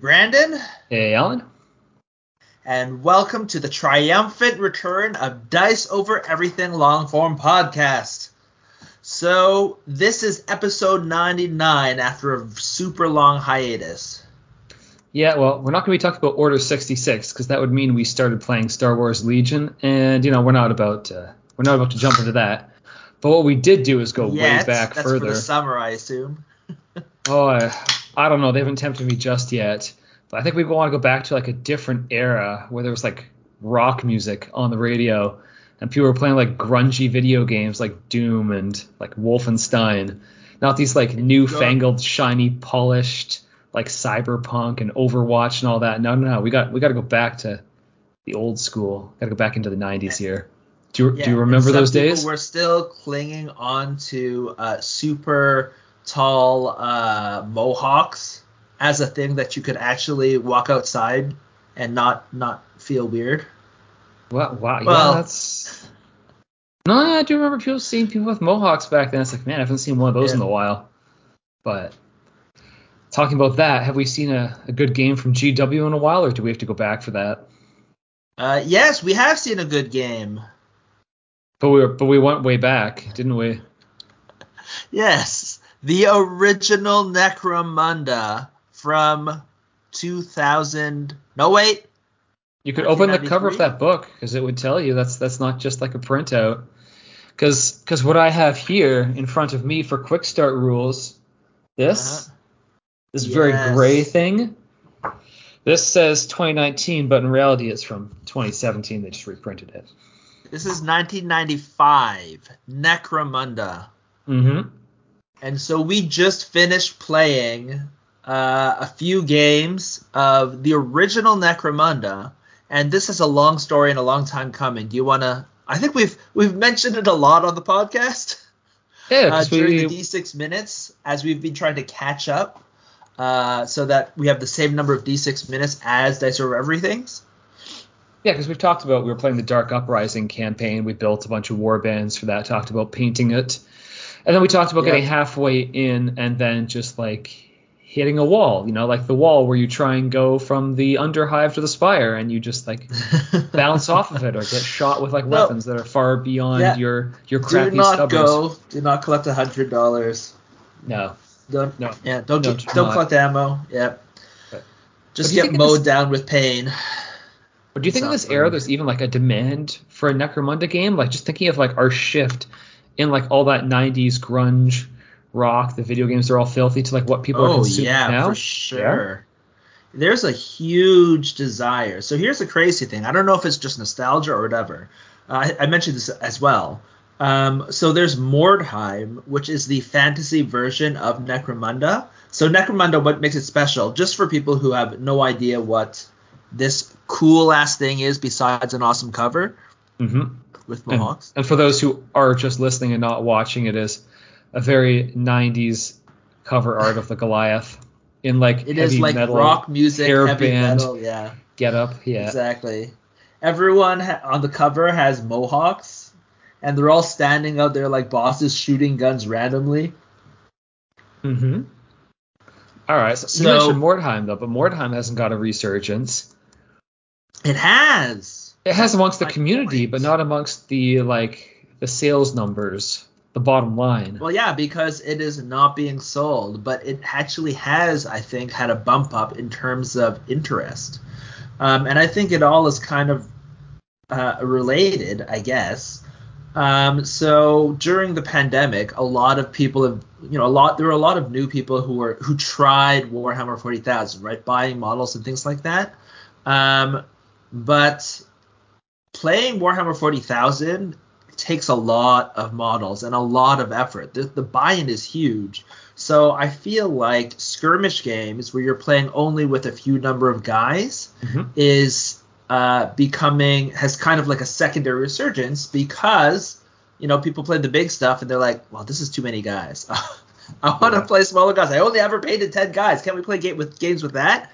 Brandon. Hey, Alan. And welcome to the triumphant return of Dice Over Everything long form podcast. So, this is episode 99 after a super long hiatus. Yeah, well, we're not going to be talking about Order 66 because that would mean we started playing Star Wars Legion, and you know we're not about to, we're not about to jump into that. But what we did do is go Yet, way back that's further. for the summer, I assume. oh, I, I don't know. They haven't tempted me just yet. But I think we want to go back to like a different era where there was like rock music on the radio and people were playing like grungy video games like Doom and like Wolfenstein. Not these like newfangled, shiny, polished like Cyberpunk and Overwatch and all that. No, no, no. We got we got to go back to the old school. Got to go back into the 90s here. Do you, Yeah, do you remember those days? We're still clinging on to uh, super tall uh, mohawks as a thing that you could actually walk outside and not not feel weird. Wow, wow. Well- yeah, that's. No, I do remember people seeing people with mohawks back then. It's like, man, I haven't seen one of those in a while. But talking about that, have we seen a, a good game from GW in a while, or do we have to go back for that? Uh, yes, we have seen a good game. But we were, but we went way back, didn't we? Yes, the original Necromunda from 2000. No wait, You could open the cover of that book because it would tell you that's that's not just like a printout. Because because what I have here in front of me for quick start rules, this Uh-huh. this very gray thing, this says 2019, but in reality it's from 2017. They just reprinted it. this is 1995 Necromunda. Mm-hmm. And so we just finished playing uh, a few games of the original Necromunda, and this is a long story and a long time coming. Do you want to? I think we've we've mentioned it a lot on the podcast Yeah, uh, during we, the D6 minutes as we've been trying to catch up, uh, so that we have the same number of D6 minutes as Dice Over Everything's. yeah, because we've talked about we were playing the Dark Uprising campaign. We built a bunch of war bands for that. Talked about painting it, and then we talked about Yeah. getting halfway in and then just like hitting a wall. You know, like the wall where you try and go from the Underhive to the Spire, and you just like bounce off of it or get shot with like No. weapons that are far beyond Yeah. your your Do crappy not stubbers. go. Do not collect a hundred dollars. No, Don't. no. Yeah. Don't. No, get, do don't not. collect ammo. Yep. But- Just But get mowed this- down with pain. But do you think in this era there's even like a demand for a Necromunda game? Like just thinking of like our shift in like all that 90s grunge rock, the video games are all filthy to like what people are Oh consuming yeah, now. for sure. There's a huge desire. So here's the crazy thing. I don't know if it's just nostalgia or whatever. Uh, I, I mentioned this as well. Um, so there's Mordheim, which is the fantasy version of Necromunda. So Necromunda, what makes it special? Just for people who have no idea what this cool ass thing is, besides an awesome cover hmm with And, mohawks. and for those who are just listening and not watching, it is a very 90s cover art of the Goliath in like It is like metal rock music, hair heavy band metal, yeah. get up. Yeah. Exactly. Everyone ha- on the cover has mohawks, and they're all standing out there like bosses shooting guns randomly. Mm-hmm. All right. So, So- you mentioned Mordheim though, but Mordheim hasn't got a resurgence. It has. It has amongst the community, but not amongst the like the sales numbers, the bottom line. Well, yeah, because it is not being sold, but it actually has, I think, had a bump up in terms of interest. Um, and I think it all is kind of uh, related, I guess. Um, so during the pandemic, a lot of people have, you know, a lot there were a lot of new people who were who tried Warhammer 40,000, right, buying models and things like that. Um, but playing Warhammer 40,000 takes a lot of models and a lot of effort. The, the buy-in is huge. So I feel like skirmish games where you're playing only with a few number of guys Mhm. is uh, becoming has kind of like a secondary resurgence because you know people play the big stuff and they're like, well, this is too many guys. I want to Yeah. play smaller guys. I only ever painted ten guys. Can't we play game with games with that?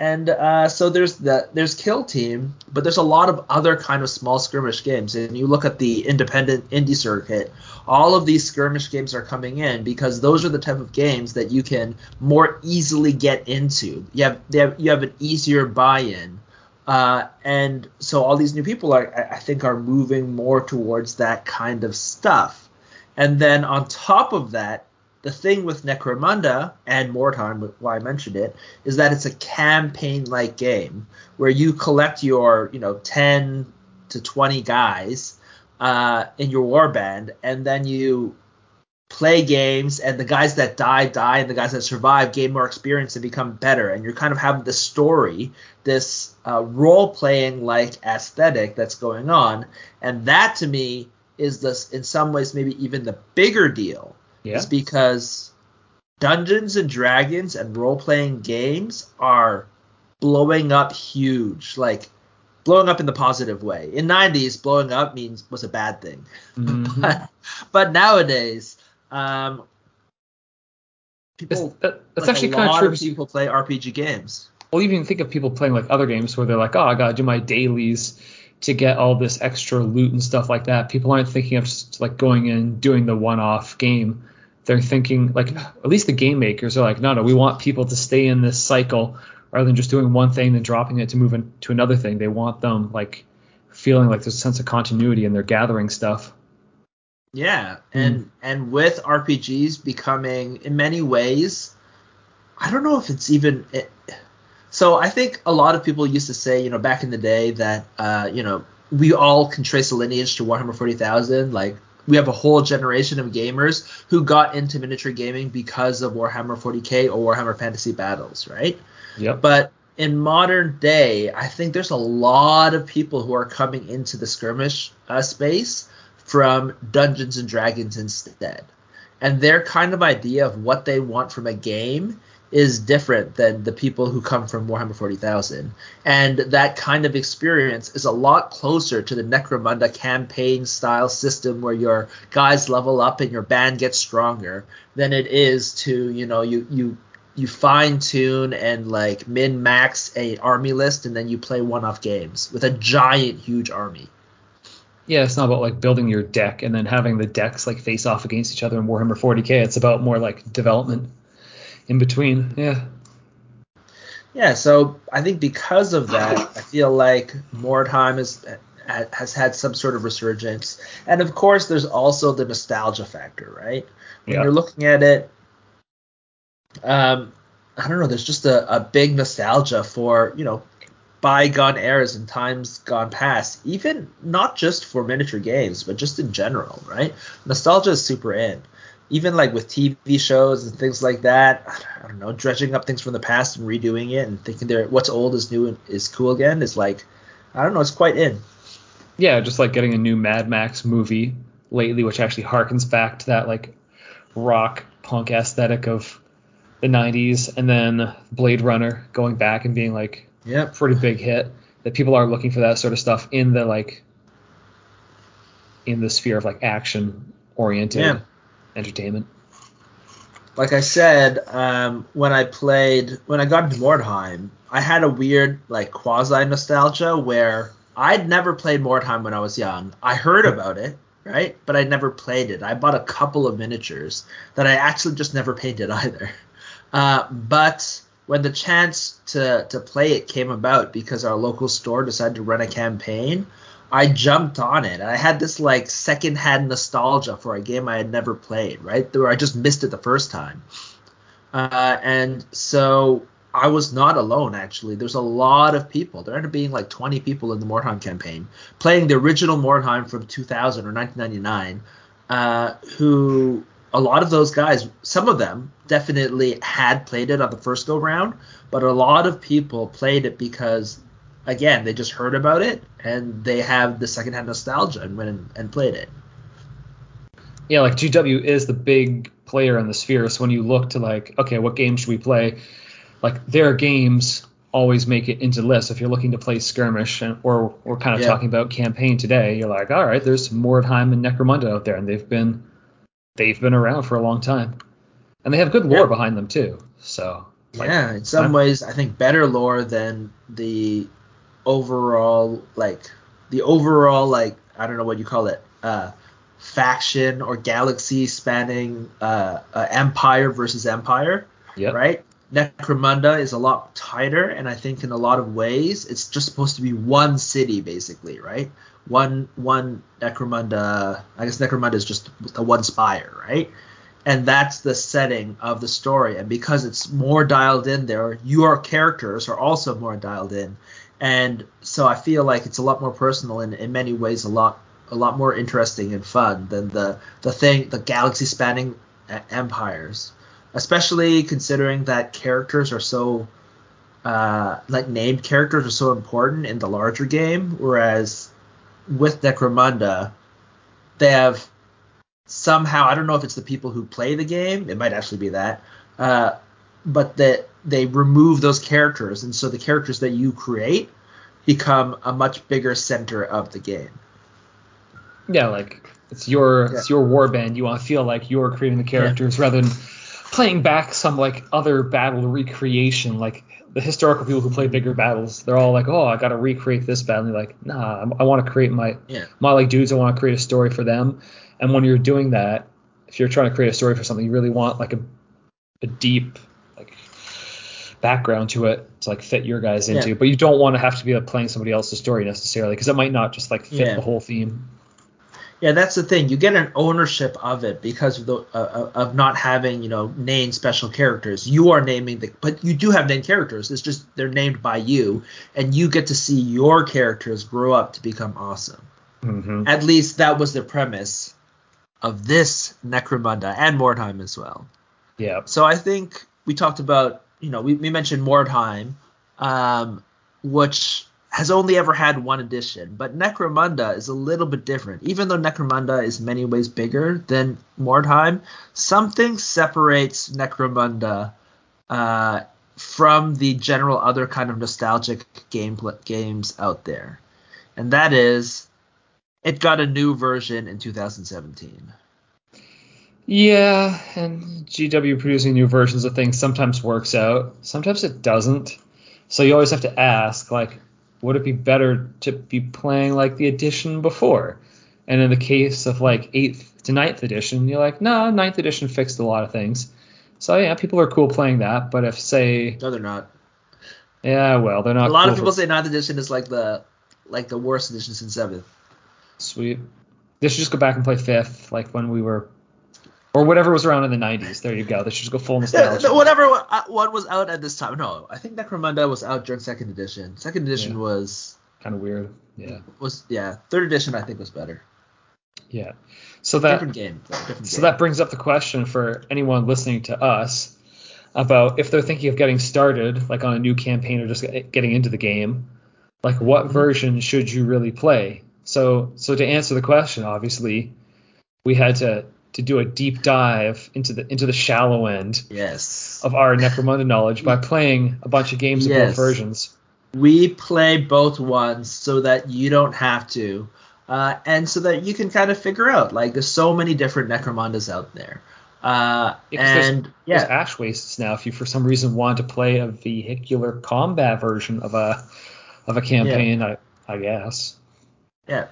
And uh, so there's the there's Kill Team, but there's a lot of other kind of small skirmish games. And you look at the independent indie circuit, all of these skirmish games are coming in because those are the type of games that you can more easily get into. You have, have you have an easier buy-in. Uh, and so all these new people are, I think, are moving more towards that kind of stuff. And then on top of that, the thing with Necromunda and Mordheim, why I mentioned it, is that it's a campaign-like game where you collect your, you know, 10 to 20 guys uh, in your warband, and then you play games, and the guys that die die, and the guys that survive gain more experience and become better, and you're kind of having this story, this uh, role-playing like aesthetic that's going on, and that to me is this, in some ways, maybe even the bigger deal yeah. is because Dungeons and Dragons and role playing games are blowing up huge. Like blowing up in the positive way. In 90s, blowing up means was a bad thing. Mm-hmm. but, but, nowadays, um, people that's, that's like actually kind of true. people play RPG games. Well, even think of people playing like other games where they're like, oh, I gotta do my dailies to get all this extra loot and stuff like that. People aren't thinking of just like going in doing the one-off game they're thinking like at least the game makers are like no no we want people to stay in this cycle rather than just doing one thing and dropping it to move into another thing they want them like feeling like there's a sense of continuity and they're gathering stuff yeah and mm. and with rpgs becoming in many ways i don't know if it's even it, so i think a lot of people used to say you know back in the day that uh you know we all can trace a lineage to warhammer 40000 like we have a whole generation of gamers who got into miniature gaming because of Warhammer 40k or Warhammer Fantasy Battles, right? Yep. But in modern day, I think there's a lot of people who are coming into the skirmish uh, space from Dungeons and Dragons instead. And their kind of idea of what they want from a game is different than the people who come from Warhammer 40,000. And that kind of experience is a lot closer to the Necromunda campaign style system where your guys level up and your band gets stronger than it is to, you know, you you you fine tune and like min max a army list and then you play one off games with a giant huge army. Yeah, it's not about like building your deck and then having the decks like face off against each other in Warhammer 40k. It's about more like development in between. Yeah. Yeah, so I think because of that, I feel like Mordheim is has had some sort of resurgence, and of course, there's also the nostalgia factor, right? When yeah. you're looking at it, um, I don't know, there's just a, a big nostalgia for you know bygone eras and times gone past, even not just for miniature games, but just in general, right? Nostalgia is super in even like with TV shows and things like that, I don't know, dredging up things from the past and redoing it and thinking they're what's old is new and is cool again is like, I don't know, it's quite in. Yeah, just like getting a new Mad Max movie lately, which actually harkens back to that like rock punk aesthetic of the 90s, and then Blade Runner going back and being like, yeah, pretty big hit. That people are looking for that sort of stuff in the like in the sphere of like action oriented. Yeah entertainment. Like I said, um, when I played, when I got into Mordheim, I had a weird like quasi nostalgia where I'd never played Mordheim when I was young. I heard about it, right? But I never played it. I bought a couple of miniatures that I actually just never painted either. Uh, but when the chance to to play it came about because our local store decided to run a campaign, I jumped on it. I had this like secondhand nostalgia for a game I had never played, right? Where I just missed it the first time. Uh, and so I was not alone actually. There's a lot of people. There ended up being like 20 people in the Mordheim campaign playing the original Mordheim from 2000 or 1999, uh, who a lot of those guys, some of them definitely had played it on the first go round, but a lot of people played it because again, they just heard about it and they have the secondhand nostalgia and went and, and played it. Yeah, like GW is the big player in the sphere. So when you look to like, okay, what game should we play? Like their games always make it into lists. If you're looking to play skirmish and, or we're kind of yeah. talking about campaign today, you're like, all right, there's Mordheim and Necromunda out there, and they've been they've been around for a long time, and they have good lore yeah. behind them too. So Like, yeah, in some I'm- ways, I think better lore than the overall like the overall like I don't know what you call it uh, faction or galaxy spanning uh, uh, empire versus empire, Yep. right? Necromunda is a lot tighter, and I think in a lot of ways it's just supposed to be one city basically, right? One one Necromunda. I guess Necromunda is just a one spire, right? and that's the setting of the story and because it's more dialed in there your characters are also more dialed in and so i feel like it's a lot more personal and in many ways a lot a lot more interesting and fun than the the thing the galaxy spanning empires especially considering that characters are so uh, like named characters are so important in the larger game whereas with necromunda they have somehow I don't know if it's the people who play the game. It might actually be that, uh, but that they remove those characters, and so the characters that you create become a much bigger center of the game. Yeah, like it's your it's your warband. You want to feel like you're creating the characters rather than playing back some like other battle recreation. Like the historical people who play bigger battles, they're all like, oh, I got to recreate this battle. And you're like, nah, I'm- I want to create my Yeah. my like dudes. I want to create a story for them. And when you're doing that, if you're trying to create a story for something, you really want like a a deep background to it to like fit your guys into. Yeah. But you don't want to have to be like, playing somebody else's story necessarily because it might not just like fit Yeah. the whole theme. Yeah, that's the thing. You get an ownership of it because of the uh, of not having you know named special characters. You are naming the, but you do have named characters. It's just they're named by you, and you get to see your characters grow up to become awesome. Mm-hmm. At least that was the premise of this Necromunda and Mordheim as well. Yeah. So I think we talked about, you know, we, we mentioned Mordheim, um, which has only ever had one edition, but Necromunda is a little bit different. Even though Necromunda is many ways bigger than Mordheim, something separates Necromunda uh, from the general other kind of nostalgic game games out there, and that is it got a new version in 2017. Yeah, and GW producing new versions of things sometimes works out, sometimes it doesn't. So you always have to ask, like, would it be better to be playing like the edition before? And in the case of like eighth to ninth edition, you're like, no, nah, ninth edition fixed a lot of things. So yeah, people are cool playing that. But if say, No, they're not. yeah, well, they're not. a lot cool of people for- say ninth edition is like the like the worst edition since seventh. Sweet. They should just go back and play fifth, like when we were, or whatever was around in the '90s. There you go. They should just go full nostalgia. no, whatever uh, what was out at this time. No, I think Necromunda was out during second edition. Second edition Yeah. was Kind of weird. Yeah. was yeah. Third edition I think was better. Yeah. So that different game. Though, different so game. that brings up the question for anyone listening to us about if they're thinking of getting started, like on a new campaign or just getting into the game, like what Mm-hmm. version should you really play? So so to answer the question, obviously, we had to to do a deep dive into the into the shallow end yes. of our Necromunda knowledge by playing a bunch of games of both versions. We play both ones so that you don't have to, uh, and so that you can kind of figure out. Like, there's so many different Necromundas out there, uh, Yeah, there's- and There's yeah, ash wastes now. If you for some reason want to play a vehicular combat version of a of a campaign, I I guess. Yeah.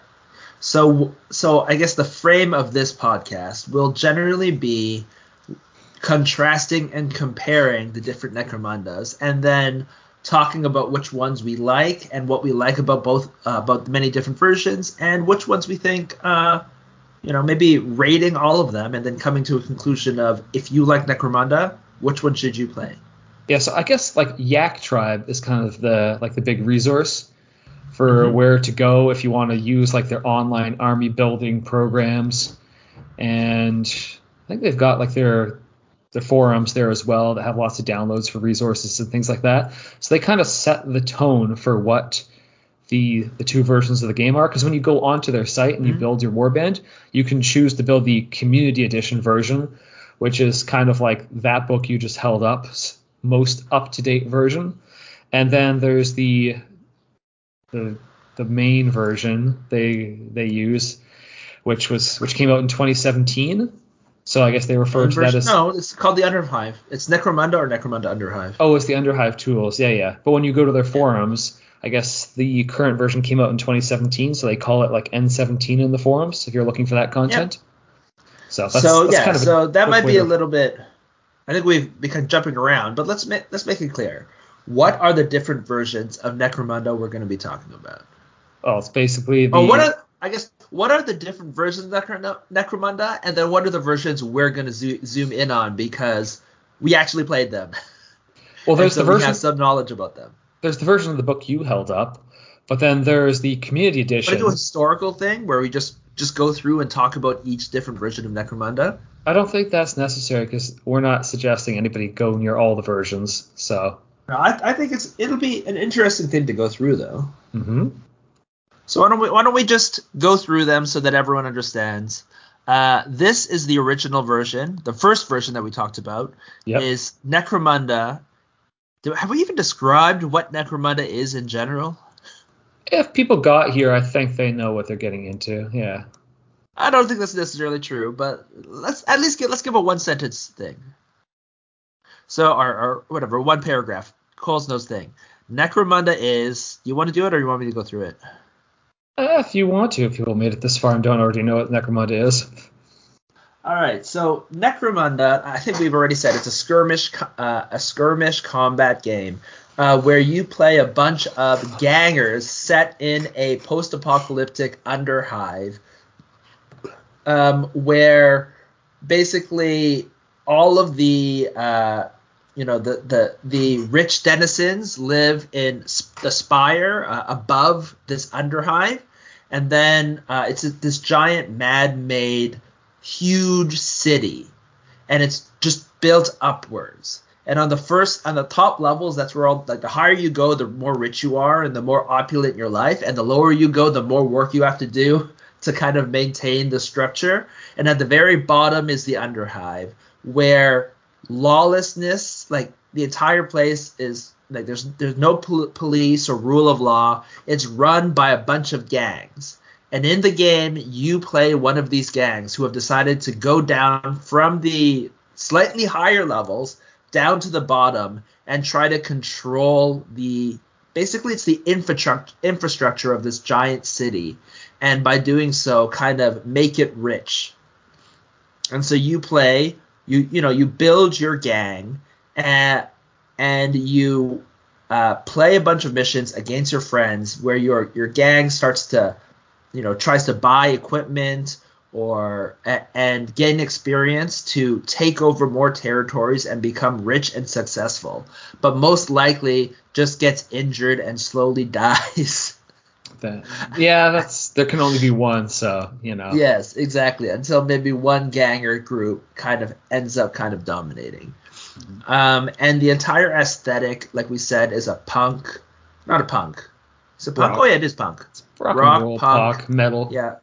So so I guess the frame of this podcast will generally be contrasting and comparing the different Necromundas and then talking about which ones we like and what we like about both uh, about the many different versions and which ones we think uh you know maybe rating all of them and then coming to a conclusion of if you like Necromunda which one should you play? Yeah, so I guess like Yak Tribe is kind of the like the big resource for Mhm. where to go if you want to use like their online army building programs, and I think they've got like their their forums there as well that have lots of downloads for resources and things like that. So they kind of set the tone for what the the two versions of the game are because when you go onto their site and you Mhm. build your warband, you can choose to build the community edition version, which is kind of like that book you just held up, most up to date version, and then there's the the the main version they they use, which was which came out in 2017. So I guess they refer to that as no, it's called the Underhive. It's Necromunda or Necromunda Underhive. oh, it's the Underhive tools. Yeah, yeah. But when you go to their forums, I guess the current version came out in 2017, so they call it like N17 in the forums if you're looking for that content. So that's, so that's yeah, kind of so that might be a little bit. I think we've become jumping around, but let's make let's make it clear. What are the different versions of Necromunda we're going to be talking about? Oh, it's basically the Oh, what are I guess what are the different versions of Necromunda, and then what are the versions we're going to zo- zoom in on because we actually played them. well, there's so the we version have some knowledge about them. there's the version of the book you held up, but then there's the community edition. do a historical thing where we just just go through and talk about each different version of Necromunda? I don't think that's necessary because we're not suggesting anybody go near all the versions. So, I, I think it's it'll be an interesting thing to go through though. hmm So why don't we why don't we just go through them so that everyone understands? Uh, this is the original version. The first version that we talked about Yep. is Necromunda. Do, have we even described what Necromunda is in general? if people got here, I think they know what they're getting into. Yeah. I don't think that's necessarily true, but let's at least get let's give a one sentence thing. So or, or whatever, one paragraph. Coles Notes thing. Necromunda is. You want to do it, or you want me to go through it? Uh, if you want to, if people made it this far and don't already know what Necromunda is. All right, so Necromunda, I think we've already said it's a skirmish, uh, a skirmish combat game uh, where you play a bunch of gangers set in a post-apocalyptic underhive, um, where basically all of the uh, you know the the the rich denizens live in the spire uh, above this underhive, and then uh, it's this giant man-made huge city, and it's just built upwards. And on the first, on the top levels, that's where all like the higher you go, the more rich you are, and the more opulent your life. And the lower you go, the more work you have to do to kind of maintain the structure. And at the very bottom is the underhive, where lawlessness, like the entire place is like there's there's no pol- police or rule of law. It's run by a bunch of gangs. And in the game, you play one of these gangs who have decided to go down from the slightly higher levels down to the bottom and try to control the basically it's the infrastructure infrastructure of this giant city and by doing so kind of make it rich and so you play you you know you build your gang and and you uh, play a bunch of missions against your friends where your your gang starts to you know tries to buy equipment or and gain experience to take over more territories and become rich and successful. But most likely just gets injured and slowly dies That- yeah, that's there can only be one, so you know. yes exactly until maybe one gang or group kind of ends up kind of dominating. Um, and the entire aesthetic like we said is a punk not a punk. It's a punk Rock. oh yeah it is punk. Rock, Rock, and roll, punk, punk, metal. yeah.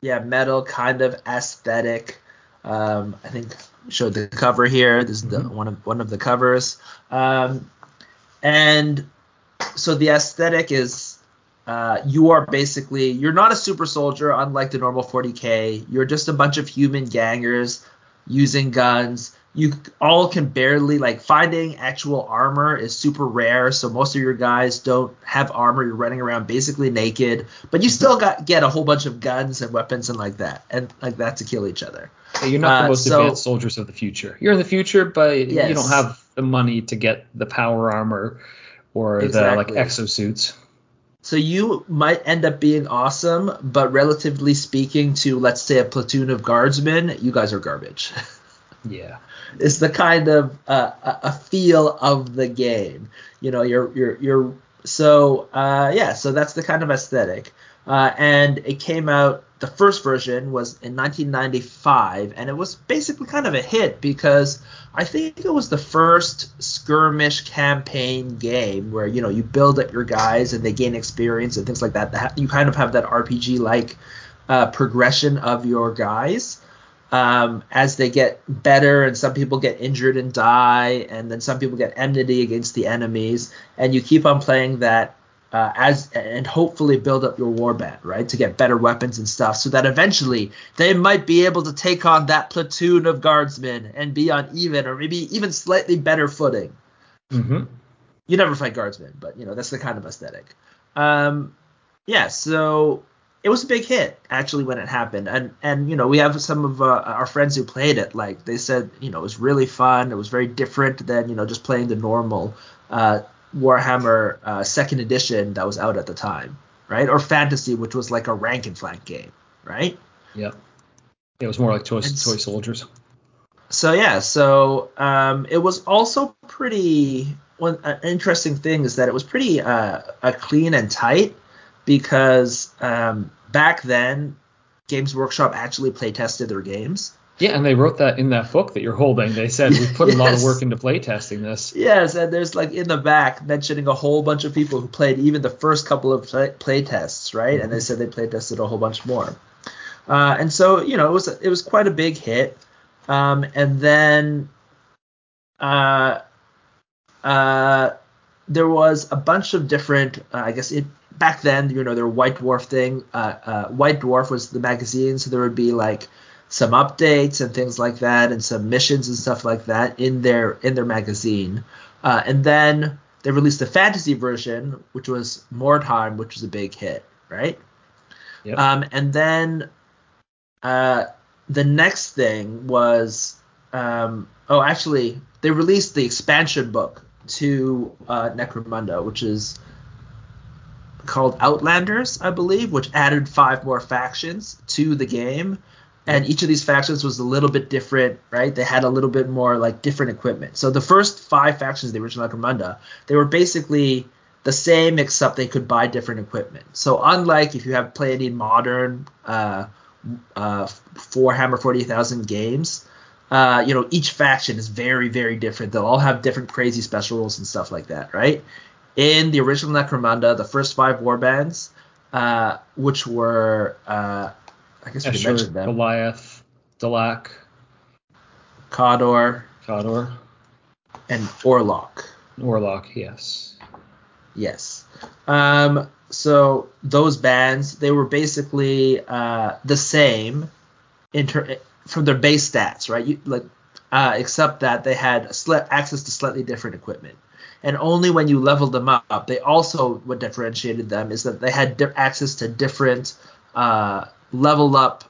Yeah metal kind of aesthetic. Um i think showed the cover here. This is the one of one of the covers. Um and so the aesthetic is uh, you are basically you're not a super soldier unlike the normal 40k you're just a bunch of human gangers using guns you all can barely like finding actual armor is super rare so most of your guys don't have armor you're running around basically naked but you still got get a whole bunch of guns and weapons and like that and like that to kill each other Yeah, You're not the Uh, most so- advanced soldiers of the future. You're in the future, but you don't have the money to get the power armor or the Exactly. like exosuits. So you might end up being awesome, but relatively speaking to let's say a platoon of guardsmen, you guys are garbage. Yeah. it's the kind of uh, a a feel of the game. You know, you're you're you're so uh, yeah. So that's the kind of aesthetic. Uh, and it came out. The first version was in 1995, and it was basically kind of a hit because I think it was the first skirmish campaign game where you know you build up your guys and they gain experience and things like that. You kind of have that RPG like uh, progression of your guys um, as they get better, and some people get injured and die, and then some people get enmity against the enemies, and you keep on playing that uh, as and hopefully build up your warband, right, to get better weapons and stuff, so that eventually they might be able to take on that platoon of guardsmen and be on even or maybe even slightly better footing. Mm-hmm. You never fight guardsmen, but you know that's the kind of aesthetic. Um, yeah, so it was a big hit actually when it happened, and and you know we have some of uh, our friends who played it. Like they said, you know it was really fun. It was very different than you know just playing the normal uh, Warhammer uh, Second Edition that was out at the time, right? Or Fantasy, which was like a rank and flank game, right? Yeah. It was more like toy, And toy soldiers. So yeah, so um, it was also pretty. One an interesting thing is that it was pretty uh, uh, clean and tight because um, back then Games Workshop actually play tested their games. Yeah, and they wrote that in that book that you're holding. They said we put a lot of work into playtesting this. Yes, and there's like in the back mentioning a whole bunch of people who played even the first couple of play, play tests, right? And they said they play tested a whole bunch more. Uh, and so you know it was it was quite a big hit. Um, and then uh, uh, there was a bunch of different. Uh, I guess it back then you know there were White Dwarf thing. Uh, uh, White Dwarf was the magazine, so there would be like some updates and things like that, and some missions and stuff like that in their in their magazine. Uh, and then they released the fantasy version, which was Mordheim, which was a big hit, right? Yep. Um, and then uh, the next thing was um, oh, actually, they released the expansion book to uh, Necromunda, which is called Outlanders, I believe, which added five more factions to the game. And each of these factions was a little bit different, right? They had a little bit more like different equipment. So the first five factions of the original Necromunda, they were basically the same except they could buy different equipment. So unlike if you have played any modern uh, uh, Warhammer 40,000 games, uh, you know, each faction is very, very different. They'll all have different crazy special rules and stuff like that, right? In the original Necromunda, the first five warbands, uh, which were, uh, I guess we Escher, mentioned them, Goliath, Delaque, Cawdor, Cawdor, and Orlock. Warlock, yes. Yes. Um, so those bands, they were basically uh, the same in ter- from their base stats, right? You, like, uh, except that they had access to slightly different equipment. And only when you leveled them up, they also what differentiated them is that they had di- access to different uh, level up,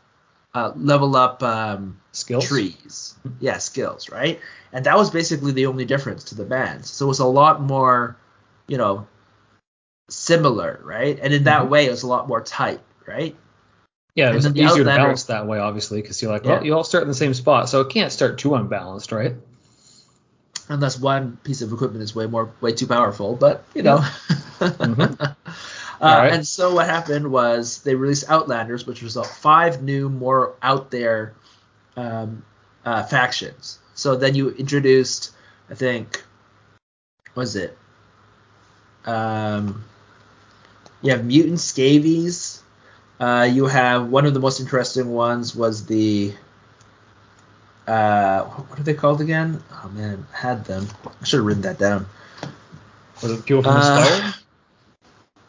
uh, level up um, Skills? trees. Yeah, skills, right? And that was basically the only difference to the bands. So it was a lot more, you know, similar, right? And in that Mhm. way, it was a lot more tight, right? Yeah, it was easier to balance that way, obviously, because you're like, well, Yeah. you all start in the same spot, so it can't start too unbalanced, right? Unless one piece of equipment is way more, way too powerful, but you know. Mhm. uh, Alright. And so what happened was they released Outlanders, which was five new, more out there um, uh, factions. So then you introduced, I think, what was it? Um, you have mutant Scavvies. Uh, you have one of the most interesting ones was the uh, what are they called again? Oh man, I had them. I should have written that down. Was it people from the Uh, Spire?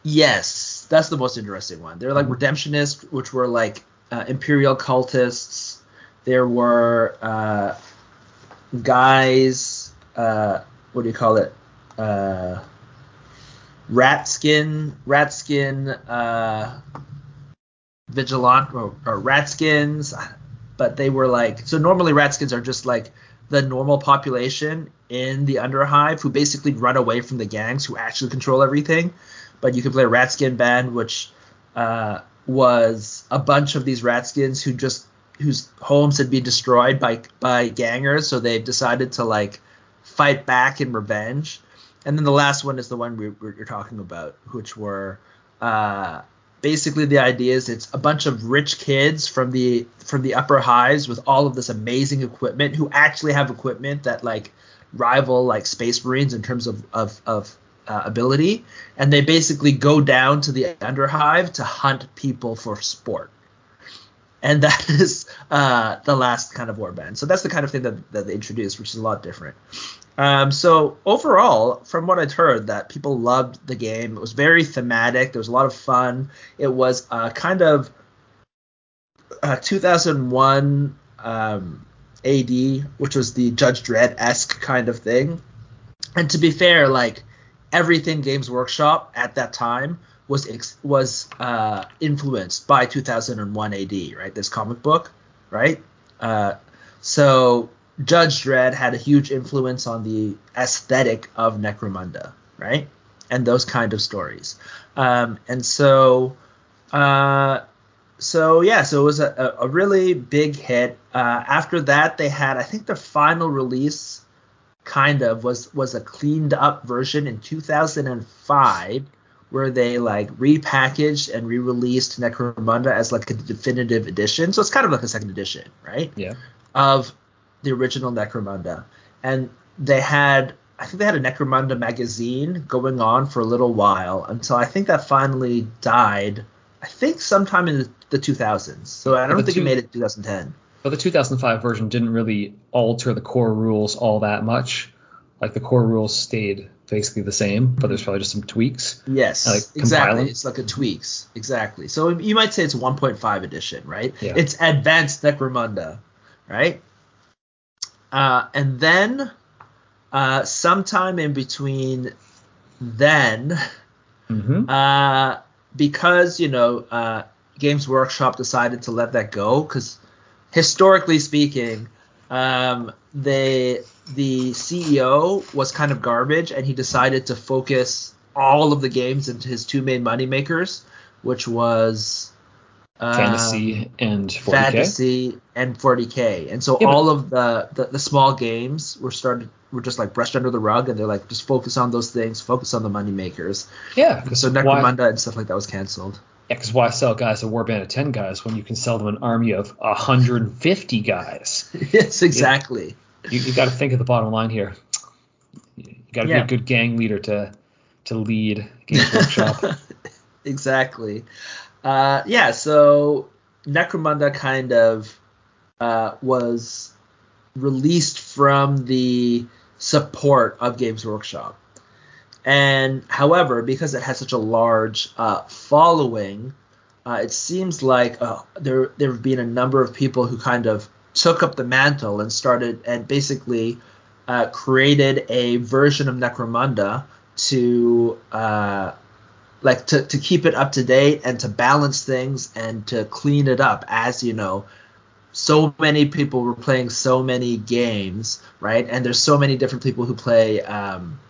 Yes, that's the most interesting one. They're like redemptionists, which were like uh, imperial cultists. There were uh, guys. Uh, what do you call it? Uh, rat skin, rat skin, uh, vigilant or, or rat skins. But they were like so. Normally, rat skins are just like the normal population in the Underhive who basically run away from the gangs who actually control everything but you could play a Ratskin Band, which uh, was a bunch of these Ratskins who just whose homes had been destroyed by by gangers, so they decided to like fight back in revenge. And then the last one is the one we, we, you're talking about, which were uh, basically the idea is it's a bunch of rich kids from the from the upper highs with all of this amazing equipment who actually have equipment that like rival like space marines in terms of of, of uh, ability, and they basically go down to the underhive to hunt people for sport. and that is uh, the last kind of warband. So that's the kind of thing that, that they introduced, which is a lot different. Um, so overall, from what I'd heard, that people loved the game. It was very thematic. There was a lot of fun. It was uh, kind of uh, 2001 um, AD, which was the Judge Dredd esque kind of thing. And to be fair, like everything Games Workshop at that time was ex- was uh, influenced by 2001 AD, right? This comic book, right? Uh, so Judge Dredd had a huge influence on the aesthetic of Necromunda, right? And those kind of stories. Um, and so, uh, so yeah, so it was a, a really big hit. Uh, after that, they had, I think, the final release, kind of was was a cleaned up version in 2005 where they like repackaged and re-released Necromunda as like a definitive edition. So it's kind of like a second edition, right? Yeah. Of the original Necromunda. And they had I think they had a Necromunda magazine going on for a little while until I think that finally died. I think sometime in the 2000s. So I don't think two, it made it 2010. But the 2005 version didn't really alter the core rules all that much. Like the core rules stayed basically the same, but there's probably just some tweaks. Yes, like exactly. It's like a tweaks, exactly. So you might say it's 1.5 edition, right? Yeah. It's advanced Necromunda, right? Uh, and then uh, sometime in between then, mm-hmm. uh, because you know uh, Games Workshop decided to let that go because historically speaking, um, they the CEO was kind of garbage, and he decided to focus all of the games into his two main money makers, which was uh, fantasy and 40K. fantasy and 40k. And so yeah, all of the, the, the small games were started were just like brushed under the rug, and they're like just focus on those things, focus on the money makers. Yeah. So Necromunda why, and stuff like that was canceled. Why sell guys a warband of 10 guys when you can sell them an army of 150 guys? yes, exactly. You, you, you got to think of the bottom line here. You got to yeah. be a good gang leader to to lead Games Workshop. exactly. Uh, yeah, so Necromunda kind of uh, was released from the support of Games Workshop. And however, because it has such a large uh, following, uh, it seems like uh, there there have been a number of people who kind of took up the mantle and started and basically uh, created a version of Necromunda to uh, like to, to keep it up to date and to balance things and to clean it up. As you know so many people were playing so many games right? And there's so many different people who play um,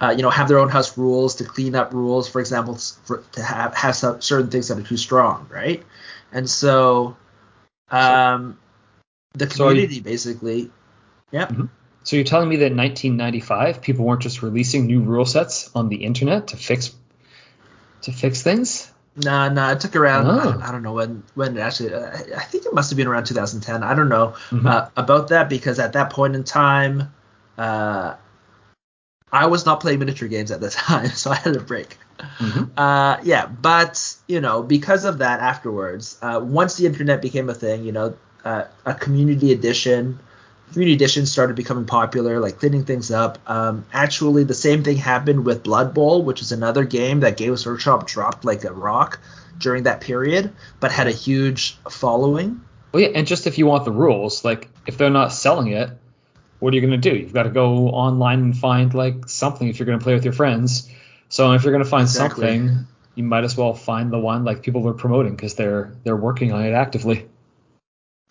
uh, you know have their own house rules to clean up rules for example for, to have have some, certain things that are too strong right and so um, the community so you, basically yeah mm-hmm. so you're telling me that in 1995 people weren't just releasing new rule sets on the internet to fix to fix things no, no, it took around. Oh. I, don't, I, don't, know when. When actually, uh, I think it must have been around 2010. I don't know mm-hmm. uh, about that because at that point in time, uh, I was not playing miniature games at the time, so I had a break. Mm-hmm. Uh, yeah, but you know, because of that, afterwards, uh, once the internet became a thing, you know, uh, a community edition, community edition started becoming popular, like cleaning things up. Um, actually, the same thing happened with Blood Bowl, which is another game that Games Workshop dropped like a rock during that period, but had a huge following. Well, yeah, and just if you want the rules, like if they're not selling it, what are you going to do? You've got to go online and find like something if you're going to play with your friends. So if you're going to find exactly. something, you might as well find the one like people are promoting because they're they're working on it actively.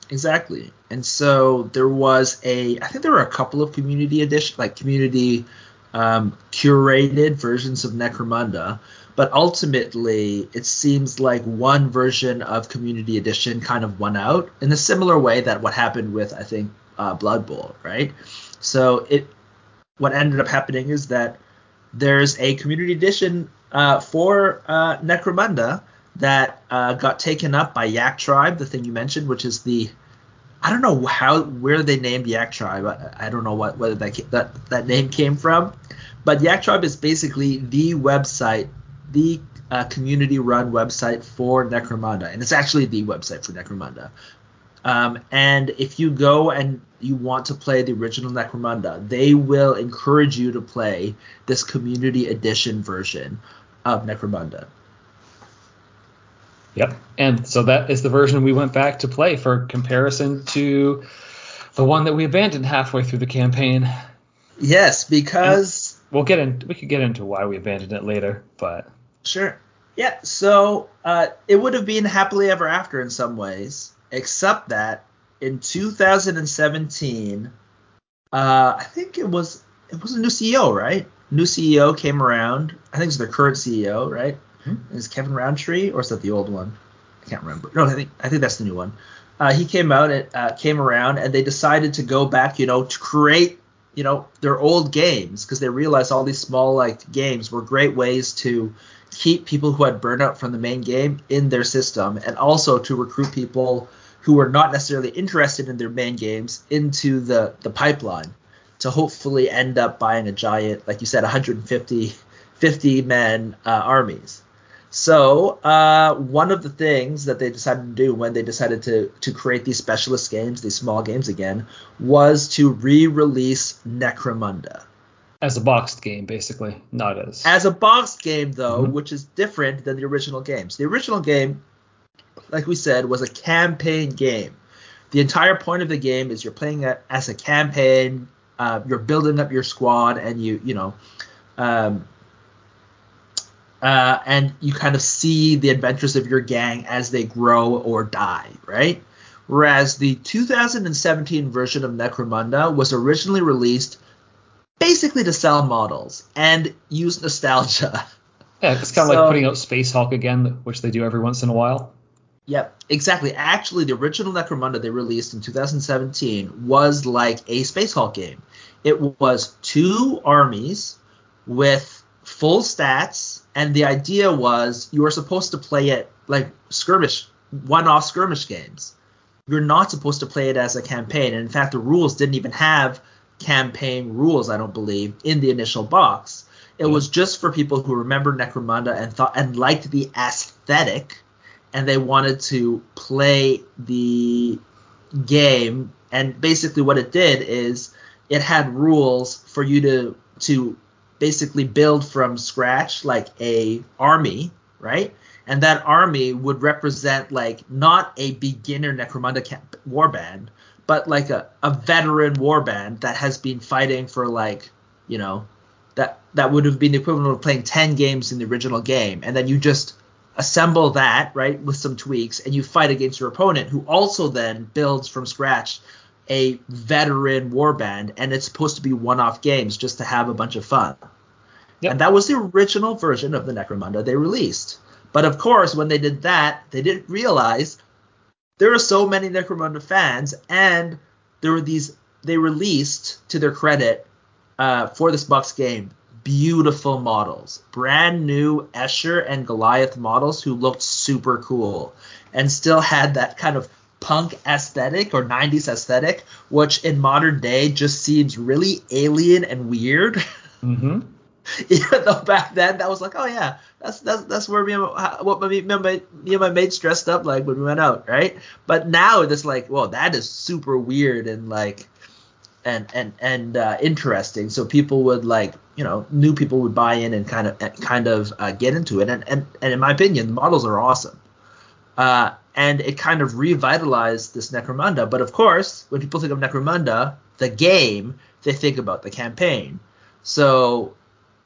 Exactly. And so there was a I think there were a couple of community edition like community um, curated versions of Necromunda, but ultimately it seems like one version of community edition kind of won out in a similar way that what happened with I think uh, Blood Bowl, right? So it what ended up happening is that there's a community edition uh, for uh, Necromunda that uh, got taken up by Yak Tribe, the thing you mentioned, which is the I don't know how where they named Yak Tribe. I, I don't know what whether that that that name came from, but Yak Tribe is basically the website, the uh, community-run website for Necromunda, and it's actually the website for Necromunda. Um, and if you go and you want to play the original Necromunda, they will encourage you to play this community edition version of Necromunda. Yep. And so that is the version we went back to play for comparison to the one that we abandoned halfway through the campaign. Yes, because and we'll get in. We could get into why we abandoned it later, but sure. Yeah. So uh, it would have been happily ever after in some ways, except that in 2017, uh, I think it was it was a new CEO, right? New CEO came around. I think it's their current CEO, right? Mm-hmm. Is Kevin Rountree or is that the old one? I can't remember. No, I think I think that's the new one. Uh, he came out and uh, came around, and they decided to go back, you know, to create, you know, their old games because they realized all these small like games were great ways to keep people who had burnout from the main game in their system, and also to recruit people who were not necessarily interested in their main games into the the pipeline to hopefully end up buying a giant, like you said, 150 50 man uh, armies. So uh, one of the things that they decided to do when they decided to to create these specialist games, these small games again, was to re-release Necromunda as a boxed game, basically, not as as a boxed game though, mm-hmm. which is different than the original games. The original game, like we said, was a campaign game. The entire point of the game is you're playing as a campaign. Uh, you're building up your squad, and you you know. Um, uh, and you kind of see the adventures of your gang as they grow or die, right? Whereas the 2017 version of Necromunda was originally released basically to sell models and use nostalgia. Yeah, it's kind of so, like putting out Space Hulk again, which they do every once in a while. Yep, exactly. Actually, the original Necromunda they released in 2017 was like a Space Hulk game. It was two armies with full stats, and the idea was you were supposed to play it like skirmish, one-off skirmish games. You're not supposed to play it as a campaign, and in fact, the rules didn't even have campaign rules. I don't believe in the initial box. It was just for people who remember Necromunda and thought and liked the aesthetic, and they wanted to play the game. And basically, what it did is it had rules for you to to basically build from scratch like a army, right? And that army would represent like not a beginner Necromunda camp- warband, but like a, a veteran warband that has been fighting for like, you know, that that would have been the equivalent of playing 10 games in the original game. And then you just assemble that, right, with some tweaks, and you fight against your opponent who also then builds from scratch a veteran warband, and it's supposed to be one-off games just to have a bunch of fun. Yep. And that was the original version of the Necromunda they released. But of course, when they did that, they didn't realize there are so many Necromunda fans, and there were these. They released, to their credit, uh, for this Bucks game, beautiful models, brand new Escher and Goliath models who looked super cool, and still had that kind of punk aesthetic or 90s aesthetic, which in modern day just seems really alien and weird. Mm-hmm. Even though back then that was like, oh yeah, that's that's that's where me and my, what my, me, and my, me and my mates dressed up like when we went out, right? But now it's like, well, that is super weird and like and and and uh, interesting. So people would like, you know, new people would buy in and kind of kind of uh, get into it. And and and in my opinion, the models are awesome. Uh, and it kind of revitalized this Necromunda. But of course, when people think of Necromunda, the game, they think about the campaign. So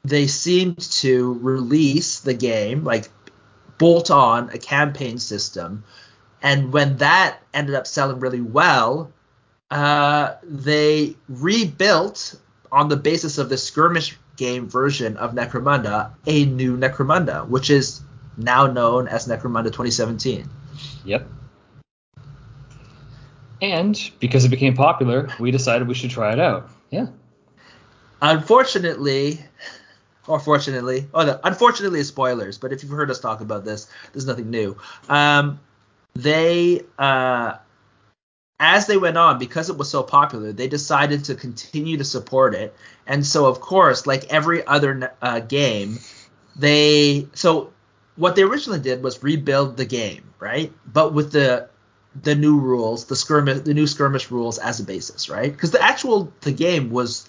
they seemed to release the game, like bolt on a campaign system. And when that ended up selling really well, uh, they rebuilt on the basis of the skirmish game version of Necromunda a new Necromunda, which is now known as Necromunda 2017. Yep. And because it became popular, we decided we should try it out. Yeah. Unfortunately, or fortunately, oh, no, unfortunately, spoilers. But if you've heard us talk about this, there's nothing new. Um, they, uh, as they went on, because it was so popular, they decided to continue to support it. And so, of course, like every other uh, game, they so what they originally did was rebuild the game, right? But with the the new rules, the skirmish, the new skirmish rules as a basis, right? Because the actual the game was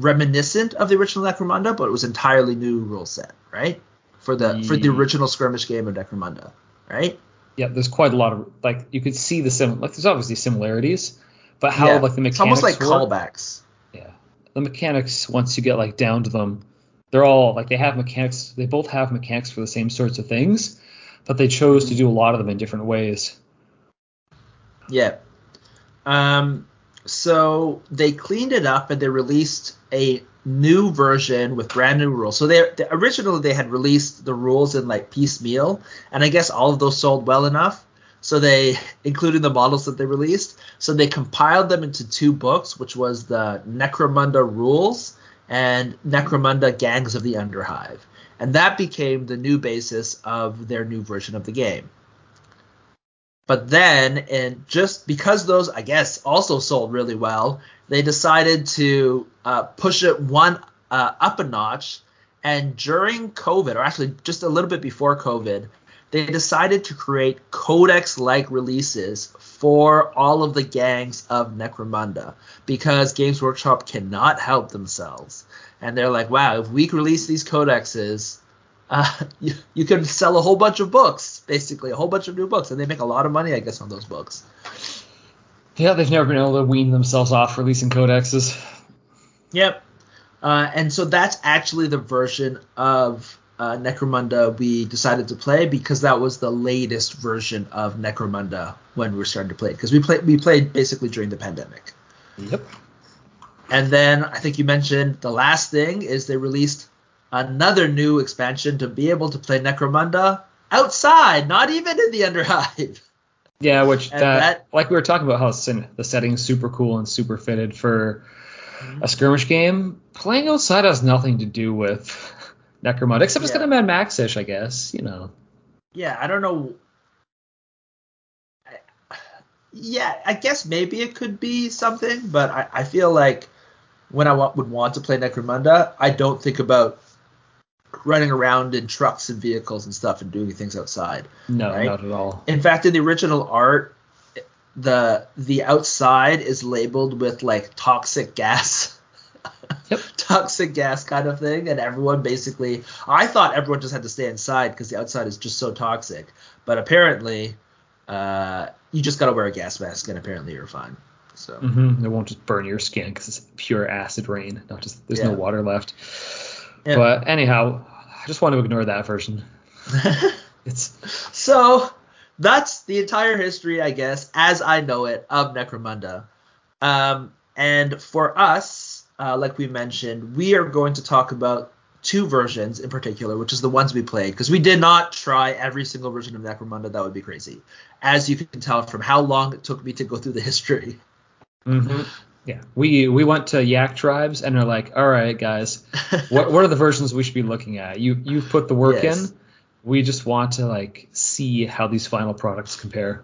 reminiscent of the original Necromunda, but it was entirely new rule set, right? For the for the original skirmish game of Necromunda, right? Yeah, there's quite a lot of like you could see the sim like there's obviously similarities, but how yeah. like the mechanics it's almost like work, callbacks. Yeah, the mechanics once you get like down to them, they're all like they have mechanics. They both have mechanics for the same sorts of things, but they chose to do a lot of them in different ways. Yeah. Um. So they cleaned it up and they released a new version with brand new rules. So they, they originally they had released the rules in like piecemeal, and I guess all of those sold well enough. So they, including the models that they released, so they compiled them into two books, which was the Necromunda Rules and Necromunda Gangs of the Underhive, and that became the new basis of their new version of the game. But then, and just because those, I guess, also sold really well, they decided to uh, push it one uh, up a notch. And during COVID, or actually just a little bit before COVID, they decided to create codex like releases for all of the gangs of Necromunda because Games Workshop cannot help themselves. And they're like, wow, if we release these codexes, uh, you, you can sell a whole bunch of books, basically a whole bunch of new books, and they make a lot of money, I guess, on those books. Yeah, they've never been able to wean themselves off releasing codexes. Yep. Uh, and so that's actually the version of uh, Necromunda we decided to play because that was the latest version of Necromunda when we were starting to play it because we played we played basically during the pandemic. Yep. And then I think you mentioned the last thing is they released another new expansion to be able to play Necromunda outside, not even in the Underhive. Yeah, which that, that, like we were talking about how the setting's super cool and super fitted for mm-hmm. a skirmish game. Playing outside has nothing to do with Necromunda, except yeah. it's kind of Mad Max-ish, I guess. You know. Yeah, I don't know. yeah, I guess maybe it could be something, but I, I feel like when I would want to play Necromunda, I don't think about running around in trucks and vehicles and stuff and doing things outside. No, right? not at all. In fact, in the original art, the the outside is labeled with like toxic gas. Yep. toxic gas kind of thing, and everyone basically. I thought everyone just had to stay inside because the outside is just so toxic, but apparently, uh, you just gotta wear a gas mask, and apparently you're fine. So mm-hmm. it won't just burn your skin because it's pure acid rain. Not just there's yeah. no water left. Yeah. But anyhow, I just want to ignore that version. it's so that's the entire history, I guess, as I know it, of Necromunda. Um, and for us, uh, like we mentioned, we are going to talk about two versions in particular, which is the ones we played, because we did not try every single version of Necromunda. That would be crazy, as you can tell from how long it took me to go through the history. Mm-hmm. Yeah, we we went to Yak Tribes and are like, all right, guys, what what are the versions we should be looking at? You you've put the work yes. in. We just want to like see how these final products compare.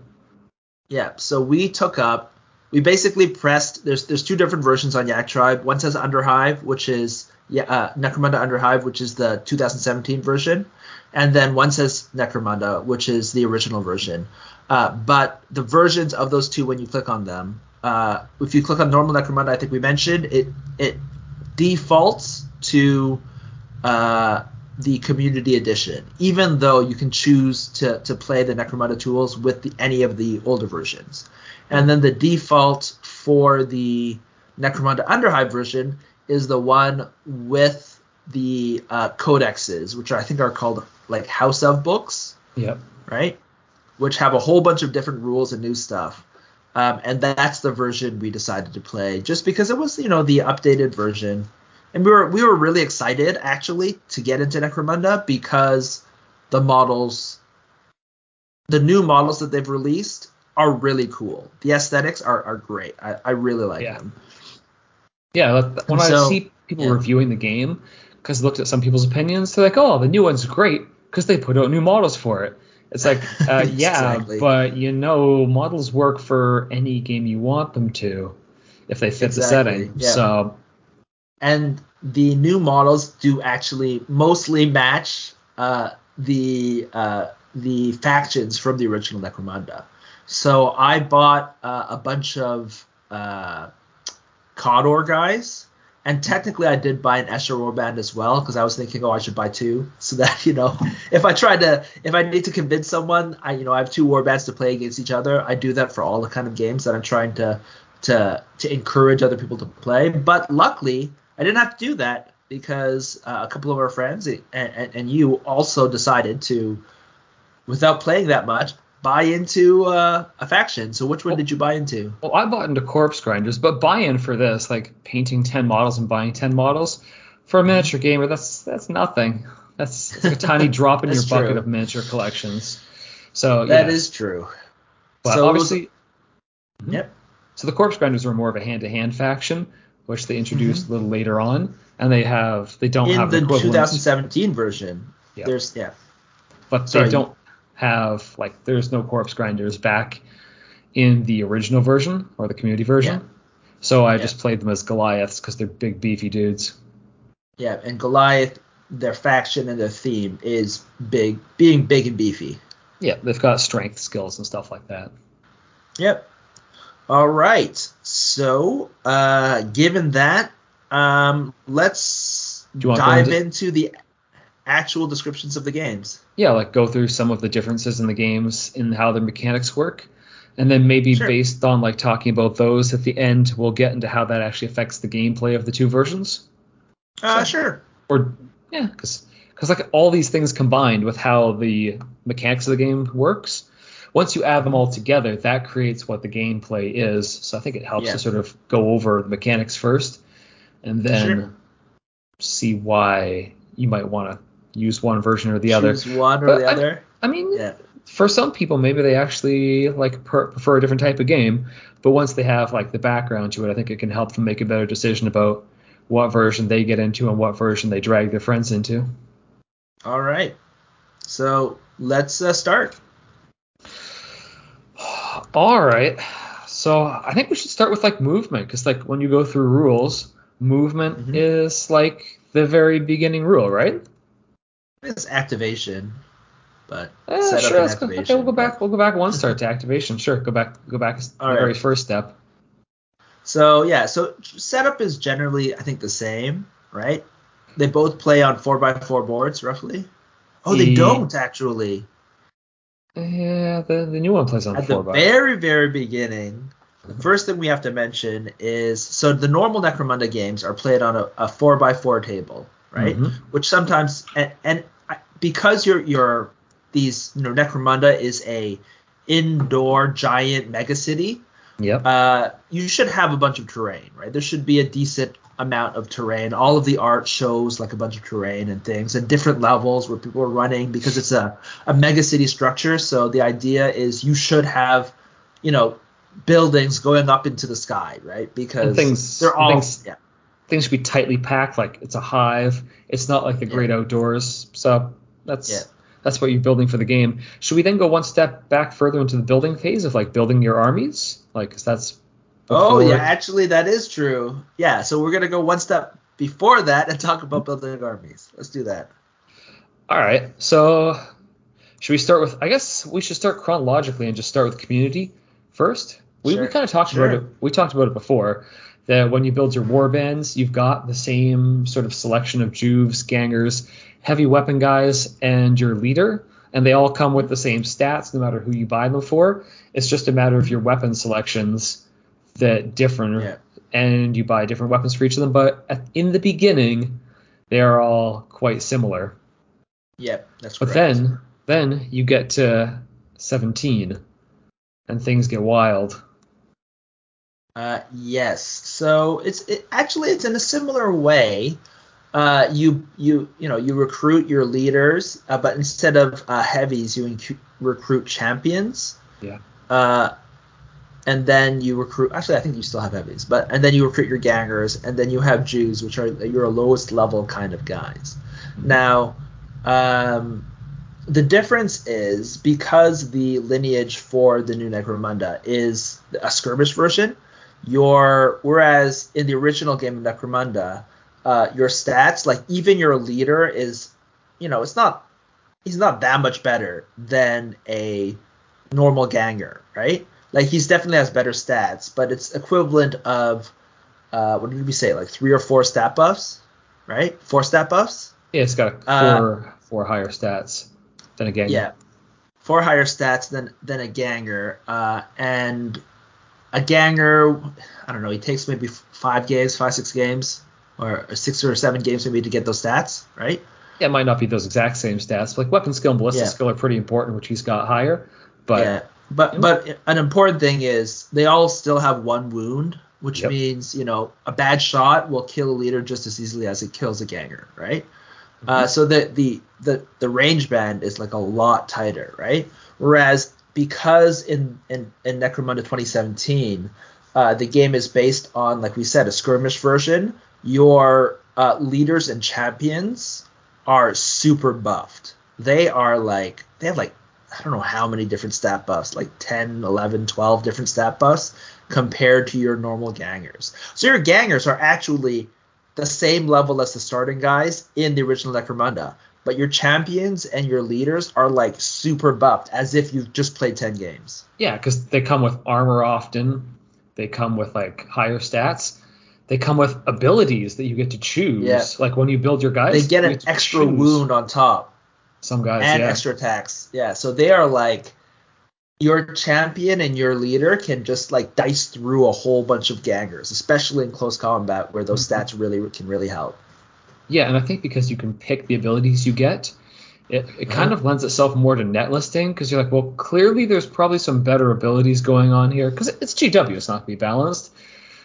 Yeah, so we took up, we basically pressed. There's there's two different versions on Yak Tribe. One says Underhive, which is yeah uh, Necromunda Underhive, which is the 2017 version, and then one says Necromunda, which is the original version. Uh, but the versions of those two, when you click on them, uh, if you click on normal Necromunda, I think we mentioned it it defaults to uh, the community edition, even though you can choose to, to play the Necromunda tools with the, any of the older versions. And then the default for the Necromunda Underhive version is the one with the uh, codexes, which I think are called like House of books. Yep. Right? Which have a whole bunch of different rules and new stuff. Um, and that's the version we decided to play, just because it was, you know, the updated version. And we were we were really excited actually to get into Necromunda because the models, the new models that they've released are really cool. The aesthetics are, are great. I, I really like yeah. them. Yeah, when so, I see people yeah. reviewing the game, because looked at some people's opinions, they're like, oh, the new one's great because they put out new models for it. It's like, uh, yeah, exactly. but you know, models work for any game you want them to if they fit exactly. the setting. Yeah. So, and the new models do actually mostly match uh, the uh, the factions from the original Necromunda. So I bought uh, a bunch of uh, Cawdor guys, and technically I did buy an Escher warband as well because I was thinking, oh, I should buy two, so that you know, if I tried to, if I need to convince someone, I you know I have two warbands to play against each other. I do that for all the kind of games that I'm trying to to to encourage other people to play. But luckily, I didn't have to do that because uh, a couple of our friends and, and, and you also decided to, without playing that much, buy into uh, a faction. So which one well, did you buy into? Well, I bought into Corpse Grinders, but buy-in for this, like painting 10 models and buying 10 models, for a miniature gamer, that's that's nothing. That's, that's like a tiny drop in your That's bucket of miniature collections. So That yeah, is true. but so- obviously, Yep. so the Corpse Grinders were more of a hand-to-hand faction, which they introduced a little later on, and they have they don't Mm-hmm. In have the 2017 version, Yeah. there's yeah. but sorry. they don't have like there's no Corpse Grinders back in the original version or the community version. Yeah. So I Yeah. just played them as Goliaths because they're big beefy dudes. Yeah, and Goliath, their faction and their theme is big, being big and beefy. Yeah, they've got strength skills and stuff like that. Yep. All right. So, uh, given that, um, let's Do you want to dive into- into the actual descriptions of the games. Yeah, like go through some of the differences in the games and how their mechanics work. And then maybe Sure. based on like talking about those at the end, we'll get into how that actually affects the gameplay of the two versions. Uh, sure. Or yeah, because like all these things combined with how the mechanics of the game works, once you add them all together, that creates what the gameplay is. So I think it helps Yeah. to sort of go over the mechanics first, and then Sure. see why you might want to use one version or the other. Choose one or But the I- other. I mean, Yeah. for some people, maybe they actually like per- prefer a different type of game. But once they have like the background to it, I think it can help them make a better decision about what version they get into and what version they drag their friends into. All right. So let's uh, start. All right. So I think we should start with like movement because like when you go through rules, movement Mhm. is like the very beginning rule, right? It's activation, but eh, setup sure. and Let's go, okay, we'll go back. We'll go back one start to activation. Sure. Go back. Go back the right. very first step. So yeah, so setup is generally I think the same, right? They both play on four by four boards roughly. Oh, they don't actually. Yeah, the, the new one plays on At the four by. very very beginning, the first thing we have to mention is so the normal Necromunda games are played on a, a four by four table, right? Mhm. Which sometimes and, and because you're you're these you know Necromunda is a indoor giant megacity. Yep. uh, you should have a bunch of terrain, right? There should be a decent amount of terrain. All of the art shows like a bunch of terrain and things and different levels where people are running because it's a, a mega city structure. So the idea is you should have, you know, buildings going up into the sky, right? Because And things- they're all things- yeah. Things should be tightly packed, like it's a hive. It's not like the great outdoors. So that's Yeah. that's what you're building for the game. Should we then go one step back further into the building phase of like building your armies? Like, 'cause that's Oh yeah, actually that is true. Yeah, so we're gonna go one step before that and talk about building armies. Let's do that. All right. So should we start with? I guess we should start chronologically and just start with community first. We, we kind of talked Sure. about it. We talked about it before. That when you build your war bands, you've got the same sort of selection of juves, gangers, heavy weapon guys, and your leader, and they all come with the same stats no matter who you buy them for. It's just a matter of your weapon selections that differ, Yeah. and you buy different weapons for each of them. But at, in the beginning, they are all quite similar. Yep, that's But correct. then, then you get to 17, and things get wild. Uh, yes. So it's it, actually it's in a similar way. Uh, you you you know you recruit your leaders, uh, but instead of uh, heavies, you incu- recruit champions. Yeah. Uh, and then you recruit. Actually, I think you still have heavies, but and then you recruit your gangers, and then you have juves, which are your lowest level kind of guys. Now, um, the difference is because the lineage for the new Necromunda is a skirmish version. Your whereas in the original game of Necromunda, uh, your stats like even your leader is, you know, it's not he's not that much better than a normal ganger, right? Like he's definitely has better stats, but it's equivalent of uh, what did we say, like three or four stat buffs, right? Four stat buffs. Yeah, it's got four uh, four higher stats than a ganger. Yeah, four higher stats than than a ganger, uh, and a ganger. I don't know. He takes maybe five games, five six games, or six or seven games maybe to get those stats, right? Yeah, it might not be those exact same stats. Like weapon skill and ballistic yeah. skill are pretty important, which he's got higher. But yeah. but you know. but an important thing is they all still have one wound, which yep. means you know a bad shot will kill a leader just as easily as it kills a ganger, right? Mm-hmm. Uh, so the, the the the range band is like a lot tighter, right? Whereas because in in, in Necromunda 2017, uh, the game is based on like we said a skirmish version. Your uh, leaders and champions are super buffed. They are like they have like I don't know how many different stat buffs, like 10, 11, 12 different stat buffs compared to your normal gangers. So your gangers are actually the same level as the starting guys in the original Necromunda, but your champions and your leaders are like super buffed as if you've just played 10 games. Yeah, because they come with armor often, they come with like higher stats. They come with abilities that you get to choose. Yeah. Like when you build your guys, they get an extra choose. wound on top. Some guys and yeah. extra attacks. Yeah, so they are like your champion and your leader can just like dice through a whole bunch of gangers, especially in close combat where those mm-hmm. stats really can really help. Yeah, and I think because you can pick the abilities you get, it, it kind of lends itself more to net listing because you're like, well, clearly there's probably some better abilities going on here because it's GW, it's not going to be balanced.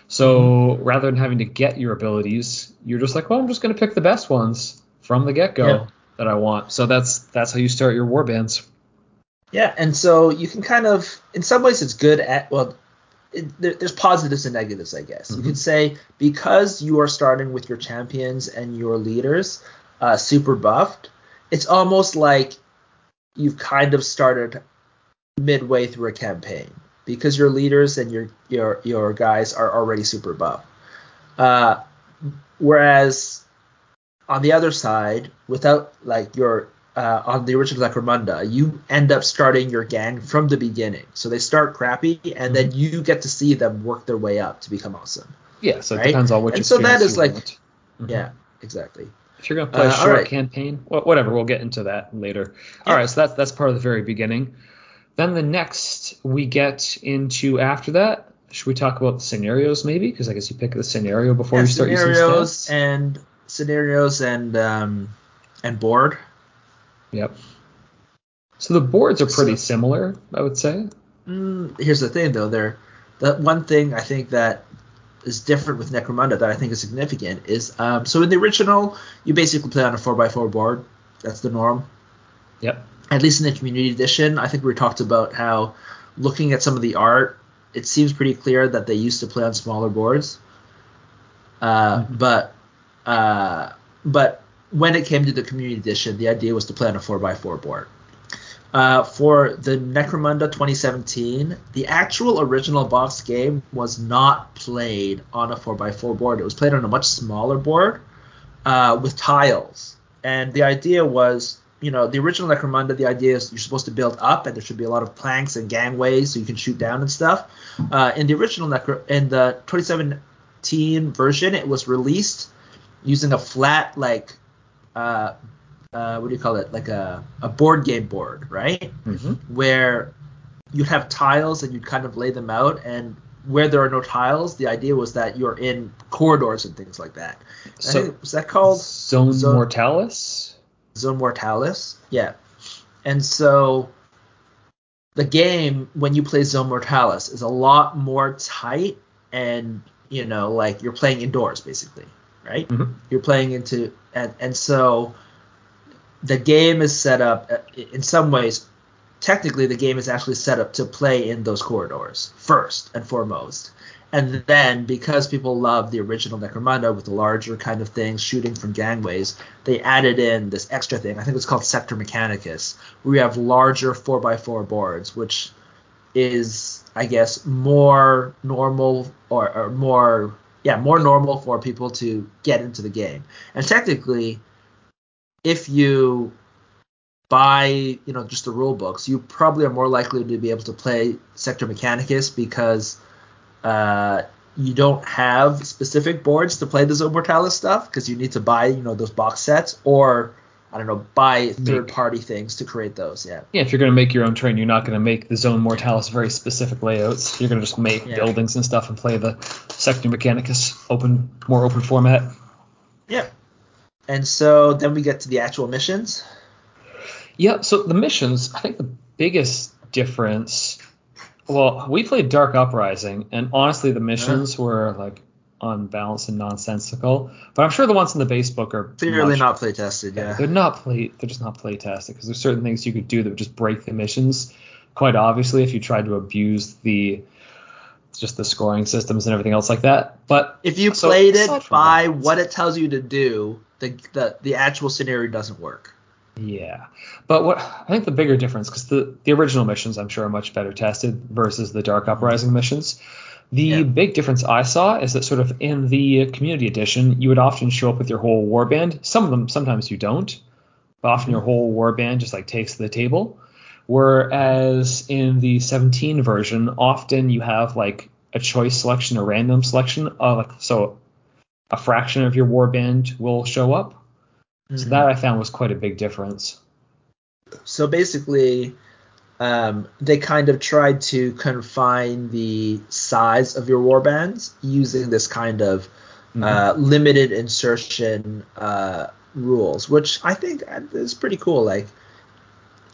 So mm-hmm. rather than having to get your abilities, you're just like, well, I'm just going to pick the best ones from the get go yeah. that I want. So that's that's how you start your warbands. Yeah, and so you can kind of, in some ways, it's good at well. There, there's positives and negatives, I guess. Mm-hmm. You could say because you are starting with your champions and your leaders uh, super buffed, it's almost like you've kind of started midway through a campaign because your leaders and your your your guys are already super buff. Uh, whereas on the other side, without like your uh, on the original Necromunda, you end up starting your gang from the beginning. So they start crappy, and mm-hmm. then you get to see them work their way up to become awesome. Yeah, so it right? depends on which. And so that is like, mm-hmm. yeah, exactly. If you're gonna play uh, a short right. campaign, whatever, we'll get into that later. Yeah. All right, so that's that's part of the very beginning. Then the next we get into after that. Should we talk about the scenarios maybe? Because I guess you pick the scenario before yeah, you start using scenarios and scenarios and um, and board. Yep. So the boards are pretty so, similar, I would say. Mm, here's the thing, though. They're the one thing I think that is different with Necromunda that I think is significant is um, so in the original you basically play on a four x four board. That's the norm. Yep. At least in the community edition, I think we talked about how looking at some of the art, it seems pretty clear that they used to play on smaller boards. Uh, mm-hmm. But uh, but when it came to the community edition, the idea was to play on a 4x4 board. Uh, for the Necromunda 2017, the actual original box game was not played on a 4x4 board. It was played on a much smaller board uh, with tiles. And the idea was, you know, the original Necromunda, the idea is you're supposed to build up and there should be a lot of planks and gangways so you can shoot down and stuff. Uh, in the original Necro, in the 2017 version, it was released using a flat, like, uh, uh, what do you call it? Like a, a board game board, right? Mm-hmm. Where you'd have tiles and you'd kind of lay them out, and where there are no tiles, the idea was that you're in corridors and things like that. So think, was that called Zone, Zone Mortalis? Zone Mortalis, yeah. And so the game when you play Zone Mortalis is a lot more tight and you know like you're playing indoors basically right? Mm-hmm. You're playing into and and so the game is set up uh, in some ways. Technically, the game is actually set up to play in those corridors first and foremost, and then because people love the original Necromunda with the larger kind of things shooting from gangways, they added in this extra thing. I think it's called Sector Mechanicus, where you have larger 4x4 boards, which is, I guess, more normal or, or more yeah, more normal for people to get into the game. And technically, if you buy you know just the rule books, you probably are more likely to be able to play Sector Mechanicus because uh, you don't have specific boards to play the Zone Mortalis stuff because you need to buy you know those box sets or I don't know buy third party things to create those. Yeah. Yeah, if you're gonna make your own train, you're not gonna make the Zone Mortalis very specific layouts. You're gonna just make yeah. buildings and stuff and play the Sector Mechanicus open more open format. Yeah. And so then we get to the actual missions. Yeah, so the missions, I think the biggest difference. Well, we played Dark Uprising, and honestly, the missions yeah. were like unbalanced and nonsensical. But I'm sure the ones in the base book are clearly not play tested. Yeah, they're not play. They're just not play tested because there's certain things you could do that would just break the missions. Quite obviously, if you tried to abuse the just the scoring systems and everything else like that. But if you so, played it by that, what it tells you to do, the, the the actual scenario doesn't work. Yeah, but what I think the bigger difference, because the the original missions I'm sure are much better tested versus the Dark Uprising missions. The yeah. big difference I saw is that sort of in the community edition, you would often show up with your whole warband. Some of them sometimes you don't, but often your whole warband just like takes the table. Whereas in the 17 version, often you have like a choice selection, a random selection of like so a fraction of your warband will show up Mm-hmm. So that I found was quite a big difference. So basically, um, they kind of tried to confine the size of your warbands using this kind of mm-hmm. uh, limited insertion uh, rules, which I think is pretty cool. Like,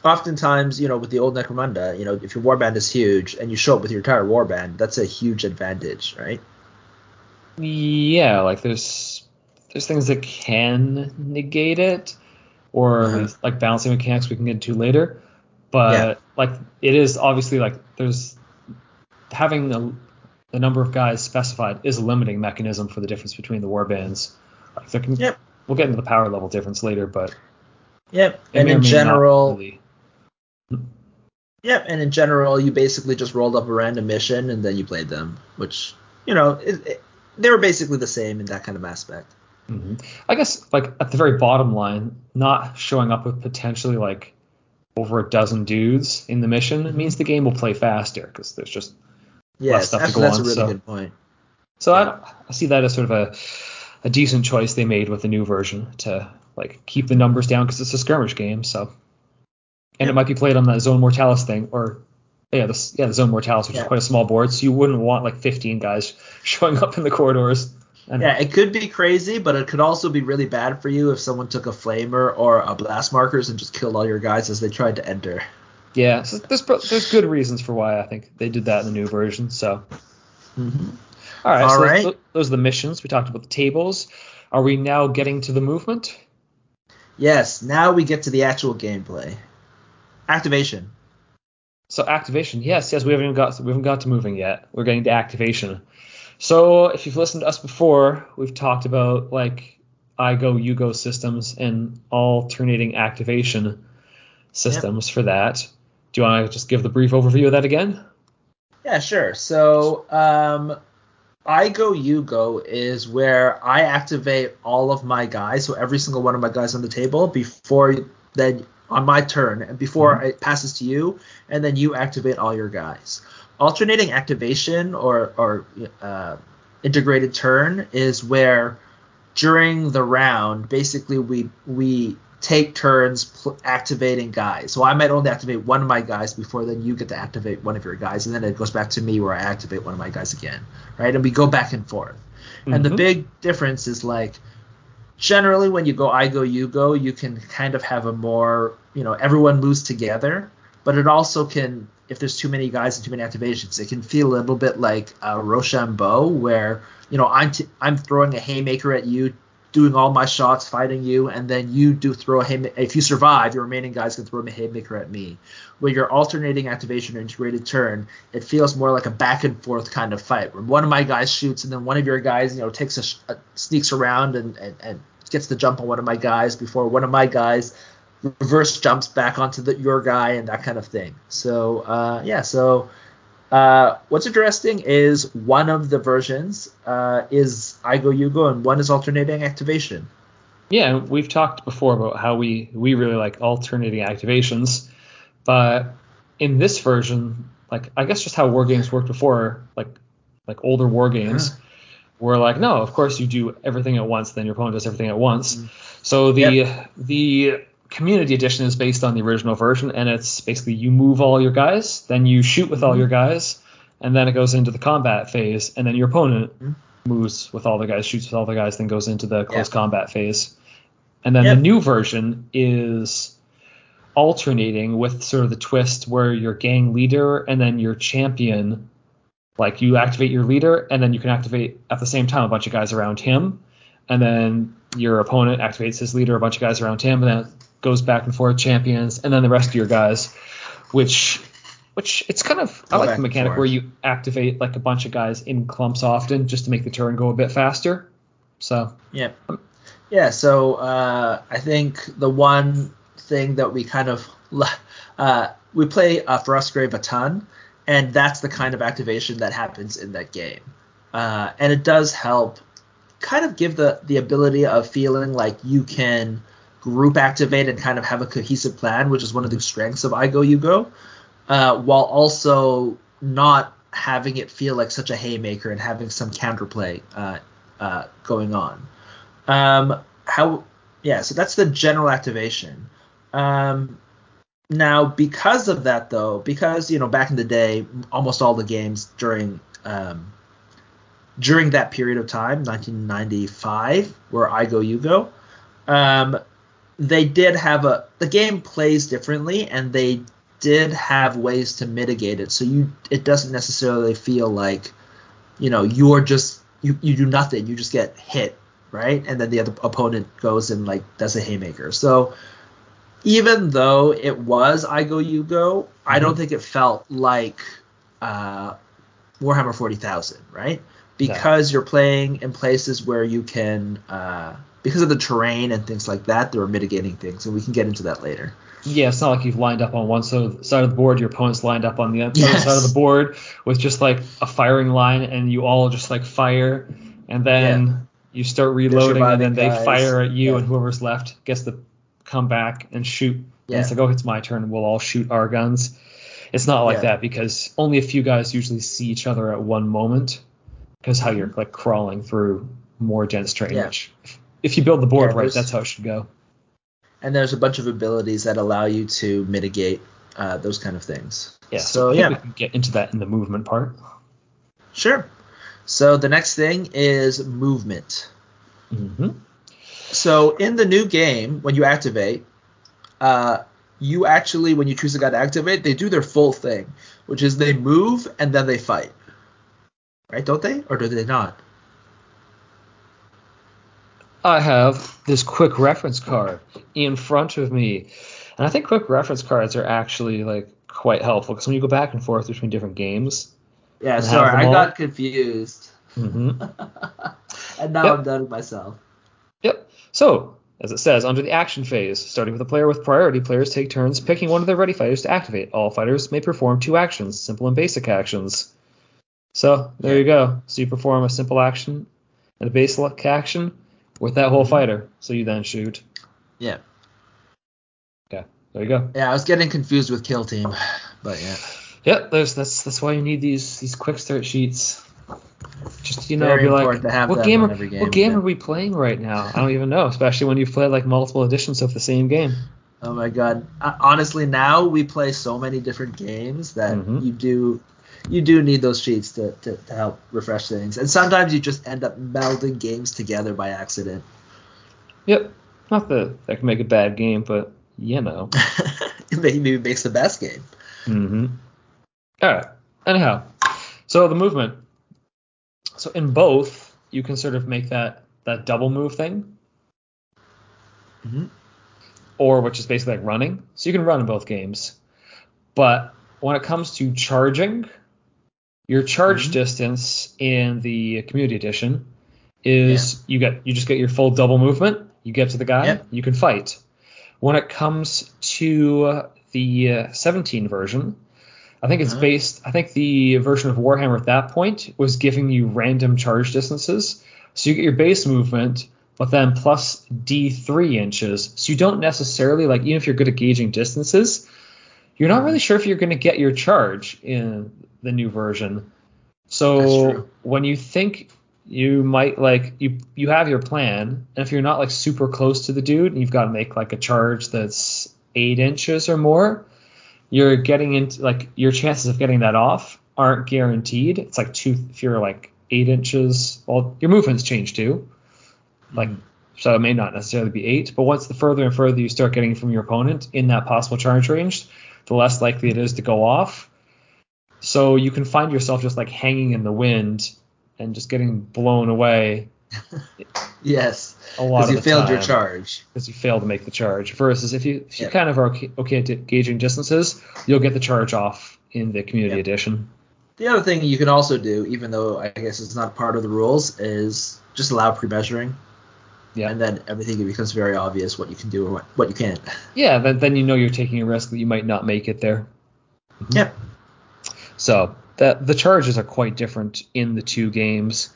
oftentimes, you know, with the old Necromunda, you know, if your warband is huge and you show up with your entire warband, that's a huge advantage, right? Yeah, like there's there's things that can negate it, or uh-huh. like balancing mechanics we can get into later. But yeah. like it is obviously like there's having the, the number of guys specified is a limiting mechanism for the difference between the war bands. Like there can, yep. We'll get into the power level difference later, but yep. And in general, really... yep. And in general, you basically just rolled up a random mission and then you played them, which you know it, it, they were basically the same in that kind of aspect. Mm-hmm. I guess like at the very bottom line, not showing up with potentially like over a dozen dudes in the mission mm-hmm. means the game will play faster because there's just yes, less stuff to go that's on. That's a really so, good point. So yeah. I, I see that as sort of a a decent choice they made with the new version to like keep the numbers down because it's a skirmish game. So and it might be played on the Zone Mortalis thing or yeah, the, yeah, the Zone Mortalis, which yeah. is quite a small board, so you wouldn't want like 15 guys showing up in the corridors. Yeah, it could be crazy, but it could also be really bad for you if someone took a flamer or a blast markers and just killed all your guys as they tried to enter. Yeah, so there's there's good reasons for why I think they did that in the new version. So, mm-hmm. all right, all so right. Those, those are the missions. We talked about the tables. Are we now getting to the movement? Yes. Now we get to the actual gameplay. Activation. So activation, yes, yes, we haven't even got we haven't got to moving yet. We're getting to activation. So if you've listened to us before, we've talked about like I go you go systems and alternating activation systems yep. for that. Do you want to just give the brief overview of that again? Yeah, sure. So um, I go you go is where I activate all of my guys, so every single one of my guys on the table before then on my turn and before mm-hmm. it passes to you, and then you activate all your guys alternating activation or, or uh, integrated turn is where during the round, basically we we take turns pl- activating guys. So I might only activate one of my guys before then you get to activate one of your guys, and then it goes back to me where I activate one of my guys again, right? And we go back and forth. Mm-hmm. And the mm-hmm. big difference is like generally when you go I go you go, you can kind of have a more you know everyone moves together, but it also can if there's too many guys and too many activations, it can feel a little bit like uh, Rochambeau, where you know I'm t- I'm throwing a haymaker at you, doing all my shots, fighting you, and then you do throw a haymaker. If you survive, your remaining guys can throw a haymaker at me. Where you're alternating activation or integrated turn, it feels more like a back and forth kind of fight, where one of my guys shoots and then one of your guys, you know, takes a, a sneaks around and, and, and gets the jump on one of my guys before one of my guys reverse jumps back onto the, your guy and that kind of thing. So uh, yeah, so uh, what's interesting is one of the versions uh, is I go you go and one is alternating activation. Yeah, we've talked before about how we we really like alternating activations, but in this version, like I guess just how war games worked before, like like older war games, Uh-huh. were like no, of course you do everything at once, then your opponent does everything at once. Mm. So the Yep. the community edition is based on the original version, and it's basically you move all your guys, then you shoot with all Mhm. your guys, and then it goes into the combat phase, and then your opponent Mhm. moves with all the guys, shoots with all the guys, then goes into the close Yep. combat phase. And then Yep. the new version is alternating with sort of the twist where your gang leader and then your champion, like you activate your leader and then you can activate at the same time a bunch of guys around him, and then your opponent activates his leader, a bunch of guys around him, and then goes back and forth champions, and then the rest of your guys, which which it's kind of I Go like the mechanic where you activate like a bunch of guys in clumps often just to make the turn go a bit faster. So Yeah. Yeah, so uh, I think the one thing that we kind of uh, we play uh, Frostgrave a ton, and that's the kind of activation that happens in that game, uh, and it does help kind of give the the ability of feeling like you can group activate and kind of have a cohesive plan, which is one of the strengths of I Go You Go, uh, while also not having it feel like such a haymaker and having some counterplay uh, uh, going on. Um, how? Yeah, so that's the general activation. Um, now, because of that, though, because you know, back in the day, almost all the games during um, during that period of time, 1995, where I Go You Go, um, they did have a the game plays differently, and they did have ways to mitigate it. So you it doesn't necessarily feel like you know you're just you, you do nothing, you just get hit, right? And then the other opponent goes and like does a haymaker. So even though it was I go you go, I don't think it felt like uh, Warhammer 40,000, right? Because you're playing in places where you can, uh, because of the terrain and things like that, there are mitigating things, and we can get into that later. yeah, it's not like you've lined up on one side of the board, your opponent's lined up on the other Yes. side of the board with just like a firing line, and you all just like fire, and then you start reloading, and then surviving they fire at you, Yeah. and whoever's left gets to come back and shoot. Yeah. And it's like, oh, it's my turn. We'll all shoot our guns. It's not like Yeah. that because only a few guys usually see each other at one moment because how you're like crawling through more dense terrain. Mm-hmm. Yeah. Which, if, you build the board Yeah, right, that's how it should go. And there's a bunch of abilities that allow you to mitigate uh, those kind of things. Yeah. So think yeah, we can get into that in the movement part. sure. So the next thing is movement. Mm-hmm. So in the new game, when you activate, uh, you actually, when you choose a guy to activate, they do their full thing, which is they move and then they fight. Right? Don't they? Or do they not? I have this quick reference card in front of me, and I think quick reference cards are actually like quite helpful because when you go back and forth between different games. Yeah, sorry, I all? got confused. Mm-hmm. and now Yep. I'm done with myself. Yep. So, as it says, under the action phase, starting with a player with priority, players take turns picking one of their ready fighters to activate. All fighters may perform two actions, simple and basic actions. So, there Yeah. you go. So, you perform a simple action and a basic action with that whole fighter. So, you then shoot. Yeah. Okay, there you go. Yeah, I was getting confused with Kill Team, but yeah. Yep, there's that's that's why you need these these quick start sheets. Just you know, Very be like, what game, are, game, what game yeah. are we playing right now? I don't even know, especially when you've played like multiple editions of the same game. Oh my god. Honestly, now we play so many different games that Mhm. you do you do need those sheets to, to, to help refresh things. And sometimes you just end up melding games together by accident. Yep, not that that can make a bad game, but you know. it maybe makes the best game. mm-hmm. All right. Anyhow, so the movement. So in both, you can sort of make that that double move thing, Mhm. or which is basically like running. So you can run in both games. But when it comes to charging, your charge Mhm. distance in the community edition is you get you just get your full double movement. You get to the guy, Yep. you can fight. When it comes to the uh, 17 version, I think it's Uh-huh. based. I think the version of Warhammer at that point was giving you random charge distances. So you get your base movement, but then plus D3 inches. So you don't necessarily like even if you're good at gauging distances, you're not really sure if you're going to get your charge in the new version. So when you think you might like you you have your plan, and if you're not like super close to the dude, and you've got to make like a charge that's eight inches or more, you're getting into like your chances of getting that off aren't guaranteed. It's like two if you're like eight inches. Well, your movements change too. Like mm-hmm. so it may not necessarily be eight, but once the further and further you start getting from your opponent in that possible charge range, the less likely it is to go off. So you can find yourself just like hanging in the wind and just getting blown away. yes. A lot of you failed time your charge. because you fail to make the charge. Versus if you if you Yep. kind of are okay, okay at gauging distances, you'll get the charge off in the community Yep. edition. The other thing you can also do, even though I guess it's not part of the rules, is just allow pre-measuring, Yeah. and then everything becomes very obvious what you can do and what, what you can't. Yeah, then, then you know you're taking a risk that you might not make it there. Yep. So the the charges are quite different in the two games.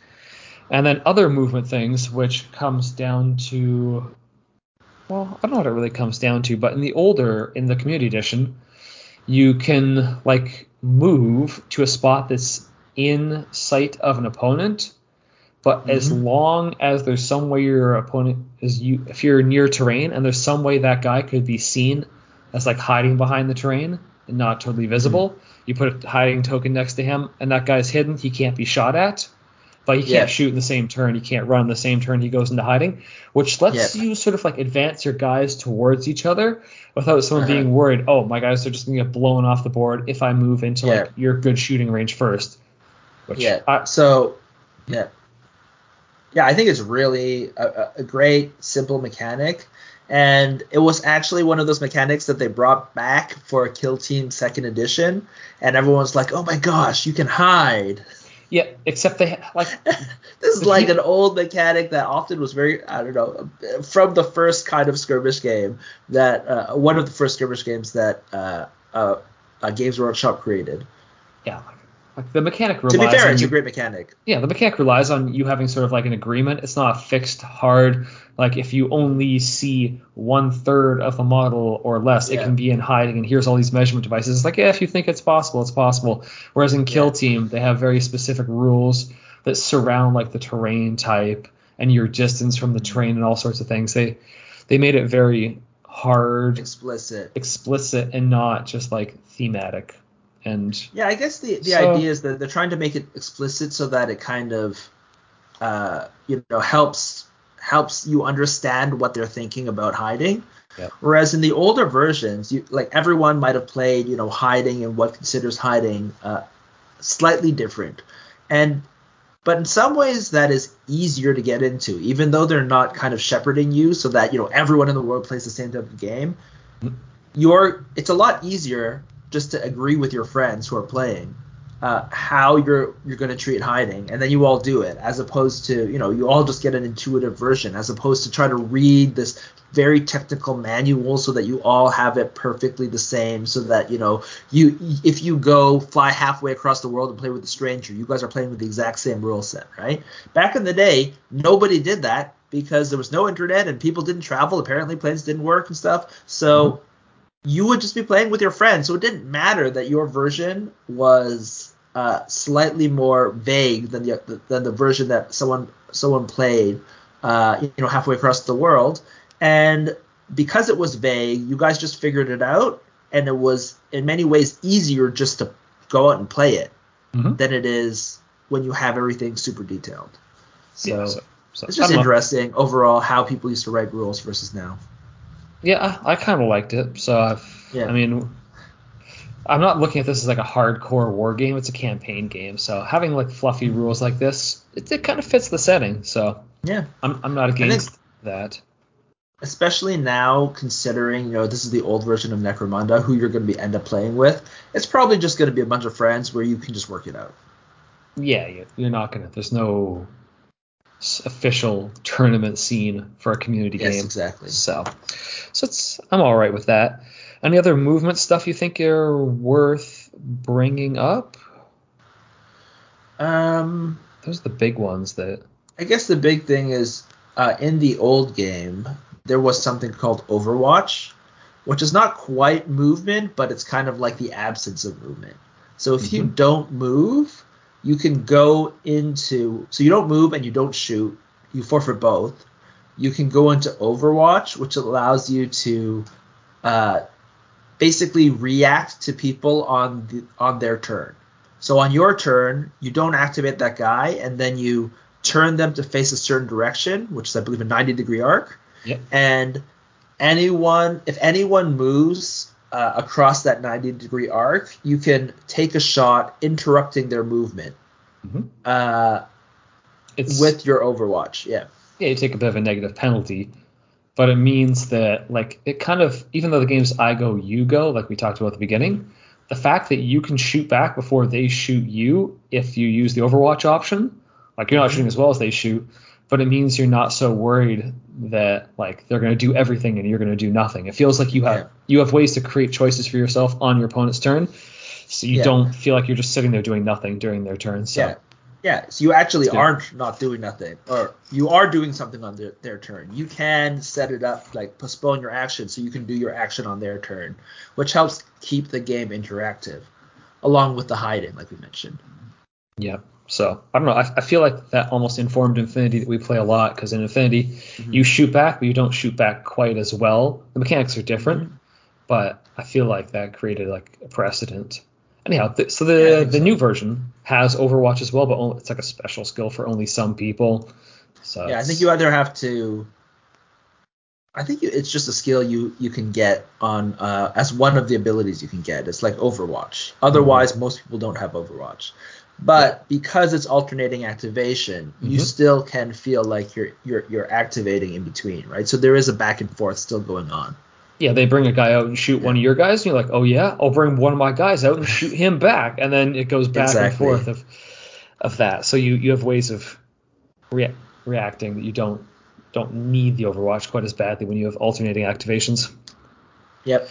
And then other movement things, which comes down to well, I don't know what it really comes down to, but in the older in the community edition, you can like move to a spot that's in sight of an opponent, but as Mhm. long as there's some way your opponent is you if you're near terrain and there's some way that guy could be seen as like hiding behind the terrain not totally visible, you put a hiding token next to him and that guy's hidden, he can't be shot at. But he can't Yeah. shoot in the same turn. He can't run in the same turn he goes into hiding, which lets you sort of like advance your guys towards each other without someone Uh-huh. being worried. Oh, my guys are just gonna get blown off the board if I move into Yeah. like your good shooting range first. Which Yeah. I, so, yeah, yeah, I think it's really a- a great simple mechanic, and it was actually one of those mechanics that they brought back for Kill Team Second Edition, and everyone's like, "Oh my gosh, you can hide." yeah, except they like this is like an old mechanic that often was very I don't know from the first kind of skirmish game that uh, one of the first skirmish games that uh, uh, uh, Games Workshop created. yeah, like, like the mechanic relies. To be fair, on it's you a great mechanic. Yeah, the mechanic relies on you having sort of like an agreement. It's not a fixed hard like if you only see one third of the model or less, it can be in hiding. And here's all these measurement devices. It's like yeah, if you think it's possible, it's possible. Whereas in Kill Yeah. Team, they have very specific rules that surround like the terrain type and your distance from the mm-hmm. terrain and all sorts of things. They they made it very hard, Explicit. explicit, and not just like thematic. And Yeah, I guess the, the So- idea is that they're trying to make it explicit so that it kind of uh, you know helps helps you understand what they're thinking about hiding. Yep. Whereas in the older versions, you like everyone might have played, you know, hiding and what considers hiding uh, slightly different. And but in some ways that is easier to get into, even though they're not kind of shepherding you so that you know everyone in the world plays the same type of game. You're it's a lot easier just to agree with your friends who are playing uh, how you're you're going to treat hiding, and then you all do it, as opposed to you know you all just get an intuitive version, as opposed to try to read this very technical manual so that you all have it perfectly the same, so that you know you if you go fly halfway across the world and play with a stranger, you guys are playing with the exact same rule set, right? Back in the day, nobody did that because there was no internet and people didn't travel. Apparently, planes didn't work and stuff, so you would just be playing with your friends. So it didn't matter that your version was uh, slightly more vague than the than the version that someone someone played, uh, you know, halfway across the world. And because it was vague, you guys just figured it out, and it was in many ways easier just to go out and play it Mhm. than it is when you have everything super detailed. So, yeah, so, so it's just don't know. interesting overall how people used to write rules versus now. Yeah, I, I kind of liked it. So I've, Yeah. I mean, I'm not looking at this as like a hardcore war game. It's a campaign game. So having like fluffy mm-hmm. rules like this, it, it kind of fits the setting. So Yeah. I'm, I'm not against that. especially now considering you know this is the old version of Necromunda, who you're going to be end up playing with. It's probably just going to be a bunch of friends where you can just work it out. Yeah, you- you're not gonna. There's no official tournament scene for a community Yes, game. exactly. So, so it's I'm all right with that. Any other movement stuff you think are worth bringing up? Um, Those are the big ones that. I guess the big thing is uh, in the old game, there was something called Overwatch, which is not quite movement, but it's kind of like the absence of movement. So if mm-hmm. you don't move, you can go into so you don't move and you don't shoot, you forfeit both. You can go into Overwatch, which allows you to uh, basically react to people on the, on their turn. So on your turn, you don't activate that guy, and then you turn them to face a certain direction, which is I believe a 90 degree arc. Yep. And anyone, if anyone moves uh, across that 90 degree arc, you can take a shot interrupting their movement mm-hmm. uh, with your Overwatch. Yeah. Yeah, you take a bit of a negative penalty, but it means that like it kind of even though the game's I go you go like we talked about at the beginning, the fact that you can shoot back before they shoot you if you use the Overwatch option, like you're not mm-hmm. shooting as well as they shoot, but it means you're not so worried that like they're going to do everything and you're going to do nothing. It feels like you have yeah. you have ways to create choices for yourself on your opponent's turn, so you yeah. don't feel like you're just sitting there doing nothing during their turn. So. Yeah. Yeah, so you actually aren't not doing nothing, or you are doing something on their, their turn. You can set it up like postpone your action so you can do your action on their turn, which helps keep the game interactive, along with the hiding, like we mentioned. Yeah. So I don't know. I, I feel like that almost informed Infinity that we play a lot because in Infinity mm-hmm. you shoot back, but you don't shoot back quite as well. The mechanics are different, mm-hmm. but I feel like that created like a precedent. Anyhow, th- so the yeah, the so. new version has Overwatch as well, but only, it's like a special skill for only some people. So yeah, I think you either have to. I think it's just a skill you you can get on uh, as one of the abilities you can get. It's like Overwatch. Otherwise, mm-hmm. most people don't have Overwatch. But because it's alternating activation, mm-hmm. you still can feel like you're you're you're activating in between, right? So there is a back and forth still going on. Yeah, they bring a guy out and shoot yeah. one of your guys, and you're like, oh yeah, I'll bring one of my guys out and shoot him back, and then it goes back exactly. and forth of of that. So you you have ways of rea- reacting that you don't don't need the Overwatch quite as badly when you have alternating activations. Yep.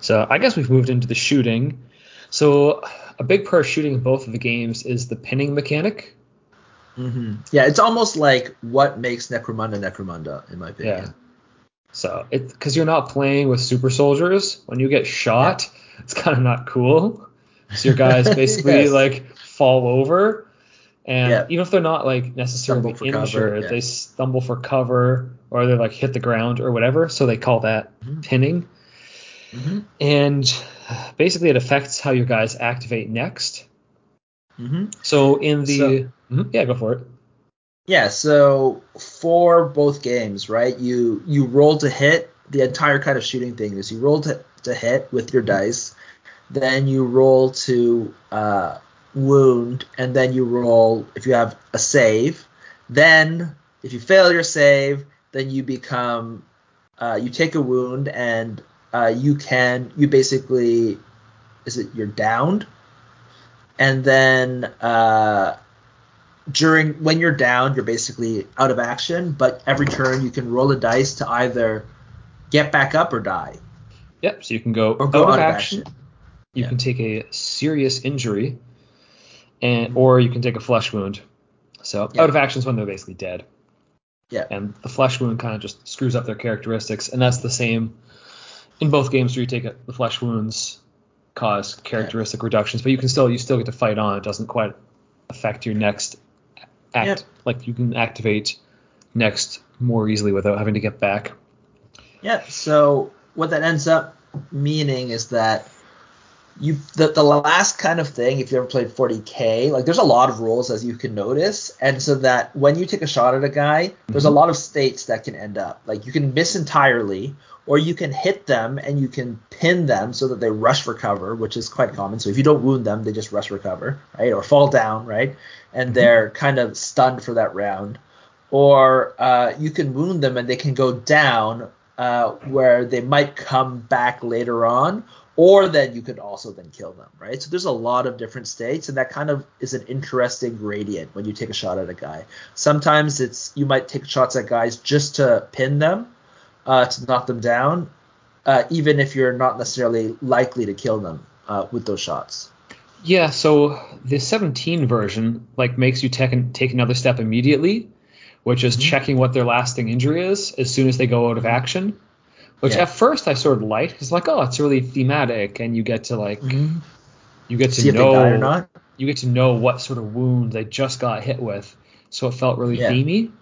So I guess we've moved into the shooting. So a big part of shooting in both of the games is the pinning mechanic. Mm-hmm. Yeah, it's almost like what makes Necromunda Necromunda, in my opinion. Yeah. So it because you're not playing with super soldiers. When you get shot, yeah. it's kind of not cool. So your guys basically yes. like fall over, and yeah. even if they're not like necessarily injured, yeah. they stumble for cover or they like hit the ground or whatever. So they call that mm-hmm. pinning. Mm-hmm. And basically, it affects how your guys activate next. Mm-hmm. So in the so, mm-hmm. yeah, go for it. Yeah, so for both games, right? You you roll to hit. The entire kind of shooting thing is you roll to, to hit with your dice, then you roll to uh, wound, and then you roll if you have a save. Then if you fail your save, then you become uh, you take a wound and uh, you can you basically is it you're downed, and then uh, during when you're down, you're basically out of action. But every turn you can roll a dice to either get back up or die. Yep. So you can go, or go out, out of action. action. You yeah. can take a serious injury, and or you can take a flesh wound. So yeah. out of action is when they're basically dead. Yeah. And the flesh wound kind of just screws up their characteristics, and that's the same in both games where you take the flesh wounds cause characteristic yeah. reductions, but you can still you still get to fight on. It doesn't quite affect your next act. Yep. Like you can activate next more easily without having to get back. Yeah. So what that ends up meaning is that you the, the last kind of thing if you ever played 40k like there's a lot of rules as you can notice and so that when you take a shot at a guy mm-hmm. there's a mm-hmm. lot of states that can end up like you can miss entirely or you can hit them and you can pin them so that they rush for cover, which is quite common. So if you don't wound them, they just rush for cover, right? Or fall down, right? And mm-hmm. they're kind of stunned for that round. Or uh, you can wound them and they can go down uh, where they might come back later on, or that you could also then kill them, right? So there's a lot of different states, and that kind of is an interesting gradient when you take a shot at a guy. Sometimes it's you might take shots at guys just to pin them, uh, to knock them down, uh, even if you're not necessarily likely to kill them uh, with those shots. Yeah, so the 17 version like makes you take take another step immediately, which is Mhm. checking what their lasting injury is as soon as they go out of action. Which Yeah. at first I sort of liked because like oh it's really thematic and you get to like you get to See know they die or not. you get to know what sort of wound they just got hit with, so it felt really Yeah. themey.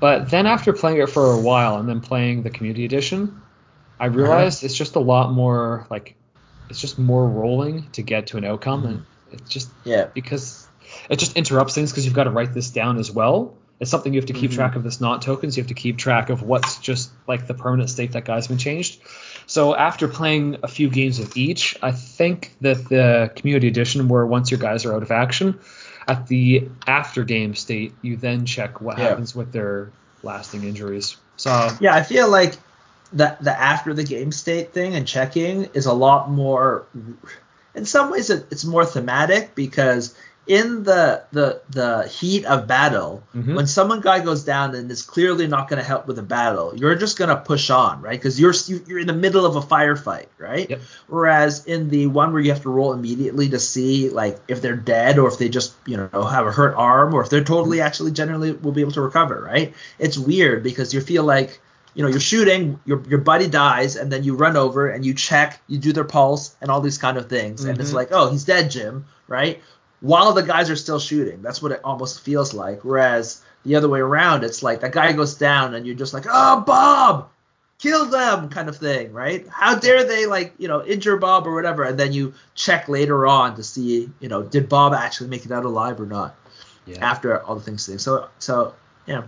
But then after playing it for a while and then playing the community edition, I Uh-huh. realized it's just a lot more like it's just more rolling to get to an outcome, Mm-hmm. and it's just Yeah. because it just interrupts things because you've got to write this down as well. It's something you have to keep Mhm. track of. This not tokens. You have to keep track of what's just like the permanent state that guy's been changed. So after playing a few games of each, I think that the community edition, where once your guys are out of action, at the after game state, you then check what Yeah. happens with their lasting injuries. So Yeah, I feel like the the after the game state thing and checking is a lot more. In some ways, it, it's more thematic because in the the the heat of battle, Mhm. when someone guy goes down and is clearly not going to help with the battle, you're just going to push on, right? Because you're you're in the middle of a firefight, right? Yep. Whereas in the one where you have to roll immediately to see like if they're dead or if they just you know have a hurt arm or if they're totally actually generally will be able to recover, right? It's weird because you feel like you know you're shooting, your your buddy dies, and then you run over and you check, you do their pulse and all these kind of things, and it's Mhm. like oh he's dead, Jim, right? While the guys are still shooting, that's what it almost feels like. Whereas the other way around, it's like that guy goes down and you're just like oh Bob, kill them kind of thing, right? How dare they like, you know, injure Bob or whatever, and then you check later on to see, you know, did Bob actually make it out alive or not yeah. after all the things. So, so yeah,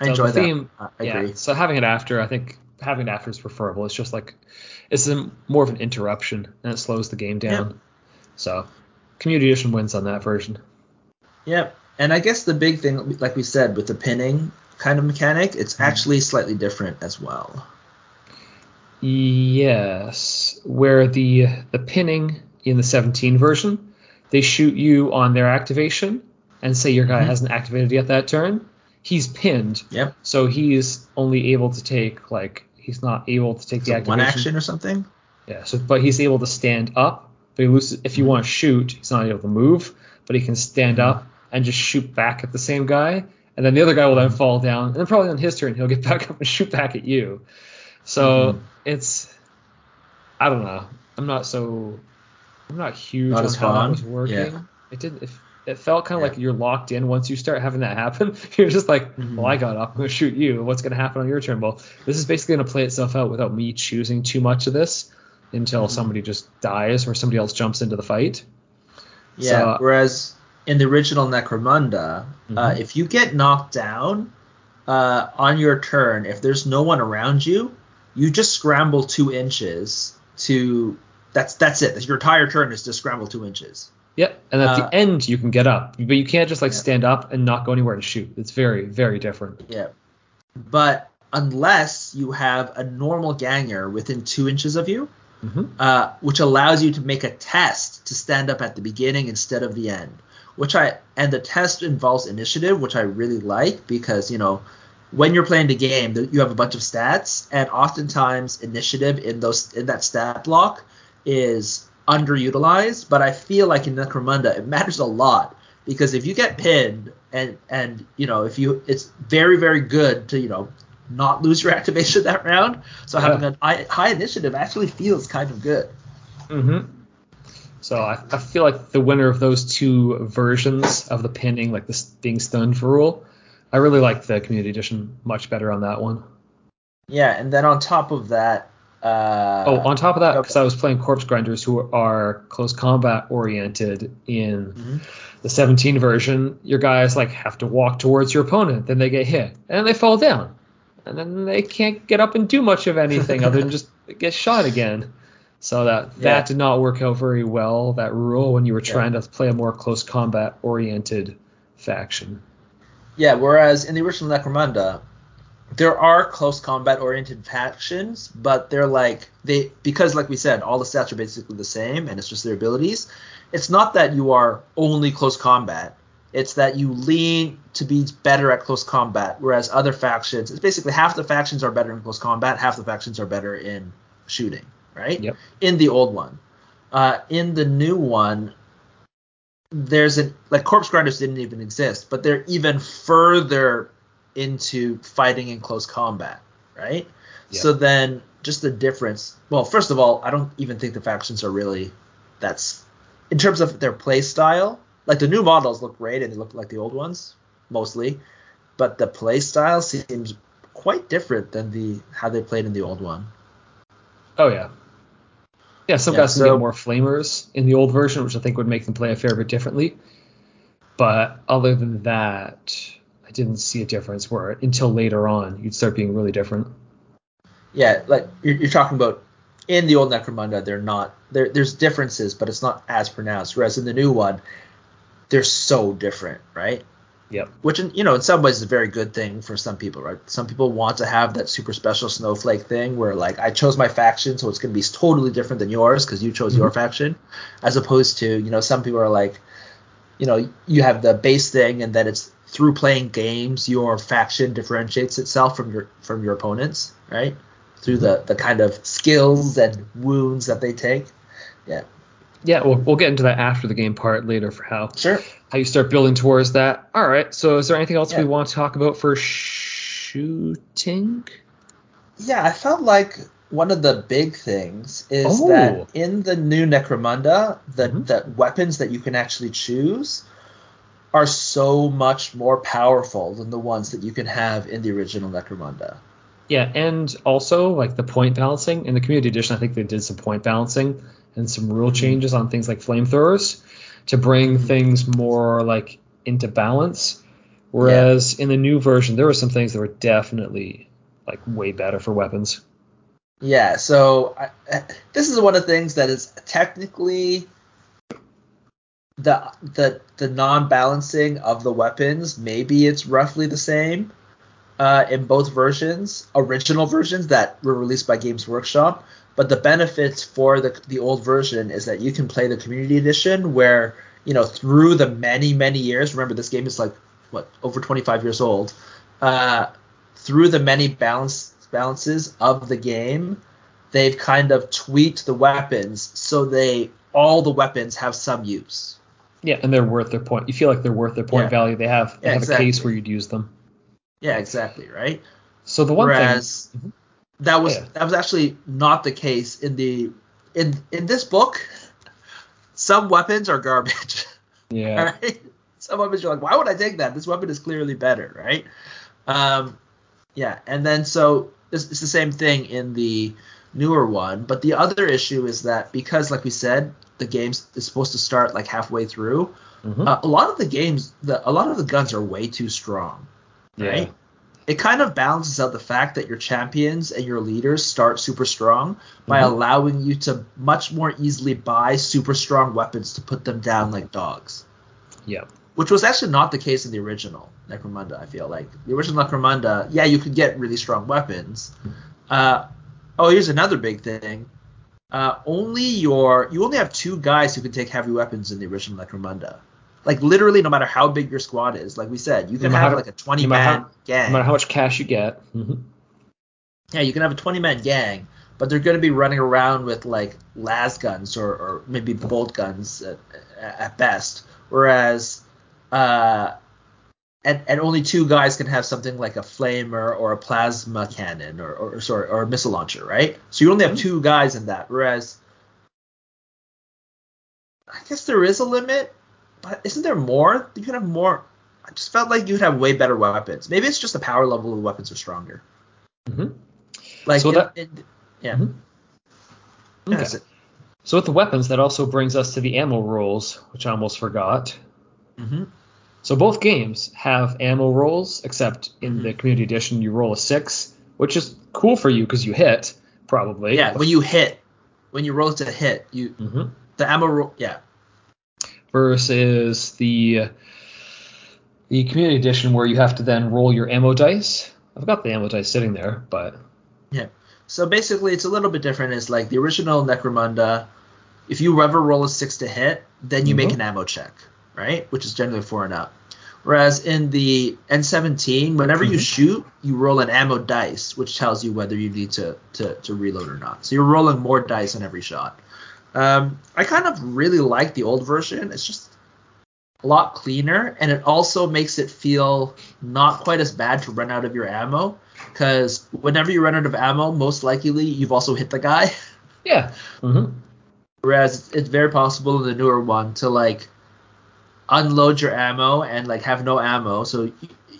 I So enjoy the that. theme- I I yeah. agree. So having it after, I think having it after is preferable. It's just like it's a, more of an interruption and it slows the game down. So community edition wins on that version. Yep. And I guess the big thing, like we said, with the pinning kind of mechanic, it's Mm-hmm. actually slightly different as well. Yes, where the the pinning in the 17 version, they shoot you on their activation, and say your guy Mhm. hasn't activated yet that turn, he's pinned, Yep. so he's only able to take like he's not able to take the activation. one action or something. Yeah, so but he's able to stand up, but he loses if you want to shoot, he's not able to move, but he can stand up and just shoot back at the same guy, and then the other guy will then fall down, and then probably on his turn he'll get back up and shoot back at you. So Mhm. it's I don't know. I'm not so I'm not huge Not on how that was working. Yeah. It did it, it felt kind of Yeah. like you're locked in once you start having that happen. You're just like, Mhm. well, I got up, I'm gonna shoot you. What's gonna happen on your turn? Well, this is basically gonna play itself out without me choosing too much of this until Mhm. somebody just dies or somebody else jumps into the fight. Yeah. So- Whereas in the original Necromunda, uh, Mhm. if you get knocked down uh, on your turn, if there's no one around you, you just scramble two inches to. That's that's it. Your entire turn is to scramble two inches. Yep. And at Uh, the end you can get up, but you can't just like Yeah. stand up and not go anywhere and shoot. It's very very different. Yeah. But unless you have a normal ganger within two inches of you, hmm uh, which allows you to make a test to stand up at the beginning instead of the end. Which I and the test involves initiative, which I really like because you know when you're playing the game, you have a bunch of stats, and oftentimes initiative in those in that stat block is underutilized. But I feel like in Necromunda, it matters a lot because if you get pinned and and you know if you, it's very very good to you know not lose your activation that round. So Yeah. having a high, high initiative actually feels kind of good. hmm So I, I feel like the winner of those two versions of the pinning, like this being stunned for rule, I really like the community edition much better on that one. Yeah, and then on top of that, uh, oh, on top of that, okay. because I was playing corpse grinders who are close combat oriented in Mhm. the 17 version, your guys like have to walk towards your opponent, then they get hit, and they fall down, and then they can't get up and do much of anything other than just get shot again. So that Yeah. that did not work out very well. That rule when you were Yeah. trying to play a more close combat oriented faction. yeah. Whereas in the original Necromunda, there are close combat oriented factions, but they're like they because like we said, all the stats are basically the same, and it's just their abilities. It's not that you are only close combat. It's that you lean to be better at close combat, whereas other factions, it's basically half the factions are better in close combat, half the factions are better in shooting, right? Yep. In the old one. Uh, in the new one, there's an like corpse grinders didn't even exist, but they're even further into fighting in close combat, right? Yeah. So then just the difference. Well, first of all, I don't even think the factions are really that's in terms of their play style. Like the new models look great and they look like the old ones mostly, but the play style seems quite different than the how they played in the old one. Oh yeah. Yeah, some Yeah, guys so- get more flamers in the old version, which I think would make them play a fair bit differently. But other than that, I didn't see a difference where until later on you'd start being really different. Yeah, like you're, you're talking about in the old Necromunda, they're not there. There's differences, but it's not as pronounced. Whereas in the new one, they're so different, right? Yep. Which, in, you know, in some ways is a very good thing for some people, right? Some people want to have that super special snowflake thing where, like, I chose my faction, so it's going to be totally different than yours because you chose your mm-hmm. faction, as opposed to, you know, some people are like, you know, you have the base thing, and then it's through playing games, your faction differentiates itself from your from your opponents, right? Through mm-hmm. the the kind of skills and wounds that they take. Yeah. Yeah, we'll, we'll get into that after the game part later for how Sure. how you start building towards that. All right. So is there anything else we want to talk about for shooting? Yeah, I felt like one of the big things is Oh. that in the new Necromunda, the Mhm. the weapons that you can actually choose are so much more powerful than the ones that you can have in the original Necromunda. Yeah, and also like the point balancing in the community edition, I think they did some point balancing and some rule changes on things like flamethrowers to bring things more like into balance. Whereas in the new version, there were some things that were definitely like way better for weapons. Yeah, so I, I- this is one of the things that is technically the the the non-balancing of the weapons. Maybe it's roughly the same uh, in both versions, original versions that were released by Games Workshop. But the benefits for the the old version is that you can play the community edition, where you know through the many many years. Remember, this game is like what over 25 years old. Uh, through the many balance balances of the game, they've kind of tweaked the weapons so they all the weapons have some use. Yeah, and they're worth their point. You feel like they're worth their point Yeah. value. They have they Yeah, have a case where you'd use them. Yeah, exactly, right? So the one Whereas thing, that was Yeah. that was actually not the case in the in in this book. Some weapons are garbage. yeah, right? Some weapons you're like, why would I take that? This weapon is clearly better, right? Um, yeah, and then so it's, it's the same thing in the newer one, but the other issue is that because, like we said, the game is supposed to start like halfway through. Mhm. Uh, a lot of the games, the a lot of the guns are way too strong, right? yeah, It kind of balances out the fact that your champions and your leaders start super strong by Mhm. allowing you to much more easily buy super strong weapons to put them down like dogs yeah, which was actually not the case in the original Necromunda. I feel like the original Necromunda, yeah, you could get really strong weapons. Uh, oh, here's another big thing. Uh, only your you only have two guys who can take heavy weapons in the original Necromunda. Like literally, no matter how big your squad is, like we said, you can No have how- like a 20 no man how- gang. no matter how much cash you get. hmm Yeah, you can have a 20 man gang, but they're going to be running around with like las guns or, or maybe bolt guns at, at best. Whereas, uh, and, and only two guys can have something like a flamer or a plasma cannon or, or sorry or a missile launcher, right? So you only have two guys in that. Whereas, I guess there is a limit, but isn't there more? You could have more. I just felt like you'd have way better weapons. Maybe it's just the power level of the weapons are stronger. hmm Like So that- in- yeah. Mhm. Okay. it. So with the weapons, that also brings us to the ammo rules, which I almost forgot. hmm So both games have ammo rolls, except in Mhm. the community edition you roll a six, which is cool for you because you hit probably. Yeah, when you hit, when you roll to hit, you hmm the ammo roll. Yeah, versus the the community edition where you have to then roll your ammo dice. I've got the ammo dice sitting there, but yeah. So basically, it's a little bit different. It's like the original Necromunda. If you ever roll a six to hit, then you make Mhm. an ammo check, right? Which is generally four and up. Whereas in the N17, whenever you Mhm. shoot, you roll an ammo dice, which tells you whether you need to, to, to reload or not. So you're rolling more dice on every shot. Um, I kind of really like the old version. It's just a lot cleaner, and it also makes it feel not quite as bad to run out of your ammo. Because whenever you run out of ammo, most likely you've also hit the guy. Yeah. Mm-hmm. Whereas it's very possible in the newer one to like unload your ammo and like have no ammo. So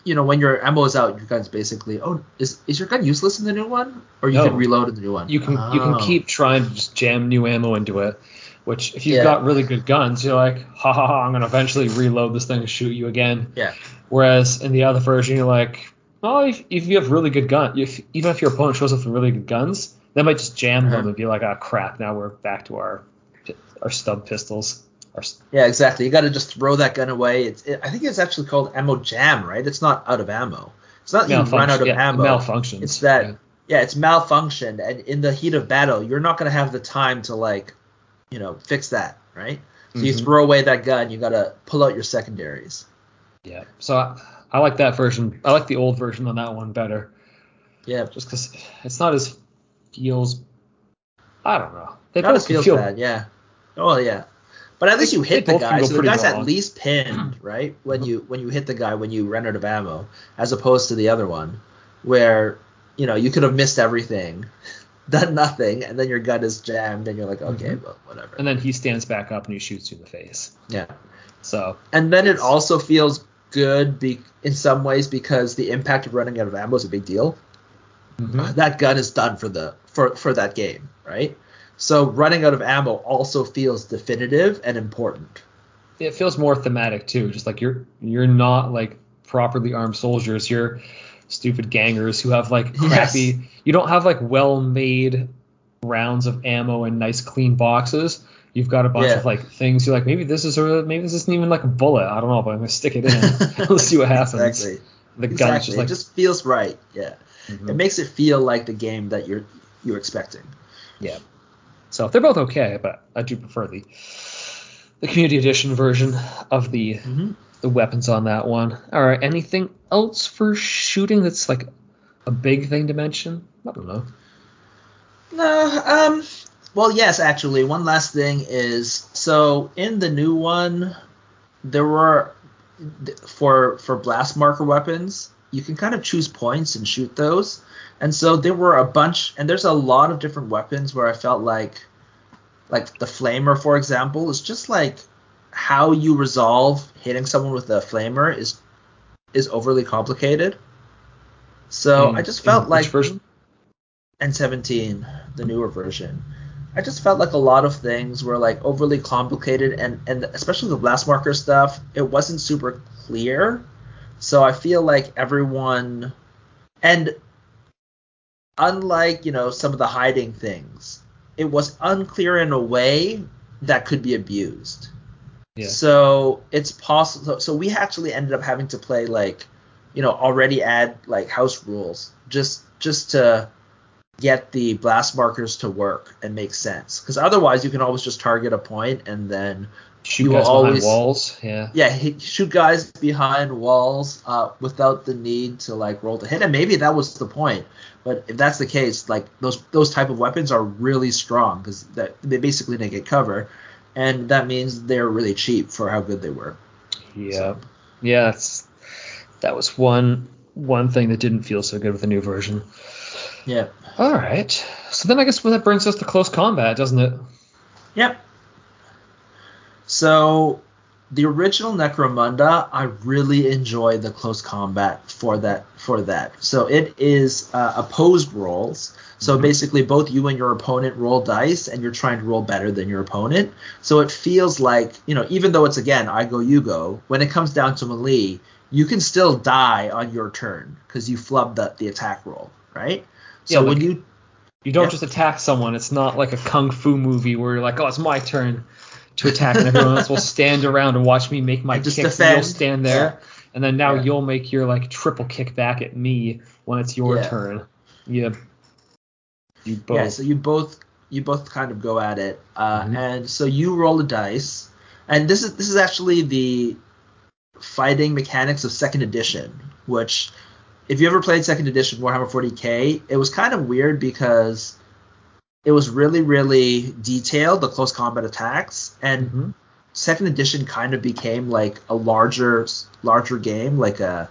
you know when your ammo is out, your gun's basically oh is is your gun useless in the new one, or you No. can reload in the new one? You can you can Oh. keep trying to just jam new ammo into it. Which if you've Yeah. got really good guns, you're like, ha ha ha, I'm gonna eventually reload this thing and shoot you again. yeah Whereas in the other version, you're like, oh, if, if you have really good gun, if, even if your opponent shows up with really good guns, they might just jam them Uh-huh. and be like, ah, crap, now we're back to our our stub pistols. Our, s- yeah exactly. You got to just throw that gun away. It's it, I think it's actually called ammo jam, right? It's not out of ammo. It's not you run out of yeah, ammo. malfunctions. It's that yeah. yeah, it's malfunctioned, and in the heat of battle, you're not gonna have the time to like, you know, fix that, right? So you Mhm. throw away that gun, you gotta pull out your secondaries. Yeah. So I, I like that version. I like the old version on that one better, Yeah, just because it's not as feels. I don't know. They not both as feels feel bad, yeah. Oh yeah, but at least you hit the guy, so the guy's wrong. at least pinned, right? When Mhm. you when you hit the guy when you ran out of ammo, as opposed to the other one, where you know you could have missed everything, done nothing, and then your gun is jammed, and you're like, okay, Mhm. well, whatever. And then he stands back up and he shoots you in the face. yeah. So And then it also feels good be- in some ways because the impact of running out of ammo is a big deal. That gun is done for the for for that game, right? So running out of ammo also feels definitive and important. it feels more thematic too. Just like you're you're not like properly armed soldiers. You're stupid gangers who have like crappy. Yes. You don't have like well made rounds of ammo and nice clean boxes. You've got a bunch Yeah. of like things. You're like maybe this is a maybe this isn't even like a bullet. I don't know, but I'm gonna stick it in. Let's see what happens. Exactly. The gun's exactly. just like it just feels right. Yeah. Mhm. It makes it feel like the game that you're you're expecting. Yeah. So they're both okay, but I do prefer the the community edition version of the Mm-hmm. the weapons on that one. All right, anything else for shooting that's like a big thing to mention? I don't know. No, um, well, yes, actually, one last thing is so in the new one, there were for for blast marker weapons, you can kind of choose points and shoot those, and so there were a bunch, and there's a lot of different weapons where I felt like, like the flamer, for example, is just like how you resolve hitting someone with a flamer is is overly complicated. So I just felt which like version? N17, the newer version. I just felt like a lot of things were like overly complicated and and especially the blast marker stuff, it wasn't super clear. So I feel like everyone and unlike, you know, some of the hiding things, it was unclear in a way that could be abused. Yeah. So it's possible. So we actually ended up having to play like, you know, already add like house rules just just to get the blast markers to work and make sense. Because otherwise, you can always just target a point and then Shoot you guys behind always- walls. Yeah. yeah, hit, shoot guys behind walls uh, without the need to like roll to hit. And maybe that was the point. But if that's the case, like those those type of weapons are really strong because that they basically negate cover, and that means they're really cheap for how good they were. Yeah. Yeah. It's, that was one one thing that didn't feel so good with the new version. Yeah. All right. So then I guess that brings us to close combat, doesn't it? Yep. So the original Necromunda, I really enjoy the close combat for that for that. So it is uh, opposed rolls. So Mhm. basically, both you and your opponent roll dice, and you're trying to roll better than your opponent. So it feels like you know, even though it's again I go you go, when it comes down to melee, you can still die on your turn because you flubbed the, the attack roll, right? So Yeah, when you You don't Yeah. just attack someone. It's not like a kung fu movie where you're like, oh, it's my turn to attack, and everyone else will stand around and watch me make my And kicks, and you'll stand there, and then now Yeah. you'll make your like triple kick back at me when it's your Yeah. turn. You, you both. Yeah, so you both you both kind of go at it, uh, Mhm. and so you roll the dice, and this is this is actually the fighting mechanics of second edition, which if you ever played second edition Warhammer 40k, it was kind of weird because it was really really detailed the close combat attacks, and Mhm. second edition kind of became like a larger larger game, like a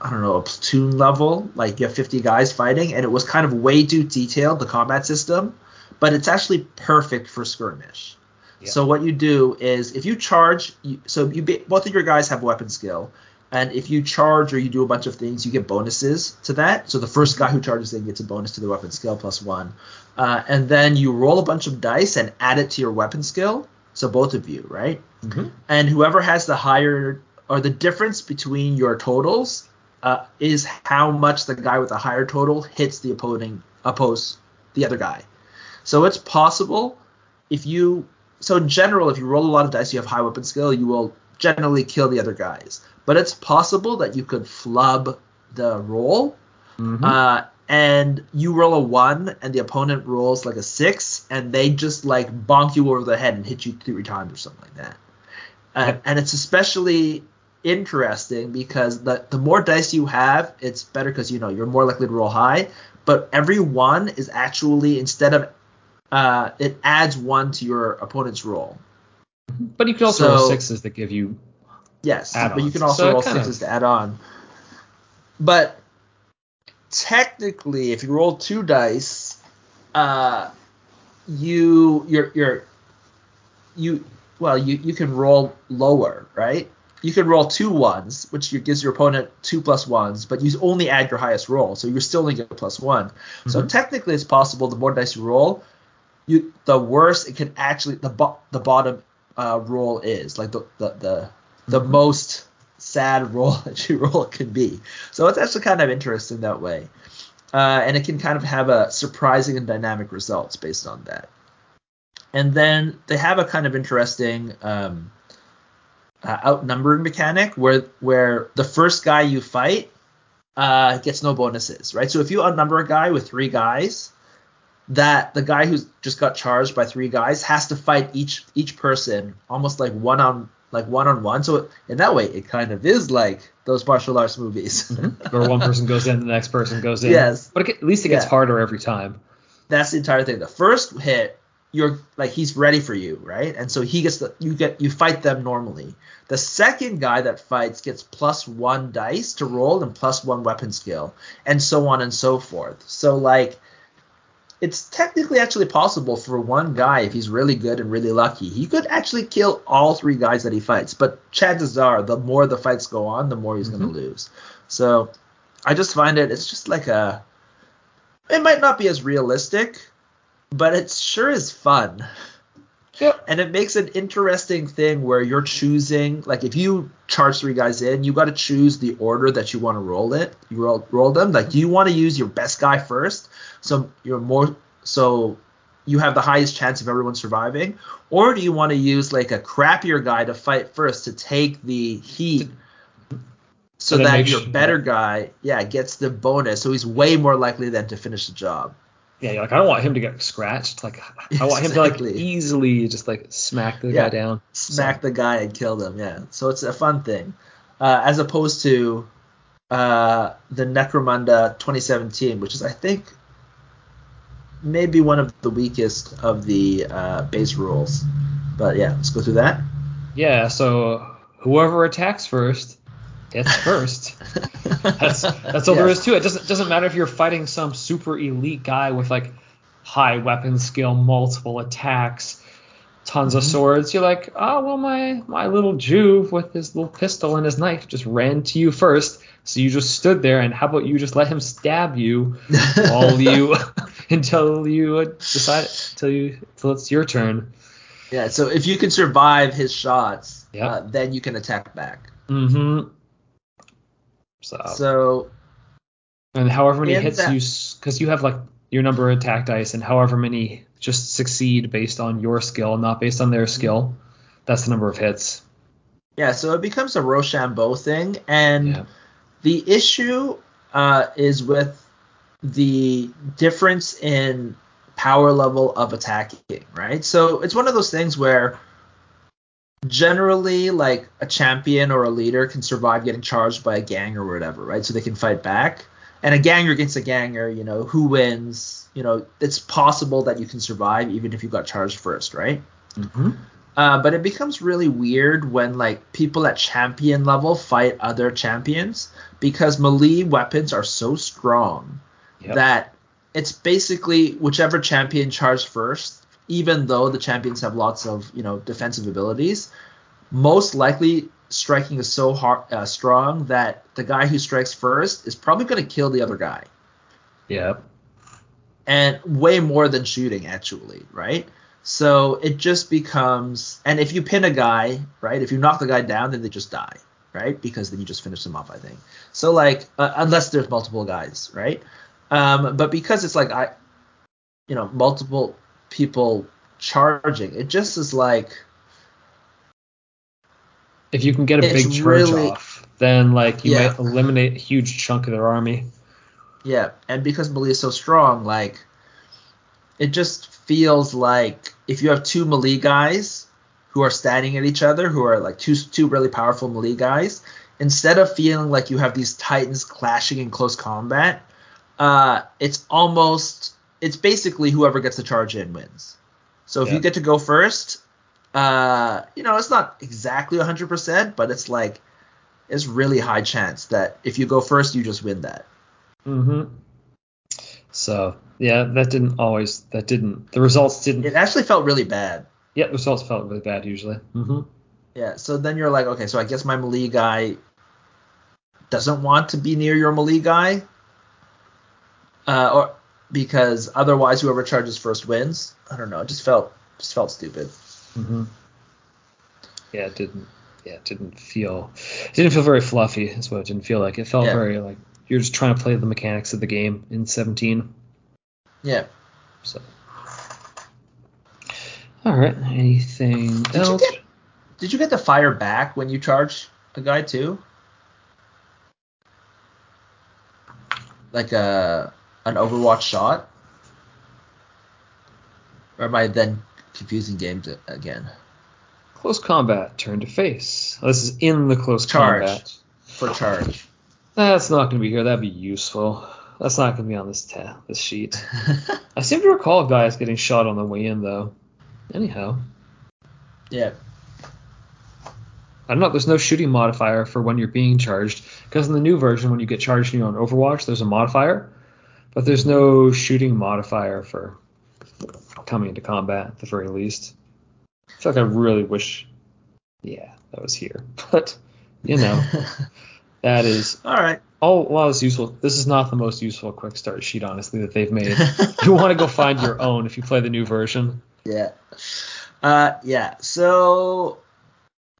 I don't know, a platoon level, like you have 50 guys fighting, and it was kind of way too detailed, the combat system, but it's actually perfect for skirmish. Yeah. So what you do is if you charge, you, so you both of your guys have weapon skill, and if you charge or you do a bunch of things, you get bonuses to that. So the first guy who charges in gets a bonus to the weapon skill plus one, uh, and then you roll a bunch of dice and add it to your weapon skill. So both of you, right? Mm-hmm. And whoever has the higher or the difference between your totals uh, is how much the guy with the higher total hits the opposing oppose the other guy. So it's possible if you so in general if you roll a lot of dice you have high weapon skill you will generally kill the other guys. But it's possible that you could flub the roll. Mm-hmm. Uh, and you roll a one and the opponent rolls like a six and they just like bonk you over the head and hit you three times or something like that. Uh, and it's especially interesting because the the more dice you have, it's better because you know you're more likely to roll high. But every one is actually instead of uh, it adds one to your opponent's roll. But you can also so, roll sixes that give you yes, but you can also so roll sixes of... to add on. But technically, if you roll two dice, uh, you you're you're you well you you can roll lower, right? you can roll two ones, which gives your opponent two plus ones, but you only add your highest roll, so you're still only get plus one. Mm-hmm. So technically, it's possible the more dice you roll, you the worse it can actually the bo- the bottom uh, roll is like the the the, the mm-hmm. most sad role that you roll can be. So it's actually kind of interesting that way, uh, and it can kind of have a surprising and dynamic results based on that. And then they have a kind of interesting. Um, uh, outnumbering mechanic where where the first guy you fight uh, gets no bonuses, right? So if you outnumber a guy with three guys, that the guy who's just got charged by three guys has to fight each each person almost like one on like one on one. So in that way, it kind of is like those martial arts movies, where one person goes in, the next person goes in. Yes, but it, at least it gets yeah. harder every time. That's the entire thing. The first hit you're like he's ready for you, right? And so he gets the you get you fight them normally. The second guy that fights gets plus one dice to roll and plus one weapon skill, and so on and so forth. So like it's technically actually possible for one guy if he's really good and really lucky, he could actually kill all three guys that he fights. But chances are, the more the fights go on, the more he's mm-hmm. going to lose. So I just find it it's just like a it might not be as realistic but it sure is fun. Yep. And it makes an interesting thing where you're choosing, like if you charge three guys in, you got to choose the order that you want to roll it. You roll roll them. Like, do you want to use your best guy first, so you're more so you have the highest chance of everyone surviving, or do you want to use like a crappier guy to fight first to take the heat, so that your better guy, yeah, gets the bonus, so he's way more likely than to finish the job yeah, like I don't want him to get scratched. Like I want him to like easily just like smack the yeah, guy down. Smack so. the guy and kill them. Yeah. So it's a fun thing, uh, as opposed to uh, the Necromunda 2017, which is I think maybe one of the weakest of the uh, base rules. But yeah, let's go through that. Yeah. So whoever attacks first it's first. that's that's all yeah. there is to it. Doesn't doesn't matter if you're fighting some super elite guy with like high weapon skill, multiple attacks, tons mm-hmm. of swords. You're like, oh well, my my little juve with his little pistol and his knife just ran to you first. So you just stood there, and how about you just let him stab you, all you until you decide until you until it's your turn. Yeah. So if you can survive his shots, yep. uh, then you can attack back. Mm-hmm. So, so and however many hits that, you, because you have like your number of attack dice, and however many just succeed based on your skill, not based on their skill. That's the number of hits. Yeah, so it becomes a Rochambeau thing, and yeah. the issue uh, is with the difference in power level of attacking, right? So it's one of those things where generally like a champion or a leader can survive getting charged by a gang or whatever, right? So they can fight back. And a ganger against a ganger, you know, who wins? You know, it's possible that you can survive even if you got charged first, right? Mm-hmm. Uh, but it becomes really weird when like people at champion level fight other champions because melee weapons are so strong Yep. that it's basically whichever champion charged first, even though the champions have lots of you know defensive abilities, most likely striking is so hard, uh, strong that the guy who strikes first is probably going to kill the other guy, Yep. and way more than shooting actually, right? So it just becomes, and if you pin a guy, right? If you knock the guy down, then they just die, right? Because then you just finish them off, I think. So like, uh, unless there's multiple guys, right? Um, but because it's like I, you know, multiple people charging, it just is like If you can get a big charge really- off, then like you Yeah. might eliminate a huge chunk of their army. Yeah, and because melee is so strong, like it just feels like if you have two melee guys who are standing at each other, who are like two two really powerful melee guys, instead of feeling like you have these titans clashing in close combat, uh, it's almost it's basically whoever gets the charge in wins. So if Yeah. you get to go first, uh, you know it's not exactly 100%, but it's like it's really high chance that if you go first, you just win that. hmm So yeah, that didn't always. That didn't. The results didn't. It actually felt really bad. yeah, the results felt really bad usually. hmm Yeah, so then you're like, okay, so I guess my melee guy doesn't want to be near your melee guy, uh, or because otherwise whoever charges first wins. I don't know. It just felt just felt stupid. hmm Yeah, it didn't. Yeah, it didn't feel. It didn't feel very fluffy. Is what it didn't feel like. It felt Yeah. very like you're just trying to play the mechanics of the game in 17. Yeah. So. All right. Anything Did you else? get Did you get the fire back when you charge a guy too? Like a an Overwatch shot? Or am I then confusing games again? Close combat. Turn to face. Oh, this is in the close Charge. combat. For charge. That's not going to be here. That'd be useful. That's not going to be on this ta- this sheet. I seem to recall guys getting shot on the way in though. Anyhow, yeah. I don't know. There's no shooting modifier for when you're being charged because in the new version, when you get charged and you're on Overwatch, there's a modifier, but there's no shooting modifier for coming into combat at the very least. I feel like I really wish, yeah, that was here, but you know, that is All right. all while it's useful. This is not the most useful quick start sheet, honestly, that they've made. you want to go find your own if you play the new version. Yeah. Uh, yeah. So,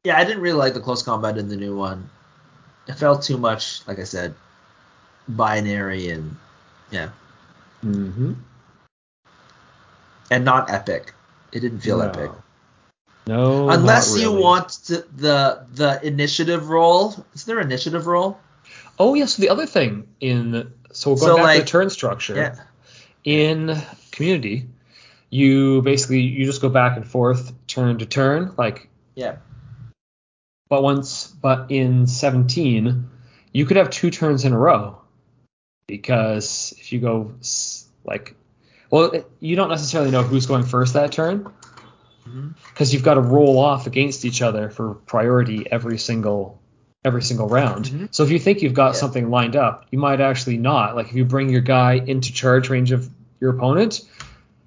yeah, I didn't really like the close combat in the new one. It felt too much, like I said, binary and yeah, Mm-hmm. and not epic. It didn't feel epic. No, Unless not you want to, the the initiative roll. Is there initiative roll? Oh yeah, so the other thing in so we're going So, back to like- the turn structure Yeah. in community, you basically you just go back and forth turn to turn, like Yeah. but once but in 17 you could have two turns in a row because if you go like well you don't necessarily know who's going first that turn because you've got to roll off against each other for priority every single every single round. Mhm. So if you think you've got Yeah. something lined up, you might actually not. Like if you bring your guy into charge range of your opponent,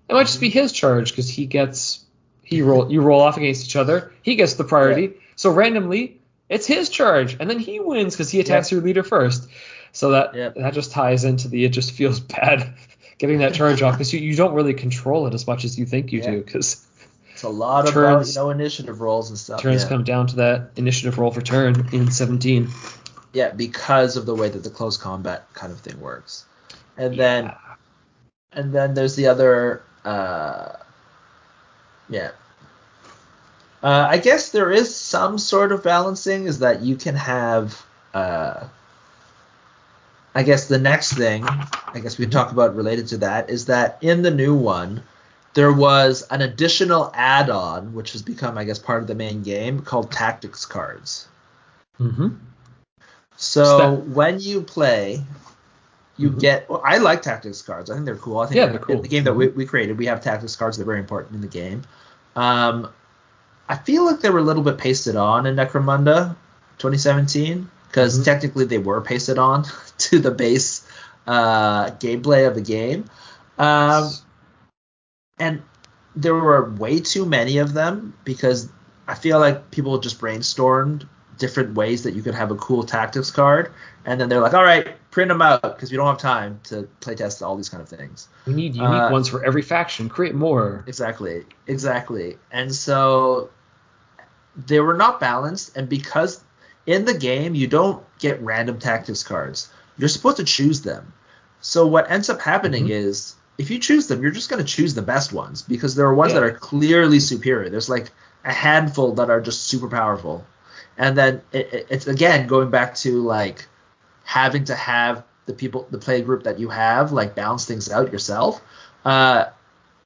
it might just be his charge because he gets he roll you roll off against each other. He gets the priority. So randomly, it's his charge, and then he wins because he attacks your leader first. So that Yep. that just ties into the it just feels bad getting that charge off because you, you don't really control it as much as you think you Yeah. do because It's a lot of Turns- you know initiative rolls and stuff. turns yeah. come down to that initiative roll for turn in 17. yeah, because of the way that the close combat kind of thing works. And then and then there's the other uh yeah uh, i guess there is some sort of balancing is that you can have uh i guess the next thing i guess we can talk about related to that is that in the new one there was an additional add-on which has become i guess part of the main game called tactics cards Mm-hmm. so Step- when you play, you Mhm. get. Well, I like tactics cards. I think they're cool. I think Yeah, they're cool. in the game that we, we created, we have tactics cards. They're very important in the game. Um, I feel like they were a little bit pasted on in Necromunda 2017 because Mhm. technically they were pasted on to the base uh, gameplay of the game. Um, and there were way too many of them because I feel like people just brainstormed different ways that you could have a cool tactics card, and then they're like, "All right, print them out because we don't have time to playtest all these kind of things." We need unique Uh, ones for every faction. Create more. Exactly, exactly. And so they were not balanced, and because in the game you don't get random tactics cards, you're supposed to choose them. So what ends up happening Mhm. is if you choose them, you're just going to choose the best ones because there are ones Yeah. that are clearly superior. There's like a handful that are just super powerful, and then it, it- it's again going back to like having to have the people, the play group that you have, like balance things out yourself. Uh,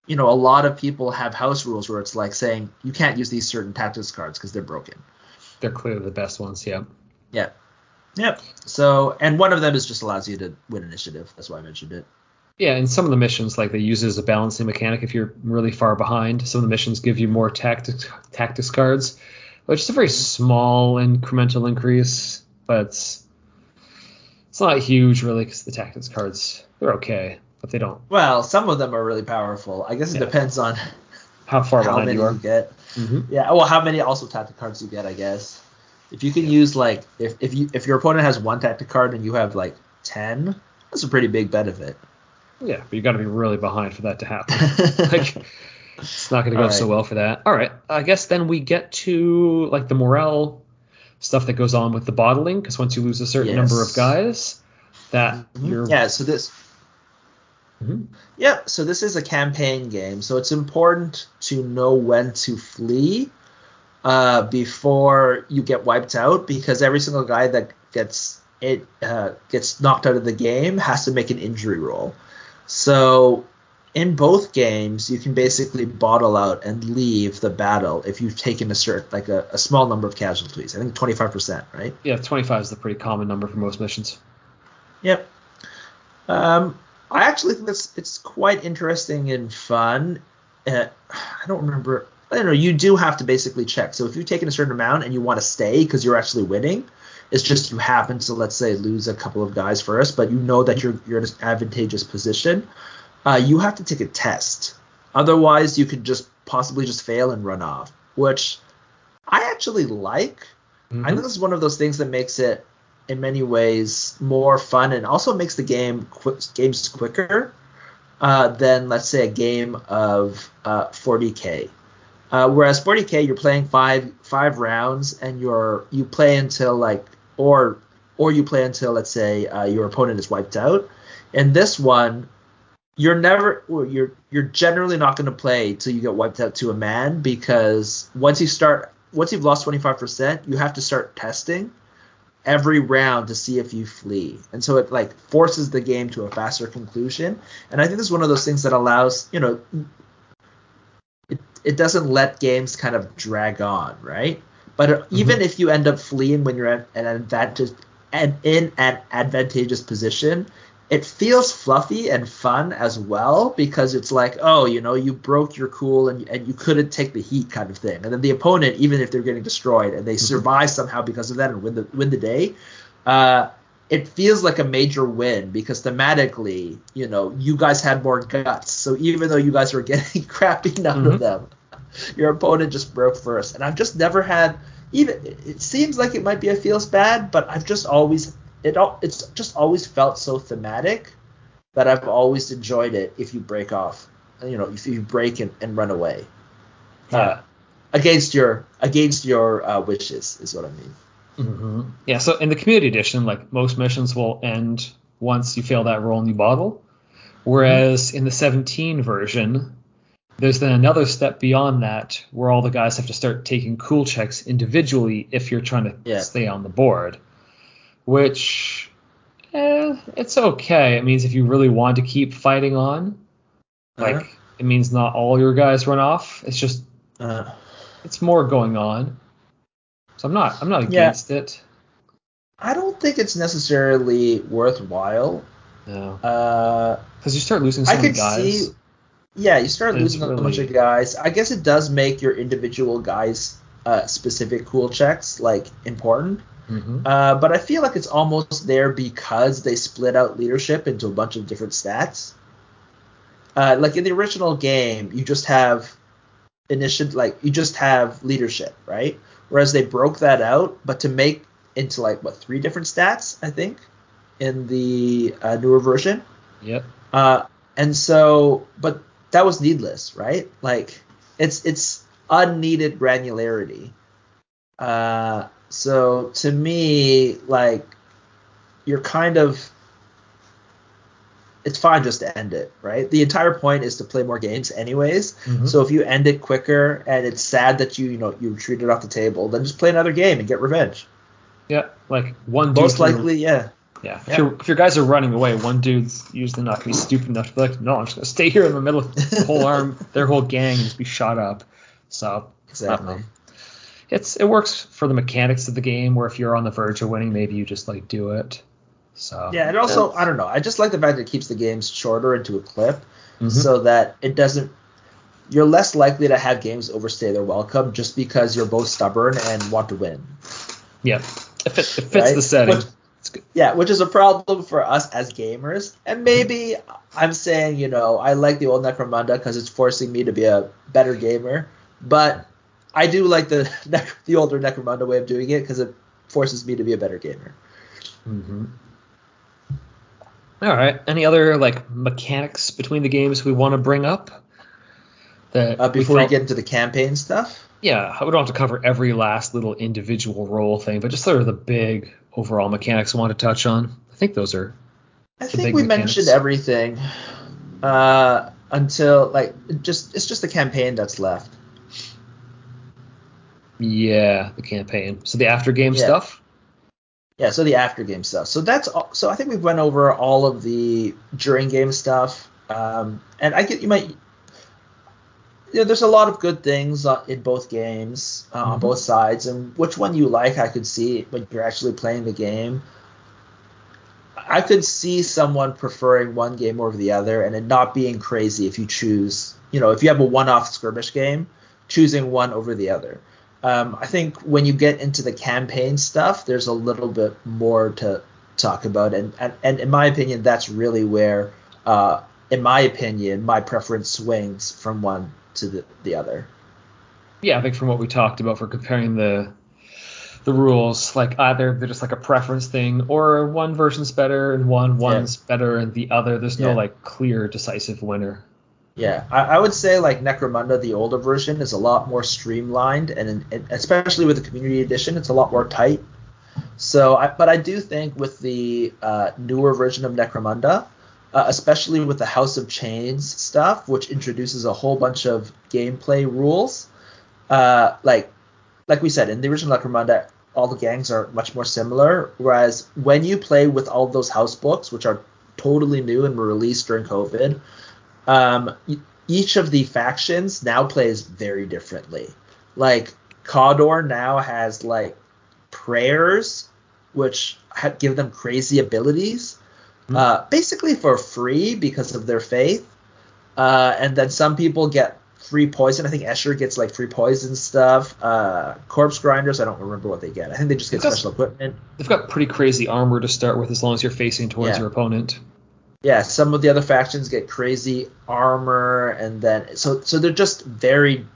you know, a lot of people have house rules where it's like saying you can't use these certain tactics cards because they're broken. They're clearly the best ones. Yeah. Yeah. Yep. So, and one of them is just allows you to win initiative. That's why I mentioned it. Yeah, and some of the missions like they use it as a balancing mechanic if you're really far behind. Some of the missions give you more tactics tactics cards, which is a very small incremental increase, but it's, it's not huge really because the tactics cards they're okay, but they don't Well, some of them are really powerful. I guess it Yeah. depends on how far how behind many you you, are. get. hmm Yeah. Well, how many also tactic cards you get, I guess. If you can use like if if you if your opponent has one tactic card and you have like ten, that's a pretty big benefit. Yeah, but you've got to be really behind for that to happen. like it's not going to go All so well for that. All right, I guess then we get to like the morale stuff that goes on with the bottling because once you lose a certain number of guys, that you're yeah. So this Mhm. Yeah, so this is a campaign game, so it's important to know when to flee uh, before you get wiped out, because every single guy that gets it uh, gets knocked out of the game has to make an injury roll. So in both games, you can basically bottle out and leave the battle if you've taken a certain like a, a small number of casualties. I think 25%, right? yeah, 25 is the pretty common number for most missions. Yep. Um, I actually think that's it's quite interesting and fun. Uh, I don't remember. I don't know. You do have to basically check. So if you've taken a certain amount and you want to stay because you're actually winning, it's just you happen to let's say lose a couple of guys first, but you know that you're you're in an advantageous position. Uh, you have to take a test. Otherwise, you could just possibly just fail and run off, which I actually like. I Mhm. think this is one of those things that makes it, in many ways, more fun and also makes the game qu- games quicker uh, than, let's say, a game of uh, 40k. Uh, whereas 40k, you're playing five five rounds and you're you play until like or or you play until let's say uh, your opponent is wiped out. In this one, you're never you're you're generally not going to play till you get wiped out to a man because once you start once you've lost 25% you have to start testing every round to see if you flee and so it like forces the game to a faster conclusion and i think this is one of those things that allows you know it, doesn't let games kind of drag on right? But even if you end up fleeing when you're at an advantage and in an advantageous position it feels fluffy and fun as well because it's like, oh, you know, you broke your cool and, and you couldn't take the heat kind of thing. And then the opponent, even if they're getting destroyed and they survive somehow because of that and win the win the day, uh, it feels like a major win because thematically, you know, you guys had more guts. So even though you guys were getting crap beaten out Mhm. of them, your opponent just broke first. And I've just never had even it seems like it might be a feels bad, but I've just always it all it's just always felt so thematic that I've always enjoyed it if you break off. You know, if you break and, and run away. Yeah. Uh, against your against your uh, wishes is what I mean. Hmm Yeah, so in the community edition, like most missions will end once you fail that roll and you bottle. Whereas in the 17 version, there's then another step beyond that where all the guys have to start taking cool checks individually if you're trying to Yeah. stay on the board. Which, eh, it's okay. It means if you really want to keep fighting on, like Uh-huh. it means not all your guys run off. It's just Uh, it's more going on. So I'm not I'm not Yeah. against it. I don't think it's necessarily worthwhile. No. Uh, Because you start losing so I could guys. see. Yeah, you start losing a bunch of guys. I guess it does make your individual guys uh, specific cool checks like important. Mm-hmm. Uh, but I feel like it's almost there because they split out leadership into a bunch of different stats. Uh, like in the original game, you just have initiative, like you just have leadership, right? Whereas they broke that out, but to make into like what three different stats, I think, in the uh, newer version. Yep. Uh, and so, but that was needless, right? Like it's it's unneeded granularity. Uh, so to me, like you're kind of it's fine just to end it, right? The entire point is to play more games anyways. Mhm. So if you end it quicker and it's sad that you you know you retreated off the table, then just play another game and get revenge. Yeah. Like one dude Most can- likely, yeah. Yeah. If, Yeah. Your, if your guys are running away, one dude's usually not gonna be stupid enough to be like, no, I'm just gonna stay here in the middle of the whole arm, their whole gang, and just be shot up. So Exactly. It's it works for the mechanics of the game, where if you're on the verge of winning, maybe you just like do it. So Yeah, and also I don't know. I just like the fact that it keeps the games shorter into a clip, Mhm. so that it doesn't. You're less likely to have games overstay their welcome just because you're both stubborn and want to win. yeah, it, fit, it fits Right? the setting. Which- Yeah, which is a problem for us as gamers. And maybe I'm saying, you know, I like the old Necromunda because it's forcing me to be a better gamer. But I do like the the older Necromunda way of doing it because it forces me to be a better gamer. hmm All right. Any other like mechanics between the games we want to bring up? That Uh, before we felt- get into the campaign stuff. yeah, we don't have to cover every last little individual role thing, but just sort of the big overall mechanics I want to touch on. I think those are I think we mechanics. mentioned everything uh, until like just it's just the campaign that's left. yeah the campaign. So the after game Yeah. stuff. Yeah, so the after game stuff. So that's all, so I think we've went over all of the during game stuff. Um, and I get you might you know, there's a lot of good things uh, in both games uh, on Mhm. both sides, and which one you like, I could see when you're actually playing the game. I could see someone preferring one game over the other, and it not being crazy if you choose, you know, if you have a one-off skirmish game, choosing one over the other. Um, I think when you get into the campaign stuff, there's a little bit more to talk about, and and, and in my opinion, that's really where, uh, in my opinion, my preference swings from one to the, the other. Yeah, I think from what we talked about for comparing the the rules, like either they're just like a preference thing, or one version's better and one one's better and the other. There's no Yeah. like clear decisive winner. Yeah, I, I would say like Necromunda, the older version, is a lot more streamlined, and, and especially with the community edition, it's a lot more tight. So, I, but I do think with the uh, newer version of Necromunda, uh, especially with the House of Chains stuff, which introduces a whole bunch of gameplay rules, uh, like like we said in the original Necromunda, all the gangs are much more similar. Whereas when you play with all those house books, which are totally new and were released during COVID, um, each of the factions now plays very differently. Like Cawdor now has like prayers, which ha- give them crazy abilities, Hmm. uh, basically for free because of their faith. Uh, and then some people get free poison. I think Escher gets like free poison stuff. Uh, corpse grinders, I don't remember what they get. I think they just get special equipment. They've got pretty crazy armor to start with, as long as you're facing towards Yeah. your opponent. Yeah, some of the other factions get crazy armor, and then so so they're just very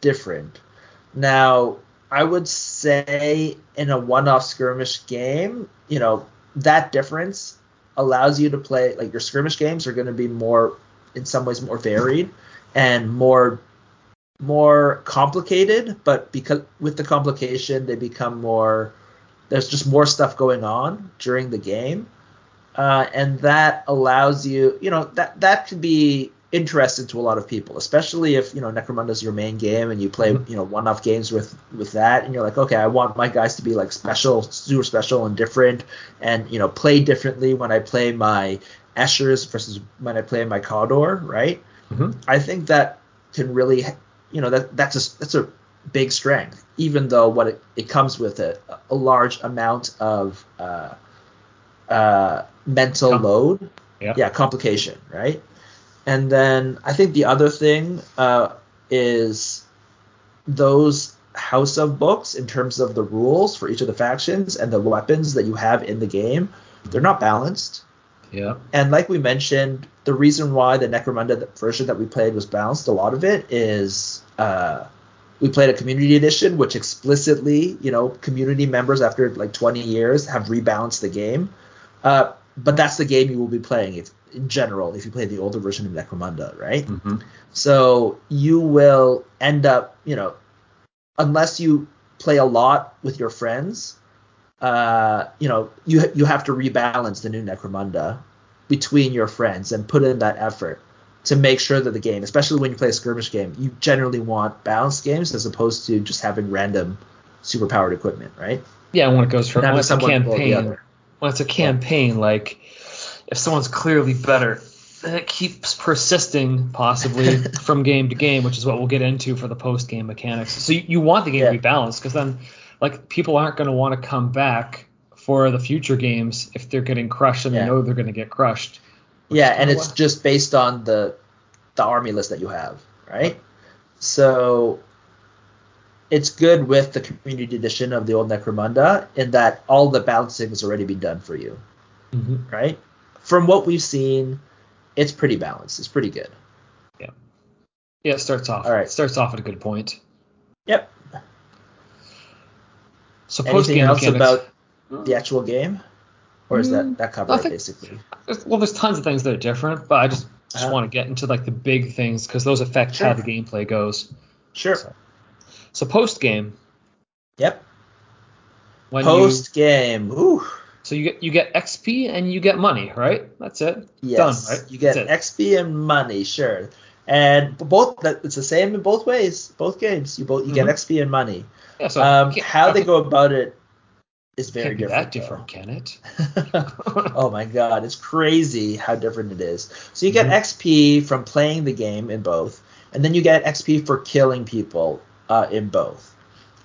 different. Now, I would say in a one-off skirmish game, you know, that difference allows you to play like your skirmish games are going to be more, in some ways, more varied and more more complicated. But because with the complication, they become more. There's just more stuff going on during the game uh, and that allows you, you know, that that could be interesting to a lot of people, especially if you know Necromunda is your main game and you play, Mhm. you know, one-off games with with that, and you're like, okay, I want my guys to be like special, super special and different, and you know, play differently when I play my Eschers versus when I play my Cawdor, right? Mhm. I think that can really, you know, that that's a that's a big strength, even though what it, it comes with a, a large amount of uh, uh, mental Com- load. Yeah. Yeah, complication, right? and then I think the other thing uh, is those house of books in terms of the rules for each of the factions and the weapons that you have in the game. They're not balanced. Yeah. And like we mentioned, the reason why the Necromunda version that we played was balanced, a lot of it is uh, we played a community edition, which explicitly, you know, community members after like 20 years have rebalanced the game. Uh, but that's the game you will be playing if, in general if you play the older version of Necromunda, right? Mm-hmm. So you will end up, you know, unless you play a lot with your friends, uh, you know, you you have to rebalance the new Necromunda between your friends and put in that effort to make sure that the game, especially when you play a skirmish game, you generally want balanced games as opposed to just having random superpowered equipment, right? Yeah, when it goes from And when having it's a someone pull the campaign, other. When it's a campaign, like if someone's clearly better, then it keeps persisting possibly from game to game, which is what we'll get into for the post game mechanics. So you, you want the game Yeah. to be balanced because then like people aren't going to want to come back for the future games if they're getting crushed and Yeah. they know they're going to get crushed. yeah, and it's just based on the the army list that you have, right? So it's good with the community edition of the old Necromunda in that all the balancing has already been done for you, Mhm. right? From what we've seen, it's pretty balanced. It's pretty good. Yeah, Yeah, it starts off. All right. It starts off at a good point. Yep. So post Anything game else mechanics. about the actual game, or is Mm, that that cover it nothing. basically? Well, there's tons of things that are different, but I just just Uh-huh. want to get into like the big things because those affect Sure. how the gameplay goes. Sure. So- So post game, Yep. when Post game. Ooh. so you get you get XP and you get money, right? That's it. Yes. Done, right? You get. XP and money, sure. And both that it's the same in both ways. Both games, you both you get Mhm. XP and money. Yeah, so Um, how they go about it is very different. that different, can it? oh my god, it's crazy how different it is. So you get Mhm. XP from playing the game in both, and then you get XP for killing people uh, in both.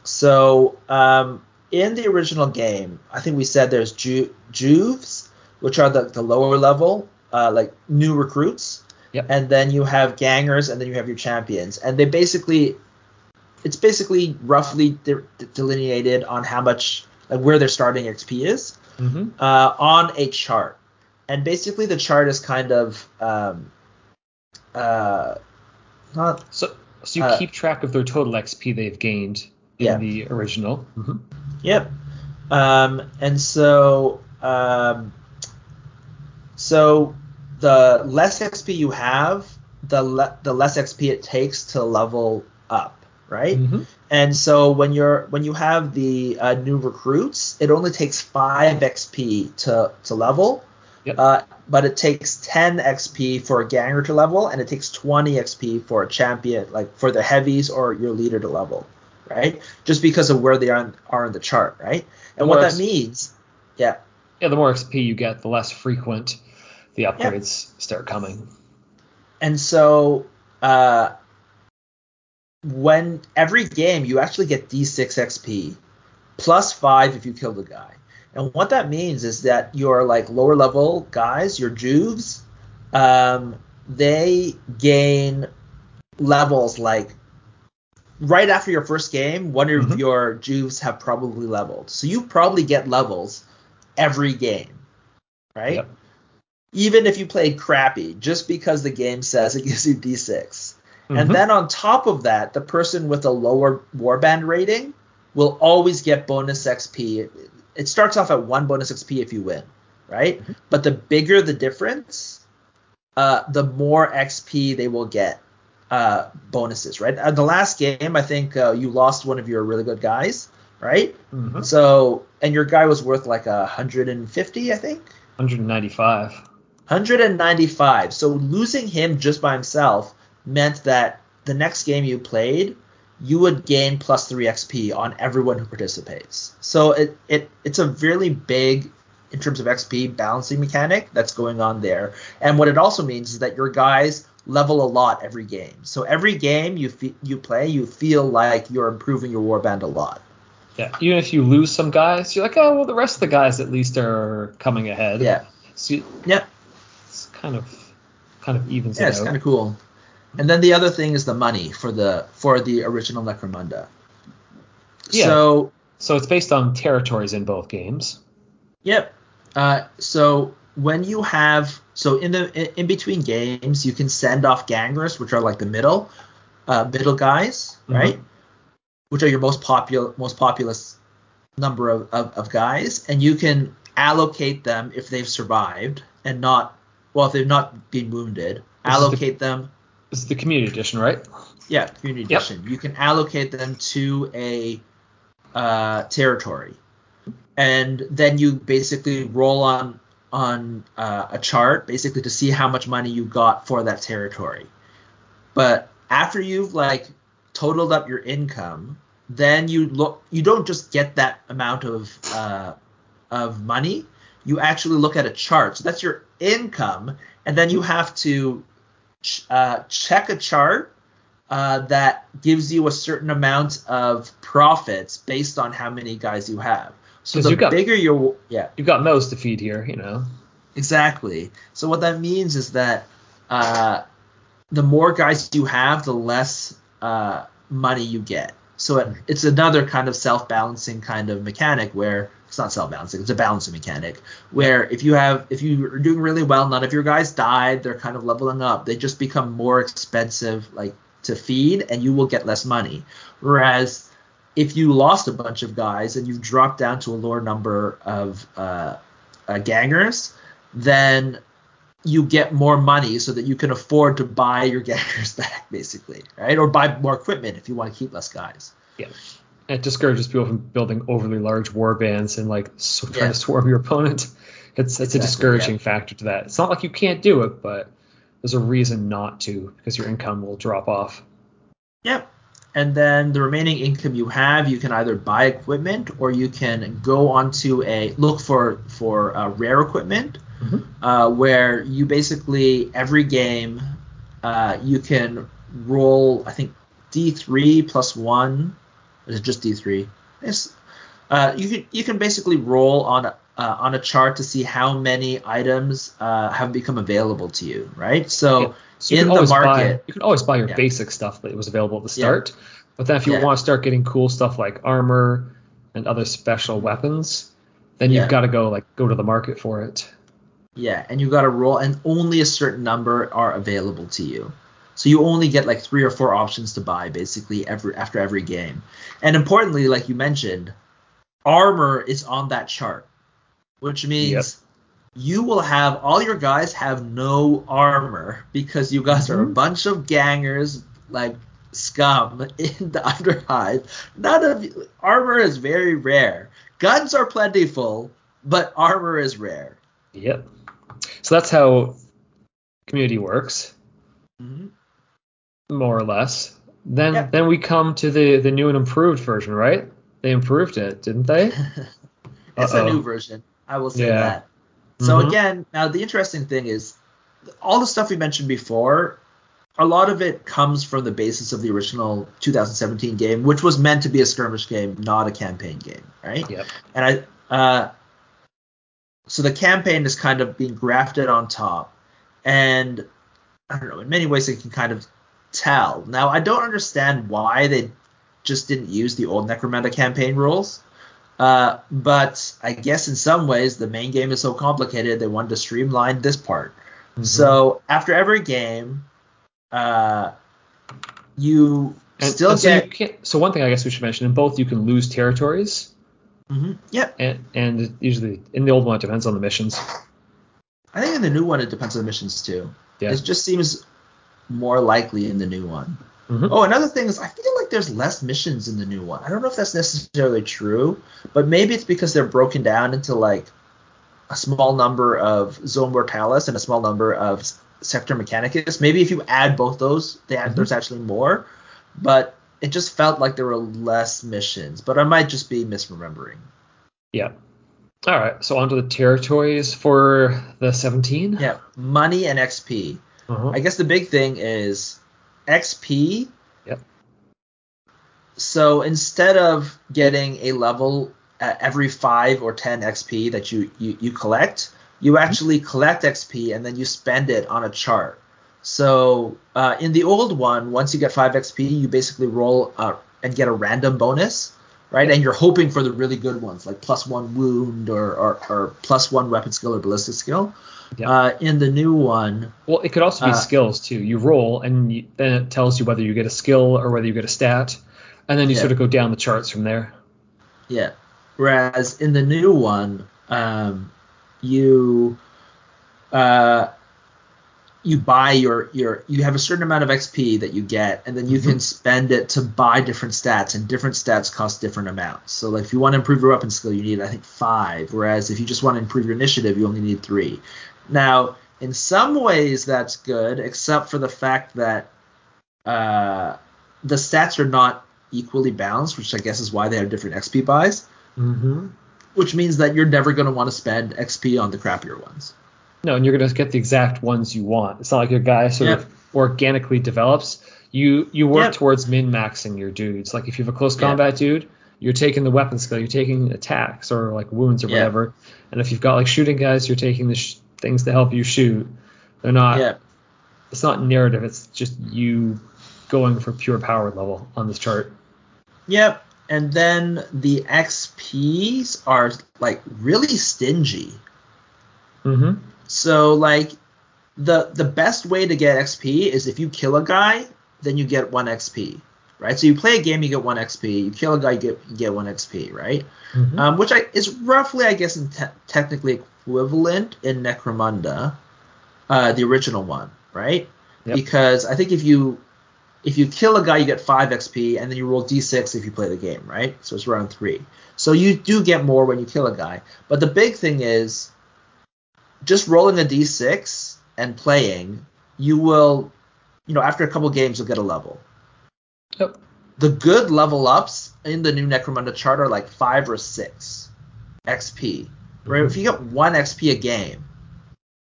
So um, in the original game, I think we said there's Ju- Juves, which are the, the lower level, uh, like new recruits. Yep. And then you have gangers, and then you have your champions, and they basically, it's basically roughly de- delineated on how much, like where their starting XP is hmm uh, on a chart, and basically the chart is kind of um, uh, not So so you Uh, keep track of their total XP they've gained in Yeah. the original. hmm Yep. Um, and so, um, so the less XP you have, the le- the less XP it takes to level up, right? hmm And so when you're when you have the uh, new recruits, it only takes five XP to to level. Yep. Uh, but it takes 10 XP for a ganger to level, and it takes 20 XP for a champion, like for the heavies or your leader to level, right? Just because of where they are in, are in the chart, right? And what that means, yeah, Yeah, the more XP you get, the less frequent the upgrades start coming. And so uh, when every game you actually get D6 XP plus five if you kill the guy. And what that means is that your like lower level guys, your Juves, um, they gain levels like right after your first game, one of Mhm. your Juves have probably leveled. So you probably get levels every game. Right? Yep. even if you played crappy, just because the game says it gives you D6. Mhm. And then on top of that, the person with a lower warband rating will always get bonus XP. It, starts off at one bonus XP if you win, right? But the bigger the difference, uh, the more XP they will get uh, bonuses, right? Uh, the last game, I think uh, you lost one of your really good guys, right? Mhm. So, and your guy was worth like a 150, I think. 195. 195. So losing him just by himself meant that the next game you played, you would gain plus three XP on everyone who participates. So it, it it's a really big in terms of XP balancing mechanic that's going on there. And what it also means is that your guys level a lot every game. So every game you fe- you play, you feel like you're improving your warband a lot. Yeah, even if you lose some guys, you're like, oh well, the rest of the guys at least are coming ahead. Yeah. So you- Yeah. it's kind of kind of evens Yeah, it it's out. kind of cool. And then the other thing is the money for the for the original Necromunda. Yeah. So So it's based on territories in both games. Yep. Uh, so when you have so in the in, in between games, you can send off gangers, which are like the middle uh, middle guys, Mhm. right? Which are your most popular most populous number of, of, of guys, and you can allocate them if they've survived and not well if they've not been wounded. This is the- Allocate them This is the community edition, right? yeah, community Yep. edition. You can allocate them to a uh, territory, and then you basically roll on on uh, a chart, basically to see how much money you got for that territory. But after you've like totaled up your income, then you look. You don't just get that amount of uh, of money. You actually look at a chart. So that's your income, and then you have to ch- uh, check a chart uh, that gives you a certain amount of profits based on how many guys you have. So the got- bigger your yeah You've got mouths to feed here, you know. exactly. So what that means is that uh, the more guys you have, the less uh, money you get. So it, it's another kind of self-balancing kind of mechanic where it's not self-balancing; it's a balancing mechanic. Where if you have if you are doing really well, none of your guys died, they're kind of leveling up. They just become more expensive, like to feed, and you will get less money. Whereas if you lost a bunch of guys and you've dropped down to a lower number of uh, uh, gangers, then you get more money so that you can afford to buy your gangers back, basically, right? Or buy more equipment if you want to keep less guys. Yeah. It discourages people from building overly large war bands and like so trying Yeah. to swarm your opponent. It's it's a discouraging yeah. factor to that. It's not like you can't do it, but there's a reason not to because your income will drop off. Yep. And then the remaining income you have, you can either buy equipment or you can go onto a look for for uh, rare equipment, Mhm. uh, where you basically every game uh, you can roll. I think D3 plus one. Is it just D3? It's, uh, you can you can basically roll on a, uh, on a chart to see how many items uh, have become available to you, right? So Yeah. So you in can the always buy market, you can always buy your Yeah. basic stuff that was available at the Yeah. start. But then if you Yeah. want to start getting cool stuff like armor and other special weapons, then Yeah. you've got to go like go to the market for it. Yeah, and you've got to roll, and only a certain number are available to you. So you only get like three or four options to buy basically every after every game. And importantly, like you mentioned, armor is on that chart, which means you will have all your guys have no armor because you guys are a Mhm. bunch of gangers like scum in the Underhive. None of armor is very rare. Guns are plentiful, but armor is rare. Yep. So that's how community works, Mhm. More or less. Then Yeah. then we come to the the new and improved version, right? They improved it, didn't they? It's a new version. I will say Yeah. that. So Mhm. again, now the interesting thing is all the stuff we mentioned before, a lot of it comes from the basis of the original 2017 game, which was meant to be a skirmish game, not a campaign game, right? Yep. And I uh so the campaign is kind of being grafted on top. And I don't know, in many ways it can kind of tell. Now I don't understand why they just didn't use the old Necromunda campaign rules. Uh, but I guess in some ways the main game is so complicated they wanted to streamline this part. Mhm. So after every game, uh, you And- still and so get so one thing I guess we should mention in both you can lose territories Mhm. Yep. and and usually in the old one it depends on the missions. I think in the new one it depends on the missions too. Yeah. It just seems more likely in the new one. Mhm. Oh, another thing is I feel like there's less missions in the new one. I don't know if that's necessarily true, but maybe it's because they're broken down into like a small number of Zone Mortalis and a small number of Sector Mechanicus. Maybe if you add both those, they add, Mhm. there's actually more. But it just felt like there were less missions. But I might just be misremembering. Yeah. All right. So onto the territories for the 17. Yeah, money and XP. Uh-huh. I guess the big thing is XP. Yep. So instead of getting a level at every five or ten XP that you, you, you collect, you actually collect XP and then you spend it on a chart. So uh, in the old one, once you get five XP, you basically roll uh, and get a random bonus, right? And you're hoping for the really good ones, like plus one wound or or, or plus one weapon skill or ballistic skill. Yep. Uh, in the new one, Well, it could also be Uh, skills too. You roll, and you, then it tells you whether you get a skill or whether you get a stat, and then you Yeah. sort of go down the charts from there. Yeah. Whereas in the new one, um, you uh, you buy your your you have a certain amount of XP that you get, and then you can spend it to buy different stats, and different stats cost different amounts. So like if you want to improve your weapon skill, you need I think five, whereas if you just want to improve your initiative, you only need three. Now, in some ways that's good, except for the fact that uh, the stats are not equally balanced, which I guess is why they have different XP buys Mm-hmm. which means that you're never going to want to spend XP on the crappier ones. No, and you're going to get the exact ones you want. It's not like your guy sort Yep. of organically develops. You you work Yep. towards min maxing your dudes. Like if you have a close Yeah. combat dude, you're taking the weapon skill, you're taking attacks or like wounds or Yeah. whatever. And if you've got like shooting guys, you're taking the sh- things to help you shoot. They're not. yeah, It's not narrative. It's just you going for pure power level on this chart. yep. And then the XPs are like really stingy. Mm-hmm. So like the the best way to get XP is if you kill a guy, then you get one XP, right? So you play a game, you get one XP. You kill a guy, you get you get one XP, right? Mhm. um, which I is roughly, I guess, in te- technically equivalent in Necromunda, uh, the original one, right? Yep. Because I think if you if you kill a guy, you get five XP, and then you roll d6 if you play the game, right? So it's round three. So you do get more when you kill a guy, but the big thing is just rolling a d6 and playing. You will, you know, after a couple games, you'll get a level Yep. the good level ups in the new Necromunda chart are like five or six XP. Right? If you get one XP a game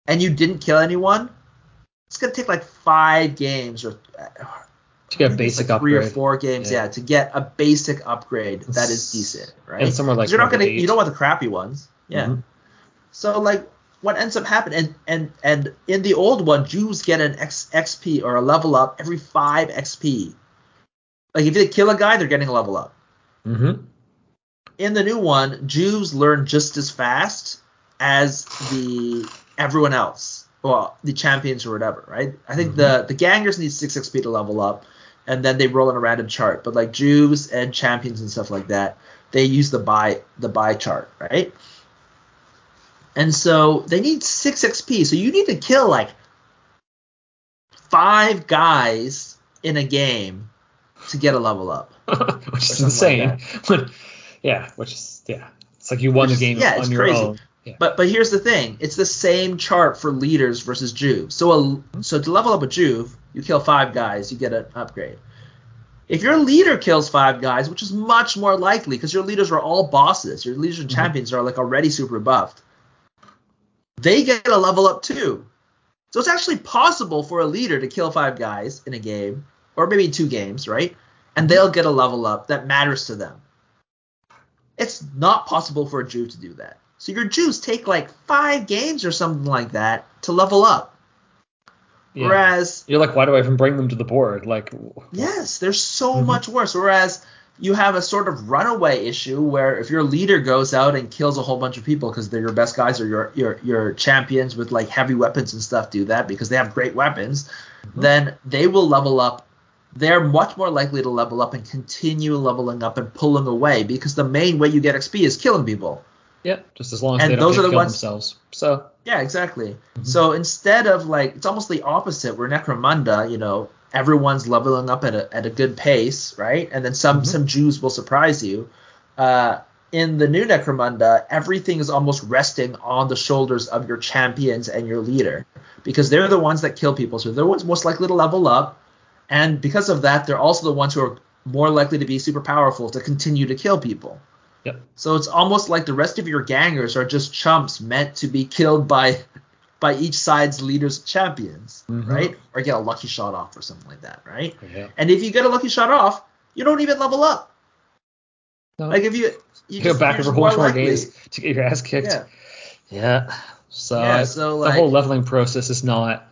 and you didn't kill anyone, it's gonna take like five games or To get basic like three upgrade. or four games, Yeah. yeah. to get a basic upgrade that is decent, right? and some are like you're not gonna, you don't want the crappy ones, yeah. Mhm. So like, what ends up happening, and and and in the old one, Juves get an X, XP or a level up every five XP. Like if they kill a guy, they're getting a level up. Mhm. In the new one, Juves learn just as fast as the everyone else, well, the champions or whatever, right? I think the mm-hmm. the gangers need six XP to level up, and then they roll in a random chart. But like Juves and champions and stuff like that, they use the buy the buy chart, right? And so they need six XP. So you need to kill like five guys in a game to get a level up. which is something like insane. Yeah, which is yeah, it's like you won the game yeah, on it's your crazy. own. Yeah. But but here's the thing: it's the same chart for leaders versus Juve. So a, so to level up a Juve, you kill five guys, you get an upgrade. If your leader kills five guys, which is much more likely because your leaders are all bosses, your leaders and Mhm. champions are like already super buffed, they get a level up too. So it's actually possible for a leader to kill five guys in a game, or maybe two games, right? And they'll get a level up that matters to them. It's not possible for a Juve to do that. So your Juves take like five games or something like that to level up. Yeah. Whereas You're like, why do I even bring them to the board? Like, Yes, they're so Mhm. much worse. Whereas you have a sort of runaway issue where if your leader goes out and kills a whole bunch of people because they're your best guys or your your your champions with like heavy weapons and stuff do that because they have great weapons, Mhm. then they will level up. They're much more likely to level up and continue leveling up and pulling away because the main way you get XP is killing people. yeah, just as long as And they don't those are the ones- themselves. So Yeah, exactly. Mhm. So instead of like, it's almost the opposite. Where Necromunda, you know, everyone's leveling up at a at a good pace, right? And then some Mhm. some Juves will surprise you. Uh, in the new Necromunda, everything is almost resting on the shoulders of your champions and your leader because they're the ones that kill people. So they're the ones most likely to level up, and because of that, they're also the ones who are more likely to be super powerful to continue to kill people. Yep. So it's almost like the rest of your gangers are just chumps meant to be killed by by each side's leaders champions, Mhm. right? Or get a lucky shot off or something like that, right? yeah. And if you get a lucky shot off, you don't even level up. No. Like if you you go back over a whole more games to get your ass kicked. Yeah. Yeah. So, Yeah, so, the whole leveling process is not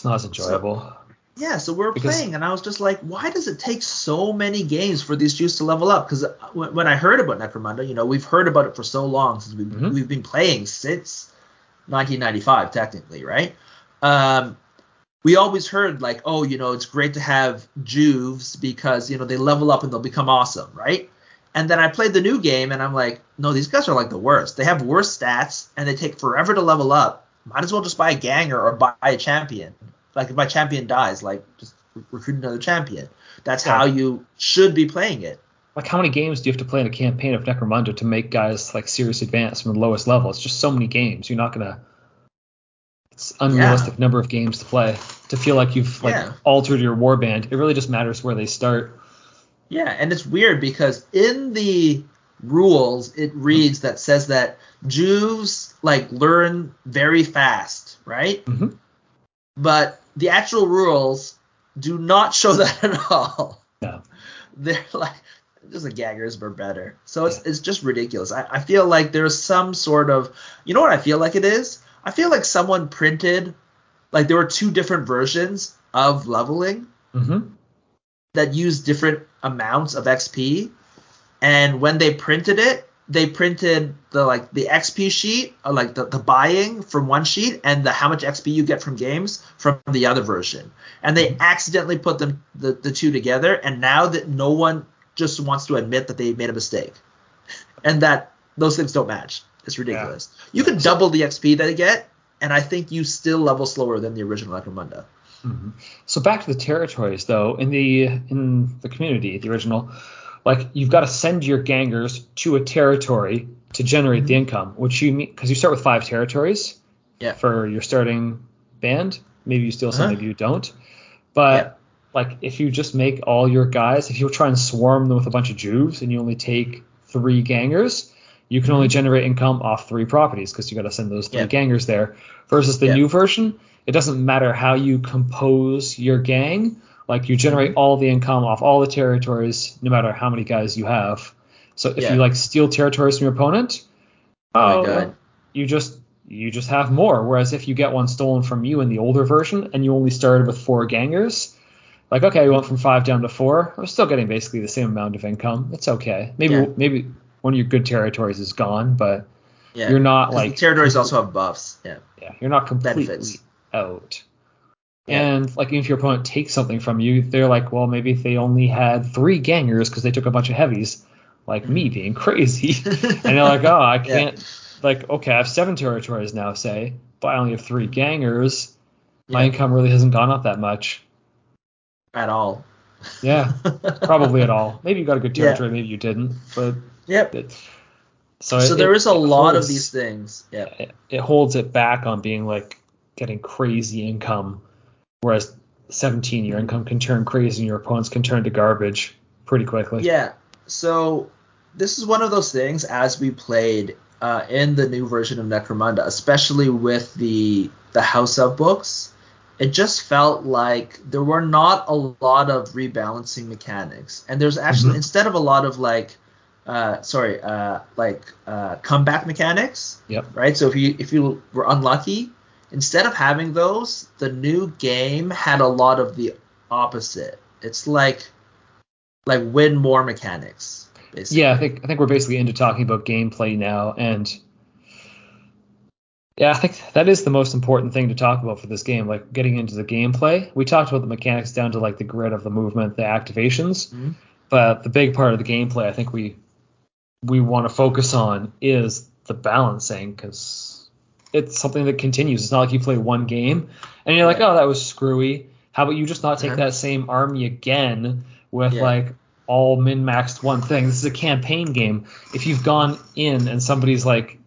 It's not as enjoyable. Yeah, so we are playing, and I was just like, why does it take so many games for these Juves to level up? Because when, when I heard about Necromunda, you know, we've heard about it for so long since we've, Mhm. we've been playing since 1995, technically, right? Um, we always heard like, oh, you know, it's great to have Juves because you know they level up and they'll become awesome, right? And then I played the new game, and I'm like, no, these guys are like the worst. They have worse stats, and they take forever to level up. Might as well just buy a ganger or buy a champion. Like if my champion dies, like just re- recruit another champion. That's Yeah. how you should be playing it. Like how many games do you have to play in a campaign of Necromunda to make guys like serious advance from the lowest level? It's just so many games. You're not gonna. It's unrealistic number of games to play to feel like you've like Yeah. altered your warband. It really just matters where they start. Yeah, and it's weird because in the rules it reads that says that Jews like learn very fast, right? Mhm. But the actual rules do not show that at all. No. They're like just the gangers were better. So it's it's just ridiculous. I, I feel like there's some sort of you know what I feel like it is? I feel like someone printed like there were two different versions of leveling Mm-hmm. that use different amounts of XP, and when they printed it, they printed the like the XP sheet, or like the, the buying from one sheet, and the how much XP you get from games from the other version, and they accidentally put them the, the two together, and now that no one just wants to admit that they made a mistake, and that those things don't match. It's ridiculous. You can double the XP that they get, and I think you still level slower than the original Necromunda. Mm-hmm. So back to the territories though, in the in the community, the original, like you've got to send your gangers to a territory to generate the income, which you mean because you start with five territories Yeah. for your starting band. Maybe you steal some, Uh-huh. maybe you don't. But Yeah. like if you just make all your guys, if you try and swarm them with a bunch of Juves and you only take three gangers, you can only generate income off three properties because you got to send those three Yeah. gangers there. Versus the new version, it doesn't matter how you compose your gang. Like you generate mm-hmm. all the income off all the territories, no matter how many guys you have. So if Yeah. you like steal territories from your opponent, Oh my oh, God. you just you just have more. Whereas if you get one stolen from you in the older version and you only started with four gangers, like okay, we went from five down to four, I'm still getting basically the same amount of income. It's okay. Maybe Yeah. maybe one of your good territories is gone, but Yeah. you're not like the territories also have buffs. Yeah. yeah, you're not completely Benefits. out. Yeah. And like if your opponent takes something from you, they're like, well, maybe if they only had three gangers because they took a bunch of heavies, like me hmm. being crazy, and they're like, oh, I can't. Like, okay, I have seven territories now, say, but I only have three gangers. My Yeah. income really hasn't gone up that much. At all. Yeah, probably at all. Maybe you got a good Yeah. territory, maybe you didn't, but Yep. it, so So it- there is a lot of these things. Yeah. it, it holds it back on being like getting crazy income, whereas 17 your income can turn crazy and your opponents can turn to garbage pretty quickly. Yeah. So this is one of those things as we played uh, in the new version of Necromunda, especially with the the House of books. It just felt like there were not a lot of rebalancing mechanics, and there's actually Mhm. instead of a lot of like, uh, sorry, uh, like uh, comeback mechanics. Yep. Right. So if you if you were unlucky, instead of having those, the new game had a lot of the opposite. It's like like win more mechanics. Basically. Yeah, I think I think we're basically into talking about gameplay now, and yeah, I think that is the most important thing to talk about for this game. Like getting into the gameplay, we talked about the mechanics down to like the grid of the movement, the activations, Mhm. but the big part of the gameplay, I think we we want to focus on is the balancing because it's something that continues. It's not like you play one game and you're like, Yeah. oh, that was screwy. How about you just not take Uh-huh. that same army again with Yeah. like all min maxed one thing? This is a campaign game. If you've gone in and somebody's like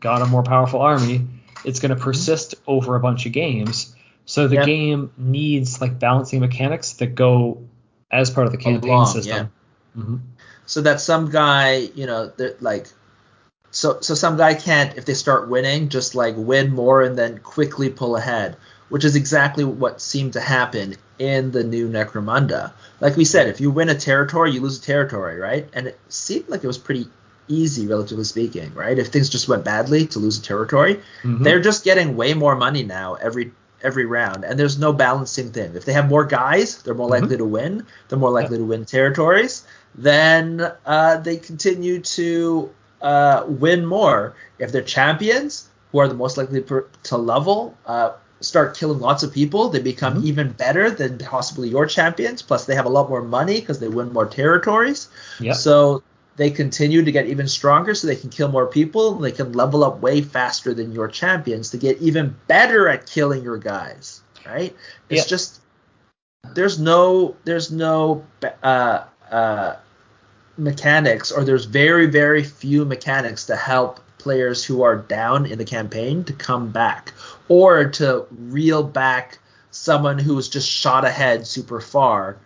got a more powerful army, it's going to persist over a bunch of games. So the Mm-hmm. Yeah. game needs like balancing mechanics that go as part of the campaign Along, system. hmm so that some guy, you know, that like so so some guy can't if they start winning just like win more and then quickly pull ahead, which is exactly what seemed to happen in the new Necromunda. Like we said, if you win a territory, you lose a territory, right? And it seemed like it was pretty easy, relatively speaking, right? If things just went badly to lose a territory, Mhm. they're just getting way more money now every every round, and there's no balancing thing. If they have more guys, they're more Mhm. likely to win. They're more likely to win territories. Then uh, they continue to uh, win more. If they're champions, who are the most likely per, to level, uh, start killing lots of people, they become Mhm. even better than possibly your champions. Plus, they have a lot more money because they win more territories. Yep. So they continue to get even stronger so they can kill more people and they can level up way faster than your champions to get even better at killing your guys right it's Yeah. just there's no there's no uh, uh, mechanics or there's very very few mechanics to help players who are down in the campaign to come back or to reel back someone who was just shot ahead super far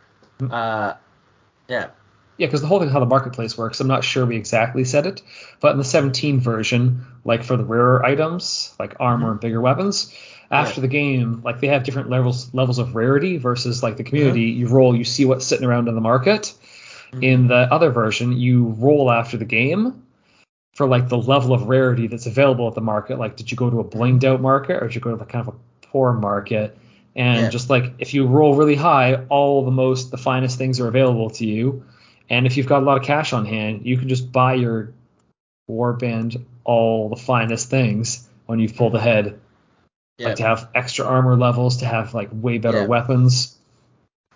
uh, yeah Yeah, because the whole thing how the marketplace works, I'm not sure we exactly said it, but in the 17 version, like for the rarer items, like armor and bigger weapons, after Yeah. the game, like they have different levels levels of rarity versus like the community. You roll, you see what's sitting around in the market. In the other version, you roll after the game for like the level of rarity that's available at the market. Like, did you go to a blinged out market or did you go to the kind of a poor market? And Yeah. just like if you roll really high, all the most the finest things are available to you. And if you've got a lot of cash on hand, you can just buy your warband all the finest things when you've pulled ahead. yeah. Like to have extra armor levels, to have like way better Yeah. weapons.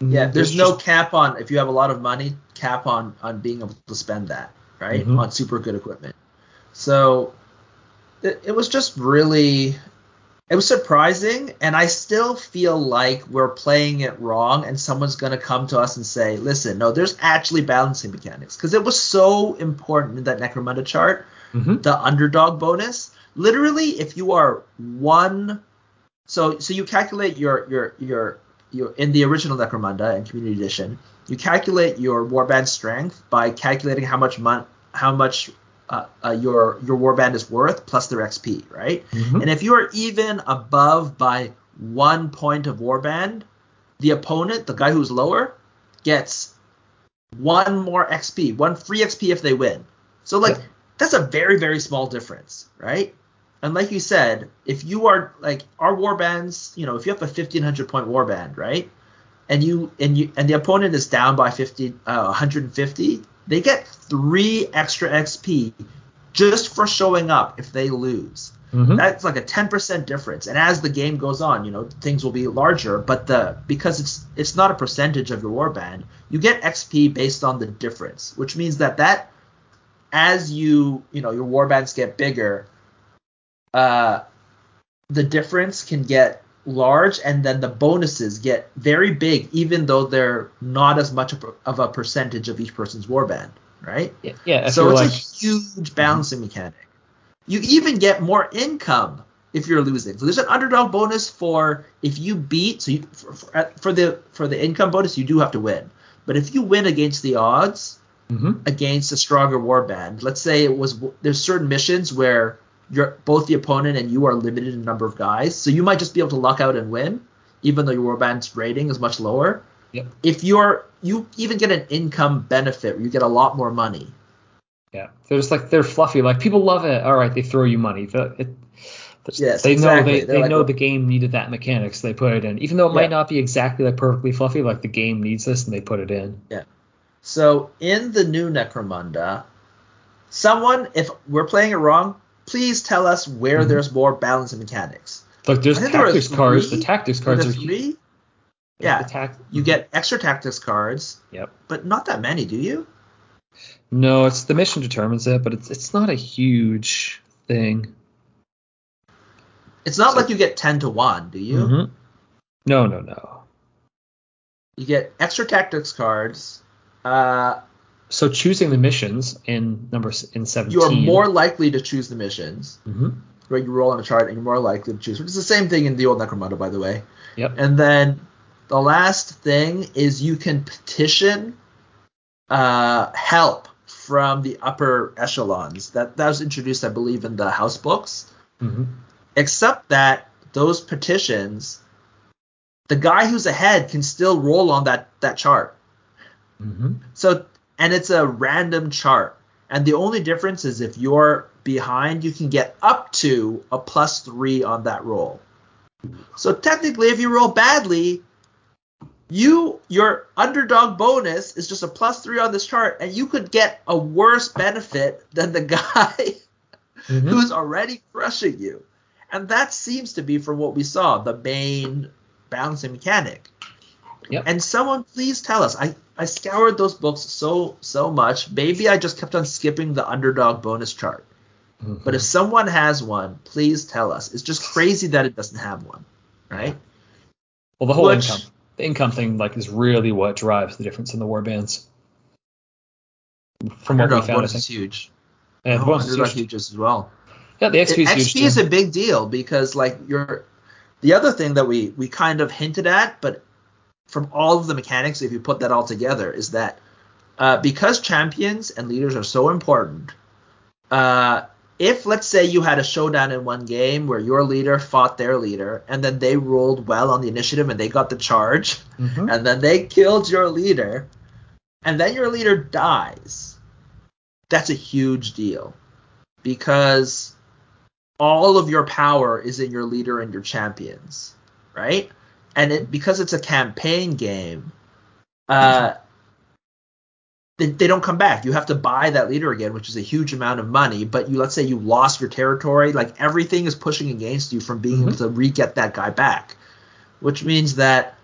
Yeah, Mm, there's no just- cap on if you have a lot of money, cap on on being able to spend that, right? Mhm. On super good equipment. So it, it was just really it was surprising and I still feel like we're playing it wrong and someone's going to come to us and say, "Listen, no, there's actually balancing mechanics." Cuz it was so important in that Necromunda chart Mhm. the underdog bonus. Literally, if you are one, so so you calculate your your your your in the original Necromunda and Community Edition, you calculate your warband strength by calculating how much mon- how much uh, uh, your your warband is worth plus their XP, right? Mhm. And if you are even above by one point of warband, the opponent, the guy who's lower, gets one more XP, one free XP if they win. So like Yeah. that's a very very small difference, right? And like you said, if you are like our warbands, you know, if you have a 1500 point warband, right? And you and you and the opponent is down by 50 uh, 150, they get 3 extra XP just for showing up if they lose Mhm. that's like a 10% difference and as the game goes on you know things will be larger but the because it's it's not a percentage of your warband you get xp based on the difference which means that that as you you know your warbands get bigger uh the difference can get large and then the bonuses get very big even though they're not as much of a- percentage of each person's warband right Yeah, yeah, so it's like a huge balancing mechanic. You even get more income if you're losing. So there's an underdog bonus for if you beat. So you, for, for, for the for the income bonus, you do have to win. But if you win against the odds Mhm. against a stronger warband, let's say it was there's certain missions where you're both the opponent and you are limited in number of guys, so you might just be able to luck out and win, even though your warband's rating is much lower. Yep. If you're you even get an income benefit where you get a lot more money. Yeah, they're just like they're fluffy. Like people love it. All right, they throw you money. The- it- Yes, they know exactly. they, They're they like, know the game needed that mechanics. They put it in, even though it might not be exactly like perfectly fluffy. Like the game needs this, and they put it in. Yeah. So in the new Necromunda, someone, if we're playing it wrong, please tell us where Mhm. there's more balance and mechanics. Like there's think there tactics cards. The tactics cards are huge. three? Yeah, tac- you get extra tactics cards, Yep. but not that many, do you? No, it's the mission determines it, but it's it's not a huge thing. It's not So- like you get ten to one, do you? Mhm. No, no, no. You get extra tactics cards. Uh, So choosing the missions in number in 17. you are more likely to choose the missions. Mhm. Right, you roll on a chart and you're more likely to choose, which is the same thing in the old Necromunda, by the way. Yep. And then the last thing is you can petition uh, help from the upper echelons. That that was introduced, I believe, in the house books. Mhm. Except that those petitions, the guy who's ahead can still roll on that that chart. Mhm. So and it's a random chart. And the only difference is if you're behind, you can get up to a plus three on that roll. So technically, if you roll badly, you your underdog bonus is just a plus three on this chart, and you could get a worse benefit than the guy mm-hmm. who's already crushing you. And that seems to be from what we saw the main balancing mechanic. Yep. And someone please tell us. I, I scoured those books so so much. Maybe I just kept on skipping the underdog bonus chart. Mm-hmm. But if someone has one, please tell us. It's just crazy that it doesn't have one, right? Well, the whole Which, income, the income thing, like, is really what drives the difference in the war bands. From what we found, bonus is huge. The oh, bonus is huge. huge as well. Yeah, the XP is huge. XP is a big deal because, like, you're the other thing that we we kind of hinted at, but from all of the mechanics, if you put that all together, is that uh, because champions and leaders are so important, uh, if let's say you had a showdown in one game where your leader fought their leader and then they rolled well on the initiative and they got the charge mm-hmm. and then they killed your leader and then your leader dies that's a huge deal because all of your power is in your leader and your champions right and it because it's a campaign game uh they, they don't come back. You have to buy that leader again, which is a huge amount of money. But you let's say you lost your territory, like everything is pushing against you from being mm-hmm. able to re-get that guy back, which means that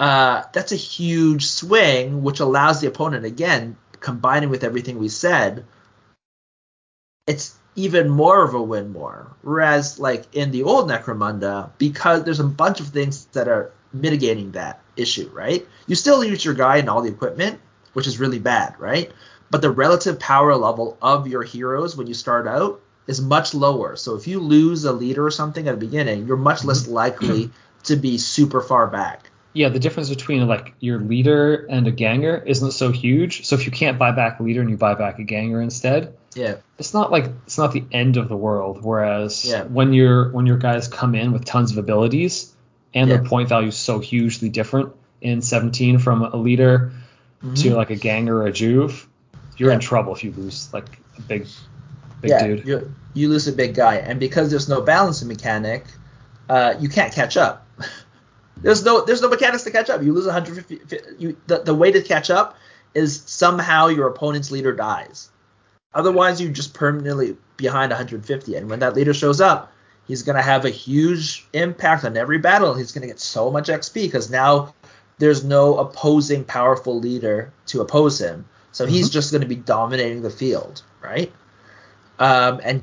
uh, that's a huge swing, which allows the opponent again combining with everything we said. It's even more of a win more. Whereas like in the old Necromunda, because there's a bunch of things that are mitigating that issue, right? You still use your guy and all the equipment, which is really bad, right? But the relative power level of your heroes when you start out is much lower. So if you lose a leader or something at the beginning, you're much less mm-hmm. likely to be super far back. Yeah, the difference between like your leader and a ganger isn't so huge. So if you can't buy back a leader and you buy back a ganger instead, yeah, it's not like it's not the end of the world. Whereas yeah. when your when your guys come in with tons of abilities and yeah. their point value is so hugely different in 17 from a leader mm-hmm. to like a gang or a juve, you're yeah. in trouble if you lose like a big big yeah, dude. You you lose a big guy, and because there's no balancing mechanic, uh, you can't catch up. there's no there's no mechanics to catch up. You lose 150. You the, the way to catch up is somehow your opponent's leader dies. Otherwise, you're just permanently behind 150. And when that leader shows up, he's going to have a huge impact on every battle. He's going to get so much XP because now there's no opposing powerful leader to oppose him. So mm-hmm. he's just going to be dominating the field, right? Um, and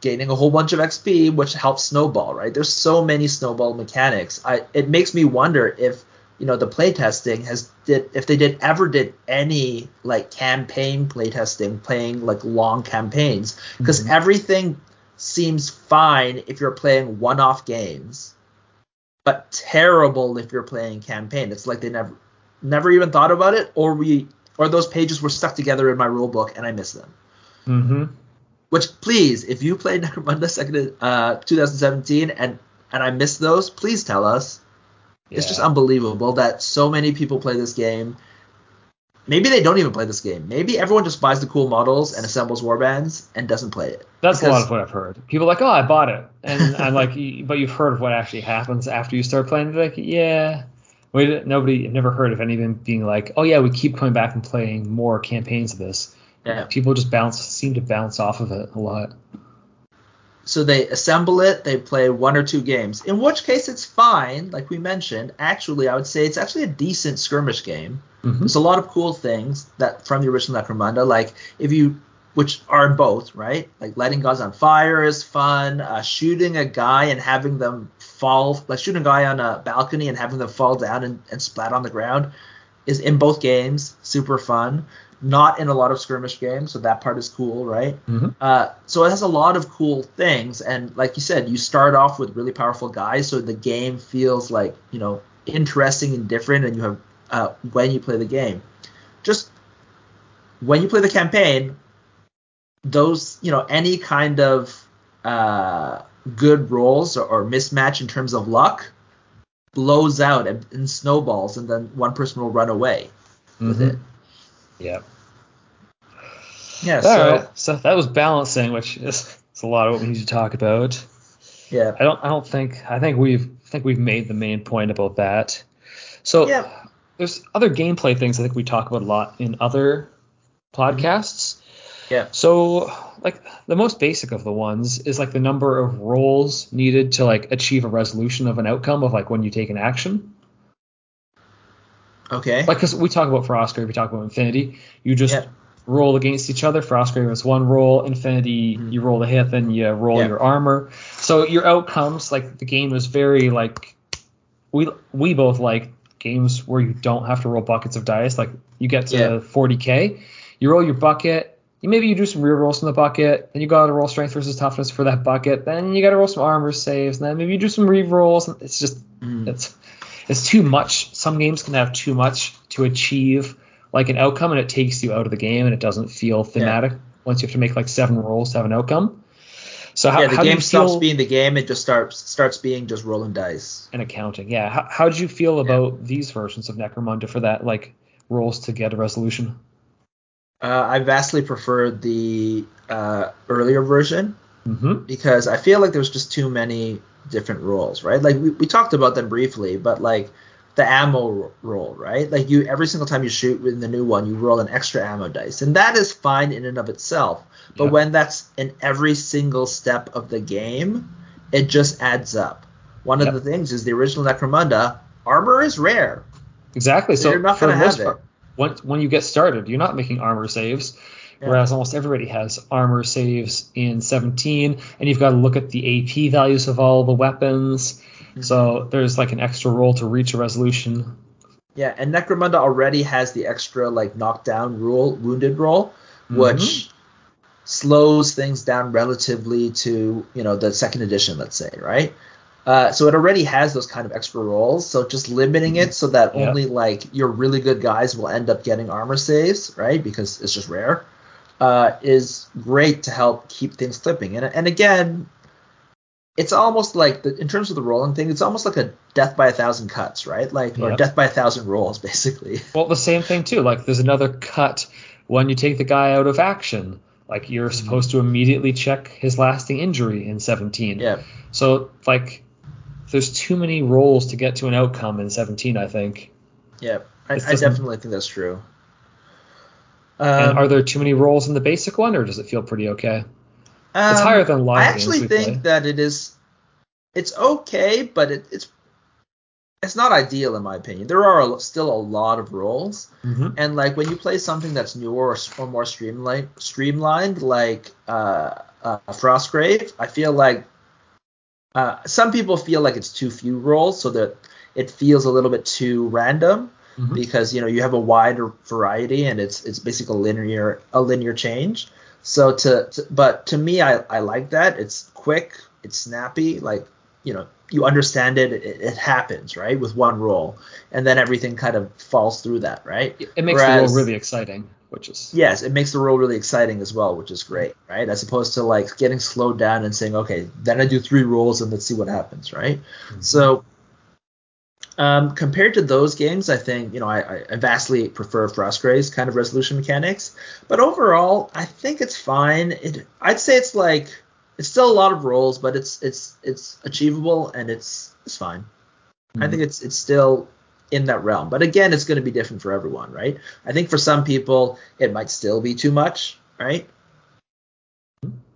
gaining a whole bunch of XP, which helps snowball, right? There's so many snowball mechanics. I it makes me wonder if you know the playtesting has did if they did ever did any like campaign playtesting, playing like long campaigns, because mm-hmm. everything seems fine if you're playing one-off games but terrible if you're playing campaign. It's like they never never even thought about it, or we or those pages were stuck together in my rule book and I missed them. Mm-hmm. Which please, if you played Necromunda second uh, 2017 and and I missed those, please tell us. Yeah. It's just unbelievable that so many people play this game Maybe they don't even play this game. Maybe everyone just buys the cool models and assembles warbands and doesn't play it. That's because, a lot of what I've heard. People are like, oh, I bought it, and I'm like, but you've heard of what actually happens after you start playing. They're like, yeah. Wait, nobody, I've never heard of anyone being like, oh yeah, we keep coming back and playing more campaigns of this. Yeah. People just bounce, seem to bounce off of it a lot. So they assemble it, they play one or two games. In which case, it's fine. Like we mentioned, actually, I would say it's actually a decent skirmish game Mm-hmm. There's a lot of cool things that from the original Necromunda, like if you, which are in both, right? Like lighting guns on fire is fun. Uh, shooting a guy and having them fall, like shooting a guy on a balcony and having them fall down and, and splat on the ground, is in both games super fun. Not in a lot of skirmish games, so that part is cool, right? Mm-hmm. Uh, so it has a lot of cool things, and like you said, you start off with really powerful guys, so the game feels like you know interesting and different, and you have uh, when you play the game. Just when you play the campaign, those you know any kind of uh, good rolls or, or, mismatch in terms of luck blows out and, and, snowballs, and then one person will run away mm-hmm. with it. Yeah. Yeah. So, right. so that was balancing, which is, is a lot of what we need to talk about. Yeah. I don't I don't think I think we've I think we've made the main point about that. So Yeah. there's other gameplay things I think we talk about a lot in other podcasts. Yeah. So like the most basic of the ones is like the number of rolls needed to like achieve a resolution of an outcome of like when you take an action. Okay. Like because we talk about Frostgrave, we talk about Infinity. You just Yeah. Roll against each other. Frostgrave is one roll. Infinity, Mhm. you roll the hit, then you roll Yeah. your armor. So your outcomes, like the game is very like we we both like games where you don't have to roll buckets of dice. Like you get to Yeah. 40k, you roll your bucket. You maybe you do some rear rolls from the bucket, then you got to roll strength versus toughness for that bucket. Then you got to roll some armor saves, and then maybe you do some re rolls. It's just Mm. it's it's too much. Some games can have too much to achieve like an outcome, and it takes you out of the game, and it doesn't feel thematic once you have to make like seven rolls to have an outcome. So how, yeah, the how game stops being the game. It just starts starts being just rolling dice. and accounting? Yeah. How, how did you feel about these versions of Necromunda for that like rolls to get a resolution? Uh, I vastly prefer the uh, earlier version Mm-hmm. because I feel like there's just too many different rolls, right? Like we, we talked about them briefly, but like the ammo roll, right? Like you every single time you shoot in the new one, you roll an extra ammo dice, and that is fine in and of itself. But Yeah. when that's in every single step of the game, it just adds up. One Yep. of the things is the original Necromunda armor is rare. Exactly. So So you're not for the gonna most have part, it. when when you get started, you're not making armor saves. Yeah. Whereas almost everybody has armor saves in 17, and you've got to look at the AP values of all the weapons. Mm-hmm. So there's like an extra roll to reach a resolution. Yeah, and Necromunda already has the extra like knockdown rule, wounded roll, which slows things down relatively to you know the second edition, let's say, right? Uh, so it already has those kind of extra rolls. So just limiting it so that Yeah. only like your really good guys will end up getting armor saves, right? Because it's just rare, uh, is great to help keep things clipping. And and again, it's almost like the, in terms of the rolling thing, it's almost like a death by a thousand cuts, right? Like or Yep. death by a thousand rolls, basically. Well, the same thing too. Like there's another cut when you take the guy out of action. Like you're Mm-hmm. supposed to immediately check his lasting injury in 17. Yeah. So like there's too many rolls to get to an outcome in 17, I think. Yeah, I, I definitely think that's true. and Um, are there too many rolls in the basic one, or does it feel pretty okay? Um, higher than a lot I actually think play. that it is. It's okay, but it, it's it's not ideal in my opinion. There are a, still a lot of rolls, Mm-hmm. and like when you play something that's newer or, or more streamlined, streamlined like uh, uh, Frostgrave, I feel like uh, some people feel like it's too few rolls, so that it feels a little bit too random. Mhm. because you know you have a wider variety and it's it's basically a linear a linear change. So to, to but to me I, I like that. It's quick, it's snappy, like you know you understand it, it, it happens right with one roll, and then everything kind of falls through that right. It makes the roll really exciting, which is Yes, it makes the roll really exciting as well, which is great, right? As opposed to like getting slowed down and saying, okay, then I do three rolls and let's see what happens, right? Mm-hmm. So um, compared to those games, I think you know I, I vastly prefer Frostgrave's kind of resolution mechanics, but overall I think it's fine. It I'd say it's like it's still a lot of rolls, but it's it's it's achievable and it's it's fine. I think it's it's still in that realm, but again, it's going to be different for everyone, right? I think for some people it might still be too much, right?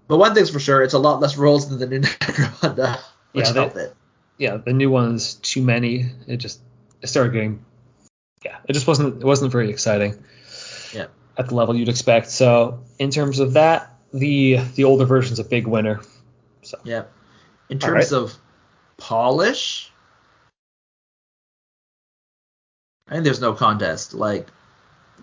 But one thing's for sure, it's a lot less rolls than the new Necromunda, which Yeah, they- helped it. Yeah, the new one's too many. It just it started getting yeah, it just wasn't it wasn't very exciting. Yeah. At the level you'd expect. So in terms of that, the the older version's a big winner. So Yeah. In terms right. of polish, I think there's no contest. Like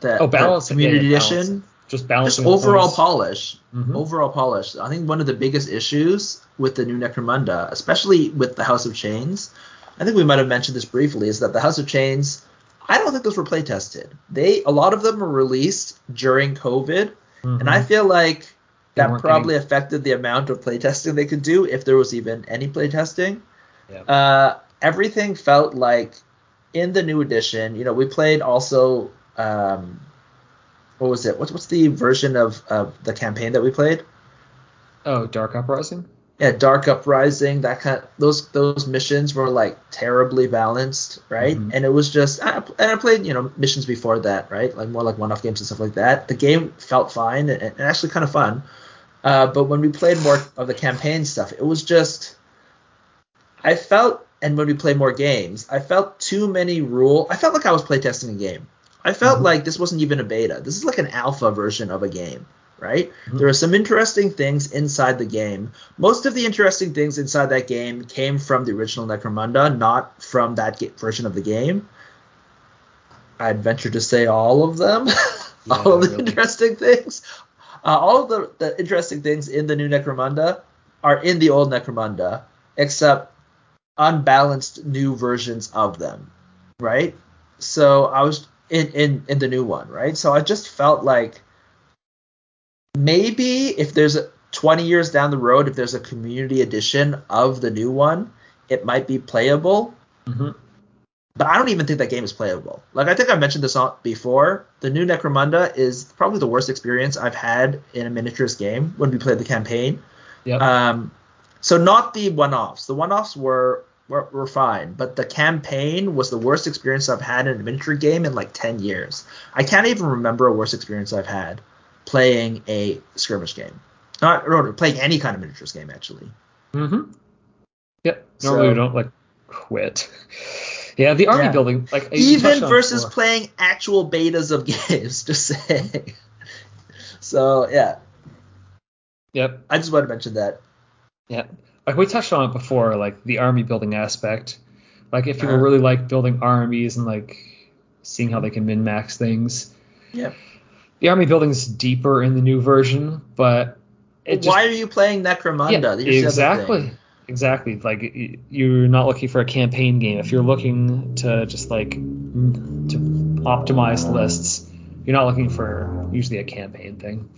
that oh, balance community yeah, edition, balancing. Just just overall points. polish. Mhm. Overall polish. I think one of the biggest issues with the new Necromunda, especially with the House of Chains, I think we might have mentioned this briefly, is that the House of Chains, I don't think those were play tested. They a lot of them were released during COVID, and I Mhm. feel like They that probably affected the amount of playtesting they could do if there was even any playtesting. Yeah. Uh, everything felt like in the new edition. You know, we played also. Um, what was it? What's what's the version of, of the campaign that we played? Oh, Dark Uprising? yeah, Dark Uprising, that kind of, those those missions were like terribly balanced, right? Mhm. And it was just and I played you know missions before that, right? Like more like one-off games and stuff like that. The game felt fine and, and actually kind of fun. Uh, but when we played more of the campaign stuff, it was just I felt and when we played more games, I felt too many rule. I felt like I was playtesting a game. I felt Mhm. like this wasn't even a beta. This is like an alpha version of a game, right? Mhm. There are some interesting things inside the game. Most of the interesting things inside that game came from the original Necromunda, not from that ga- version of the game. I'd venture to say all of them. all of the really. interesting things. Uh, all of the, the interesting things in the new Necromunda are in the old Necromunda, except unbalanced new versions of them, right? So I was in in in the new one, right? So I just felt like maybe if there's a 20 years down the road, if there's a community edition of the new one, it might be playable. hmm But I don't even think that game is playable. Like I think I mentioned this on before. The new Necromunda is probably the worst experience I've had in a miniatures game when we played the campaign. Yep. Um, so not the one-offs. The one-offs were, were were fine, but the campaign was the worst experience I've had in a miniature game in like 10 years. I can't even remember a worse experience I've had playing a skirmish game. Not or playing any kind of miniatures game actually. Mm-hmm. Yep. Normally we don't like quit. Yeah, the army Yeah. building, like Even versus playing actual betas of games, just saying. So yeah, Yep. I just wanted to mention that. Yeah. Like we touched on it before, like the army building aspect. Like if people Uh-huh. really like building armies and like seeing how they can min max things. Yep. The army building's deeper in the new version, but it just Why are you playing Necromunda? Yeah, Here's the other exactly. Exactly. Like you're not looking for a campaign game. If you're looking to just like to optimize lists, you're not looking for usually a campaign thing.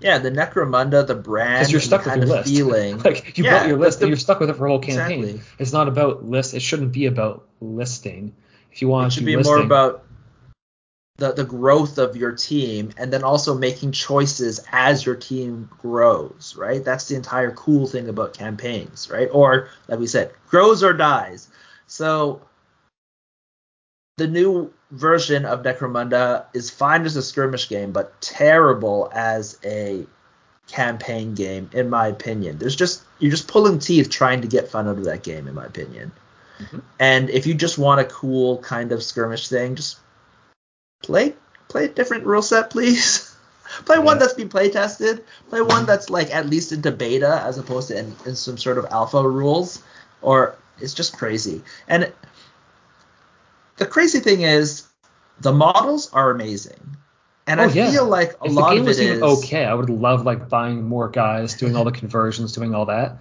Yeah, the Necromunda, the brand, Because you're stuck with your list. feeling. like you Yeah, built your list the- and you're stuck with it for a whole campaign. Exactly. It's not about list. It shouldn't be about listing. If you want it to should be be listing, more about the the growth of your team and then also making choices as your team grows, right? That's the entire cool thing about campaigns, right? Or like we said, grows or dies. So the new version of Necromunda is fine as a skirmish game, but terrible as a campaign game, in my opinion. There's just you're just pulling teeth trying to get fun out of that game, in my opinion. Mhm. And if you just want a cool kind of skirmish thing, just play play a different rule set, please. play one that's been play tested. Play one that's like at least into beta as opposed to in, in some sort of alpha rules. Or it's just crazy. And the crazy thing is, the models are amazing. And Oh, I yeah. feel like a if lot the game of it was is even okay, I would love like buying more guys, doing all the conversions, doing all that.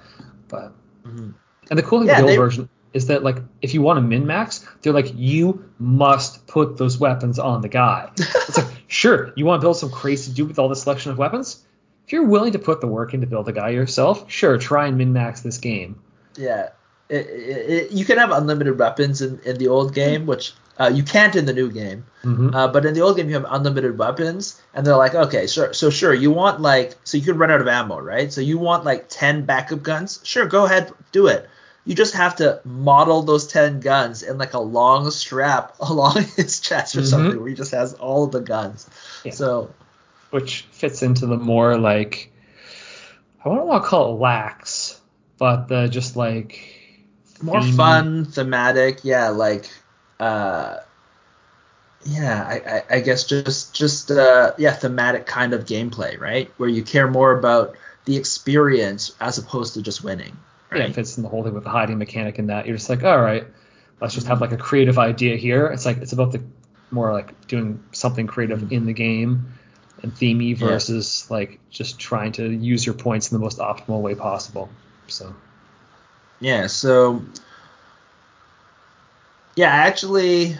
But Mhm. And the cool thing Yeah, with the they- old version is that like if you want to min max, they're like you must put those weapons on the guy. it's like sure you want to build some crazy dude with all this selection of weapons. If you're willing to put the work in to build a guy yourself, sure try and min max this game. Yeah, it, it, you can have unlimited weapons in, in the old game, which uh, you can't in the new game. Mm-hmm. Uh, but in the old game, you have unlimited weapons, and they're like, okay, sure, so sure, you want like, so you can run out of ammo, right? So you want like ten backup guns? Sure, go ahead, do it. You just have to model those ten guns in like a long strap along his chest or Mhm. something, where he just has all of the guns. Yeah. So Which fits into the more like I don't want to call it lax, but the just like more theme- fun, thematic, yeah, like, uh, yeah, I, I, I guess just just uh, yeah, thematic kind of gameplay, right? Where you care more about the experience as opposed to just winning, yeah, it fits in the whole thing with the hiding mechanic and that. You're just like, all right, let's just have like a creative idea here. It's like it's about the more like doing something creative in the game and themey Yeah. versus like just trying to use your points in the most optimal way possible. So Yeah, so yeah, actually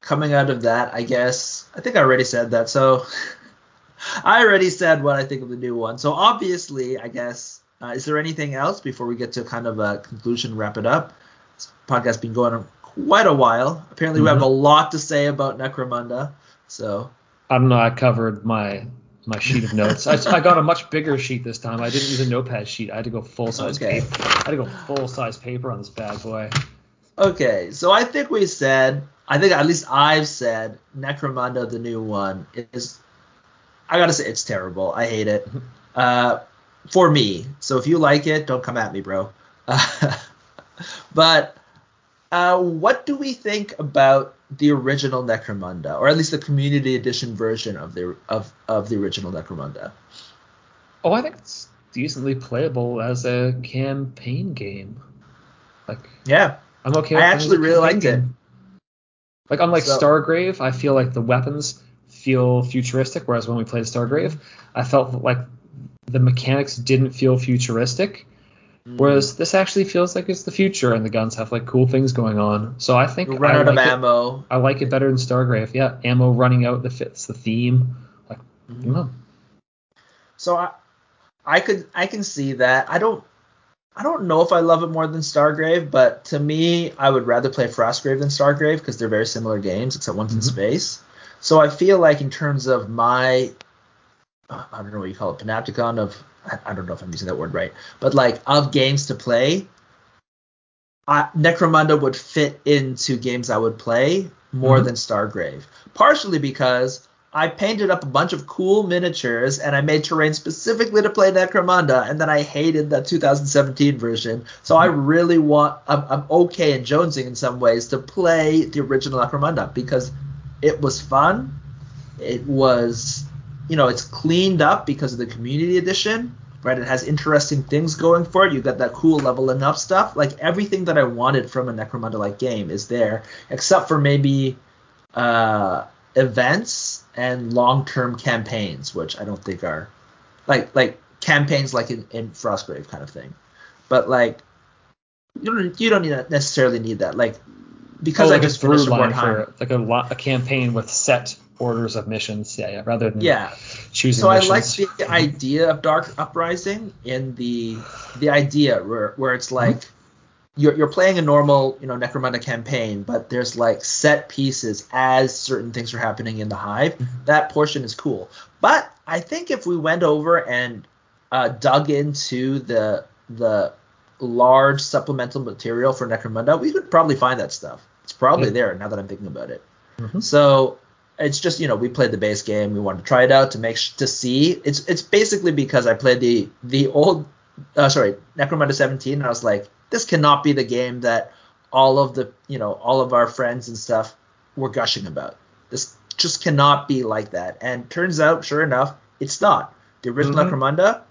coming out of that, I guess I think I already said that. So I already said what I think of the new one. So obviously, I guess uh, is there anything else before we get to kind of a conclusion, wrap it up? This podcast been going on quite a while. Apparently, we have Mhm. a lot to say about Necromunda. So I don't know. I covered my my sheet of notes. I, I got a much bigger sheet this time. I didn't use a notepad sheet. I had to go full size Okay. paper. I had to go full size paper on this bad boy. Okay, so I think we said, I think at least I've said, Necromunda, the new one, is, I gotta say, it's terrible. I hate it. Uh, for me. So if you like it, don't come at me, bro. but uh, what do we think about the original Necromunda, or at least the community edition version of the of, of the original Necromunda? Oh, I think it's decently playable as a campaign game. Like Yeah, I'm okay. I it actually really liked it. game. Like unlike So- Stargrave, I feel like the weapons feel futuristic, whereas when we played Stargrave, I felt like the mechanics didn't feel futuristic. Mm. Whereas this actually feels like it's the future, and the guns have like cool things going on. So I think you run I out of like it. ammo. I like it better than Stargrave. Yeah, ammo running out that fits the theme. Like, you know, So I, I could I can see that. I don't I don't know if I love it more than Stargrave, but to me, I would rather play Frostgrave than Stargrave because they're very similar games, except one's in Mhm. space. So I feel like in terms of my I don't know what you call it, panopticon of I, don't know if I'm using that word right, but like of games to play, I, Necromunda would fit into games I would play more Mhm. than Stargrave. Partially because I painted up a bunch of cool miniatures and I made terrain specifically to play Necromunda, and then I hated the 2017 version. So I really want I'm, I'm okay and jonesing in some ways to play the original Necromunda because it was fun. It was, you know, it's cleaned up because of the community edition, right? It has interesting things going for it. You got that cool leveling up stuff. Like everything that I wanted from a Necromunda like game is there, except for maybe uh, events and long-term campaigns, which I don't think are like like campaigns like in, in Frostgrave kind of thing. But like you don't you don't need necessarily need that. Like because oh, I like just finished Warhammer. for like a, lo- a campaign with set orders of missions. Yeah, yeah. Rather than Yeah. choosing. So I like the idea of Dark Uprising in the the idea where where it's like you're you're playing a normal you know Necromunda campaign, but there's like set pieces as certain things are happening in the hive. That portion is cool. But I think if we went over and uh, dug into the the large supplemental material for Necromunda, we could probably find that stuff. It's probably Yeah. there now that I'm thinking about it. Mhm. So it's just you know we played the base game. We wanted to try it out to make sh- to see. It's it's basically because I played the the old uh, sorry Necromunda 17 and I was like this cannot be the game that all of the you know all of our friends and stuff were gushing about. This just cannot be like that. And turns out, sure enough, it's not. The original Mhm. Necromunda,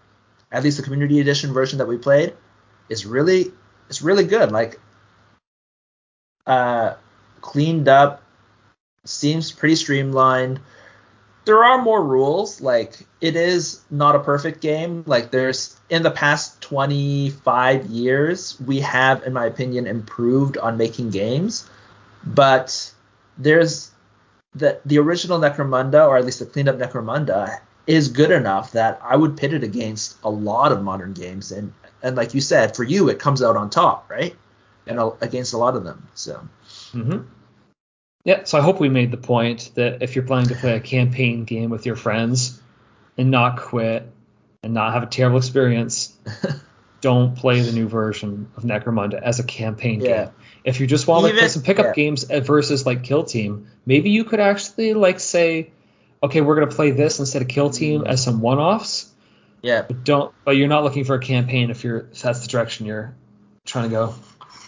at least the community edition version that we played, is really it's really good. Like uh cleaned up, seems pretty streamlined. There are more rules. Like it is not a perfect game. Like there's in the past 25 years, we have, in my opinion, improved on making games. But there's the the original Necromunda, or at least the cleaned up Necromunda, is good enough that I would pit it against a lot of modern games. And and like you said, for you, it comes out on top, right? And against a lot of them. So hmm Yeah, so I hope we made the point that if you're planning to play a campaign game with your friends and not quit and not have a terrible experience, don't play the new version of Necromunda as a campaign Yeah. game. If you just want to like, play some pickup yeah. games versus like Kill Team, maybe you could actually like say, okay, we're gonna play this instead of Kill Team Mm. as some one-offs, yeah, but don't. But you're not looking for a campaign if you're if that's the direction you're trying to go.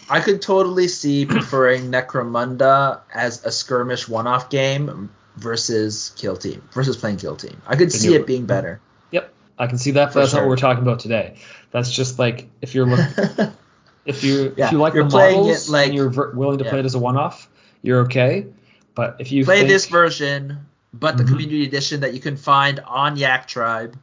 I could totally see preferring Necromunda as a skirmish one-off game versus Kill Team versus playing Kill Team. I could see it being better. Yep, I can see that. But For that's not what we're talking about today. That's just like if you're looking. if you Yeah, if you like you're the playing models it like- and you're ver- willing to yeah. play it as a one-off, you're okay. But if you Play think, this version, but the Mhm. community edition that you can find on Yak Tribe.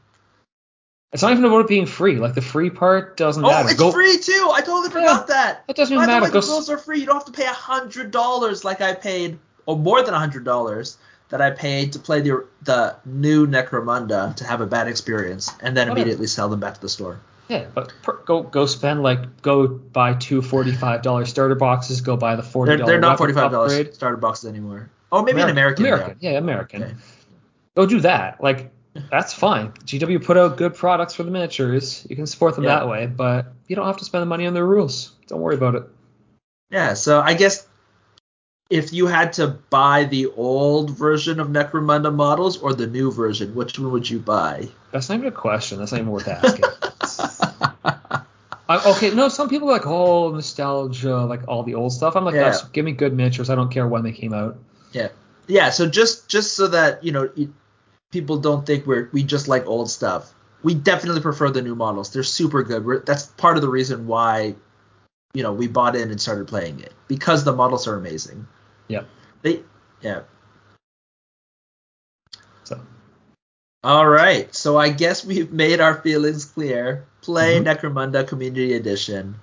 It's not even about it being free. Like the free part doesn't Oh, matter. it's Go- free too! I totally forgot that. It doesn't even matter. way, Go the rules are free. You don't have to pay hundred dollars like I paid, or more than hundred dollars that I paid to play the the new Necromunda to have a bad experience, and then Whatever. immediately sell them back to the store. yeah, but per, go go spend like go buy two forty-five dollar starter boxes. Go buy the forty They're, they're not forty five dollars starter boxes anymore. Oh, maybe an American. American, yeah. yeah, American. Okay. Go do that. Like that's fine. GW put out good products for the miniatures. You can support them Yeah. that way, but you don't have to spend the money on their rules. Don't worry about it. Yeah, so I guess if you had to buy the old version of Necromunda models or the new version, which one would you buy? That's not even a question. That's not even worth asking. I, okay, no, some people are like, oh, nostalgia, like all the old stuff. I'm like, Yeah. give me good miniatures. I don't care when they came out. yeah, yeah. So just just so that you know, it, people don't think we're we just like old stuff. We definitely prefer the new models. They're super good. We're, that's part of the reason why, you know, we bought in and started playing it because the models are amazing. Yeah. They, yeah. So All right, so I guess we've made our feelings clear. Play Mhm. Necromunda Community Edition,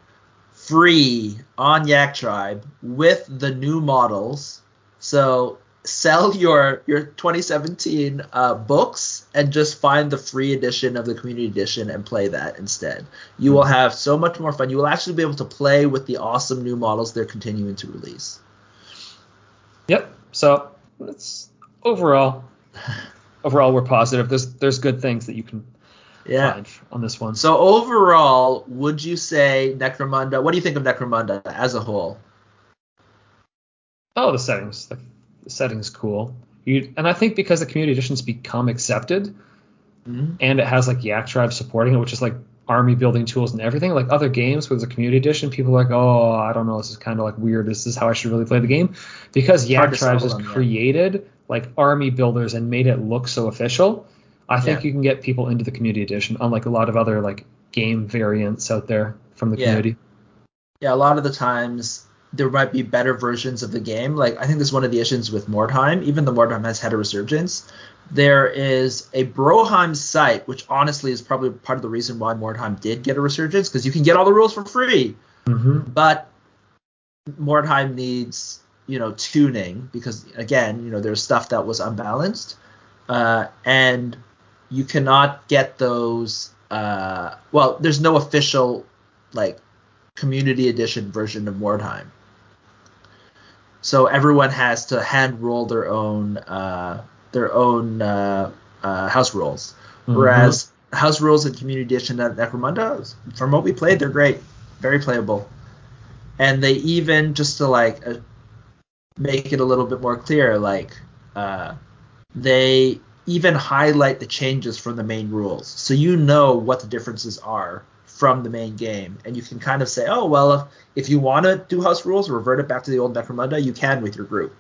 free on Yak Tribe with the new models. So sell your your 2017 uh, books and just find the free edition of the Community Edition and play that instead. You will have so much more fun. You will actually be able to play with the awesome new models they're continuing to release. Yep. So it's overall, overall we're positive. There's there's good things that you can Yeah. find on this one. So overall, would you say Necromunda? What do you think of Necromunda as a whole? oh, the settings, the, the settings cool. You and I think because the community edition's become accepted Mhm. and it has like Yak Tribe supporting it, which is like army building tools and everything. Like other games with the community edition, people are like, oh, I don't know, this is kind of like weird. This is how I should really play the game because Yak Tribes has yeah. created like army builders and made it look so official. I think Yeah. you can get people into the community edition, unlike a lot of other like game variants out there from the Yeah. community. Yeah, a lot of the times there might be better versions of the game. Like I think this is one of the issues with Mordheim. Even though Mordheim has had a resurgence, there is a Broheim site, which honestly is probably part of the reason why Mordheim did get a resurgence, because you can get all the rules for free. Mm-hmm. But Mordheim needs, you know, tuning because again, you know, there's stuff that was unbalanced, uh, and you cannot get those. Uh, well, there's no official like community edition version of Mordheim, so everyone has to hand roll their own uh, their own uh, uh, house rules. Whereas house rules in community edition at Necromunda, from what we played, they're great, very playable. And they even just to like uh, make it a little bit more clear like uh, they even highlight the changes from the main rules. So you know what the differences are from the main game and you can kind of say oh well if, if you want to do house rules revert it back to the old necromunda you can with your group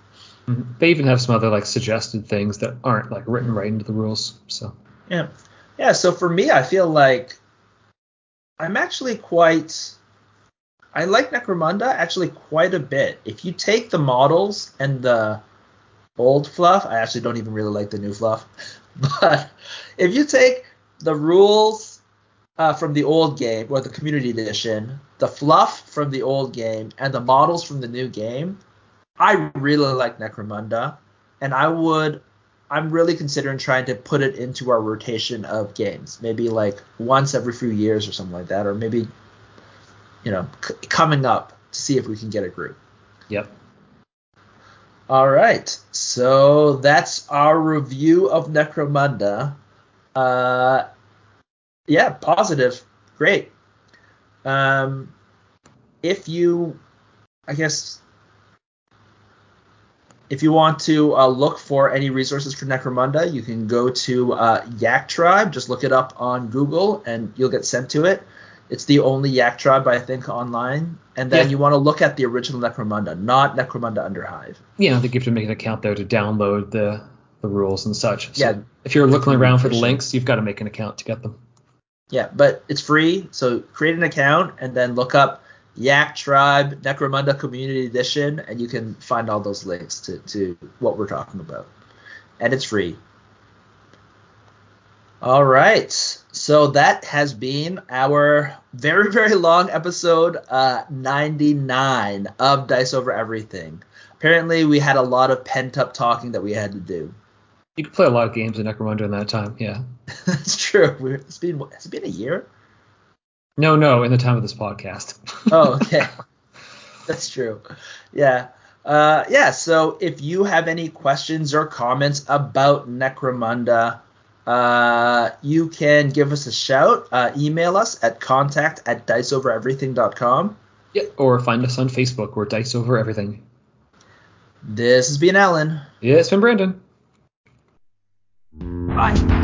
Mhm. They even have some other like suggested things that aren't like written right into the rules. So Yeah. Yeah, so for me I feel like I'm actually quite I like Necromunda actually quite a bit. If you take the models and the old fluff, I actually don't even really like the new fluff. But if you take the rules uh, from the old game or the community edition, the fluff from the old game, and the models from the new game, I really like Necromunda, and I would I'm really considering trying to put it into our rotation of games, maybe like once every few years or something like that, or maybe you know c- coming up to see if we can get a group. yep. All right, so that's our review of Necromunda. Uh, yeah, positive, great. Um, if you, I guess, if you want to uh, look for any resources for Necromunda, you can go to uh, Yak Tribe. Just look it up on Google, and you'll get sent to it. It's the only Yak Tribe, I think, online. And then Yeah. you want to look at the original Necromunda, not Necromunda Under Hive. Yeah, I think you have to make an account there to download the the rules and such. So Yeah, if you're looking around for the links, you've got to make an account to get them. Yeah, but it's free. So create an account and then look up Yak Tribe Necromunda Community Edition, and you can find all those links to, to what we're talking about. And it's free. All right. So that has been our very, very long episode uh, 99 of Dice Over Everything. Apparently, we had a lot of pent up talking that we had to do. You could play a lot of games in Necromunda in that time. Yeah. That's true. We- It's been, has it been a year? No, no, in the time of this podcast. Oh, okay. That's true. Yeah. Uh, yeah. So if you have any questions or comments about Necromunda, Uh, you can give us a shout. Uh, email us at contact at diceovereverything.com. Yeah, or find us on Facebook or Dice Over Everything. This has been Alan. Yeah, it's been Brandon. Bye.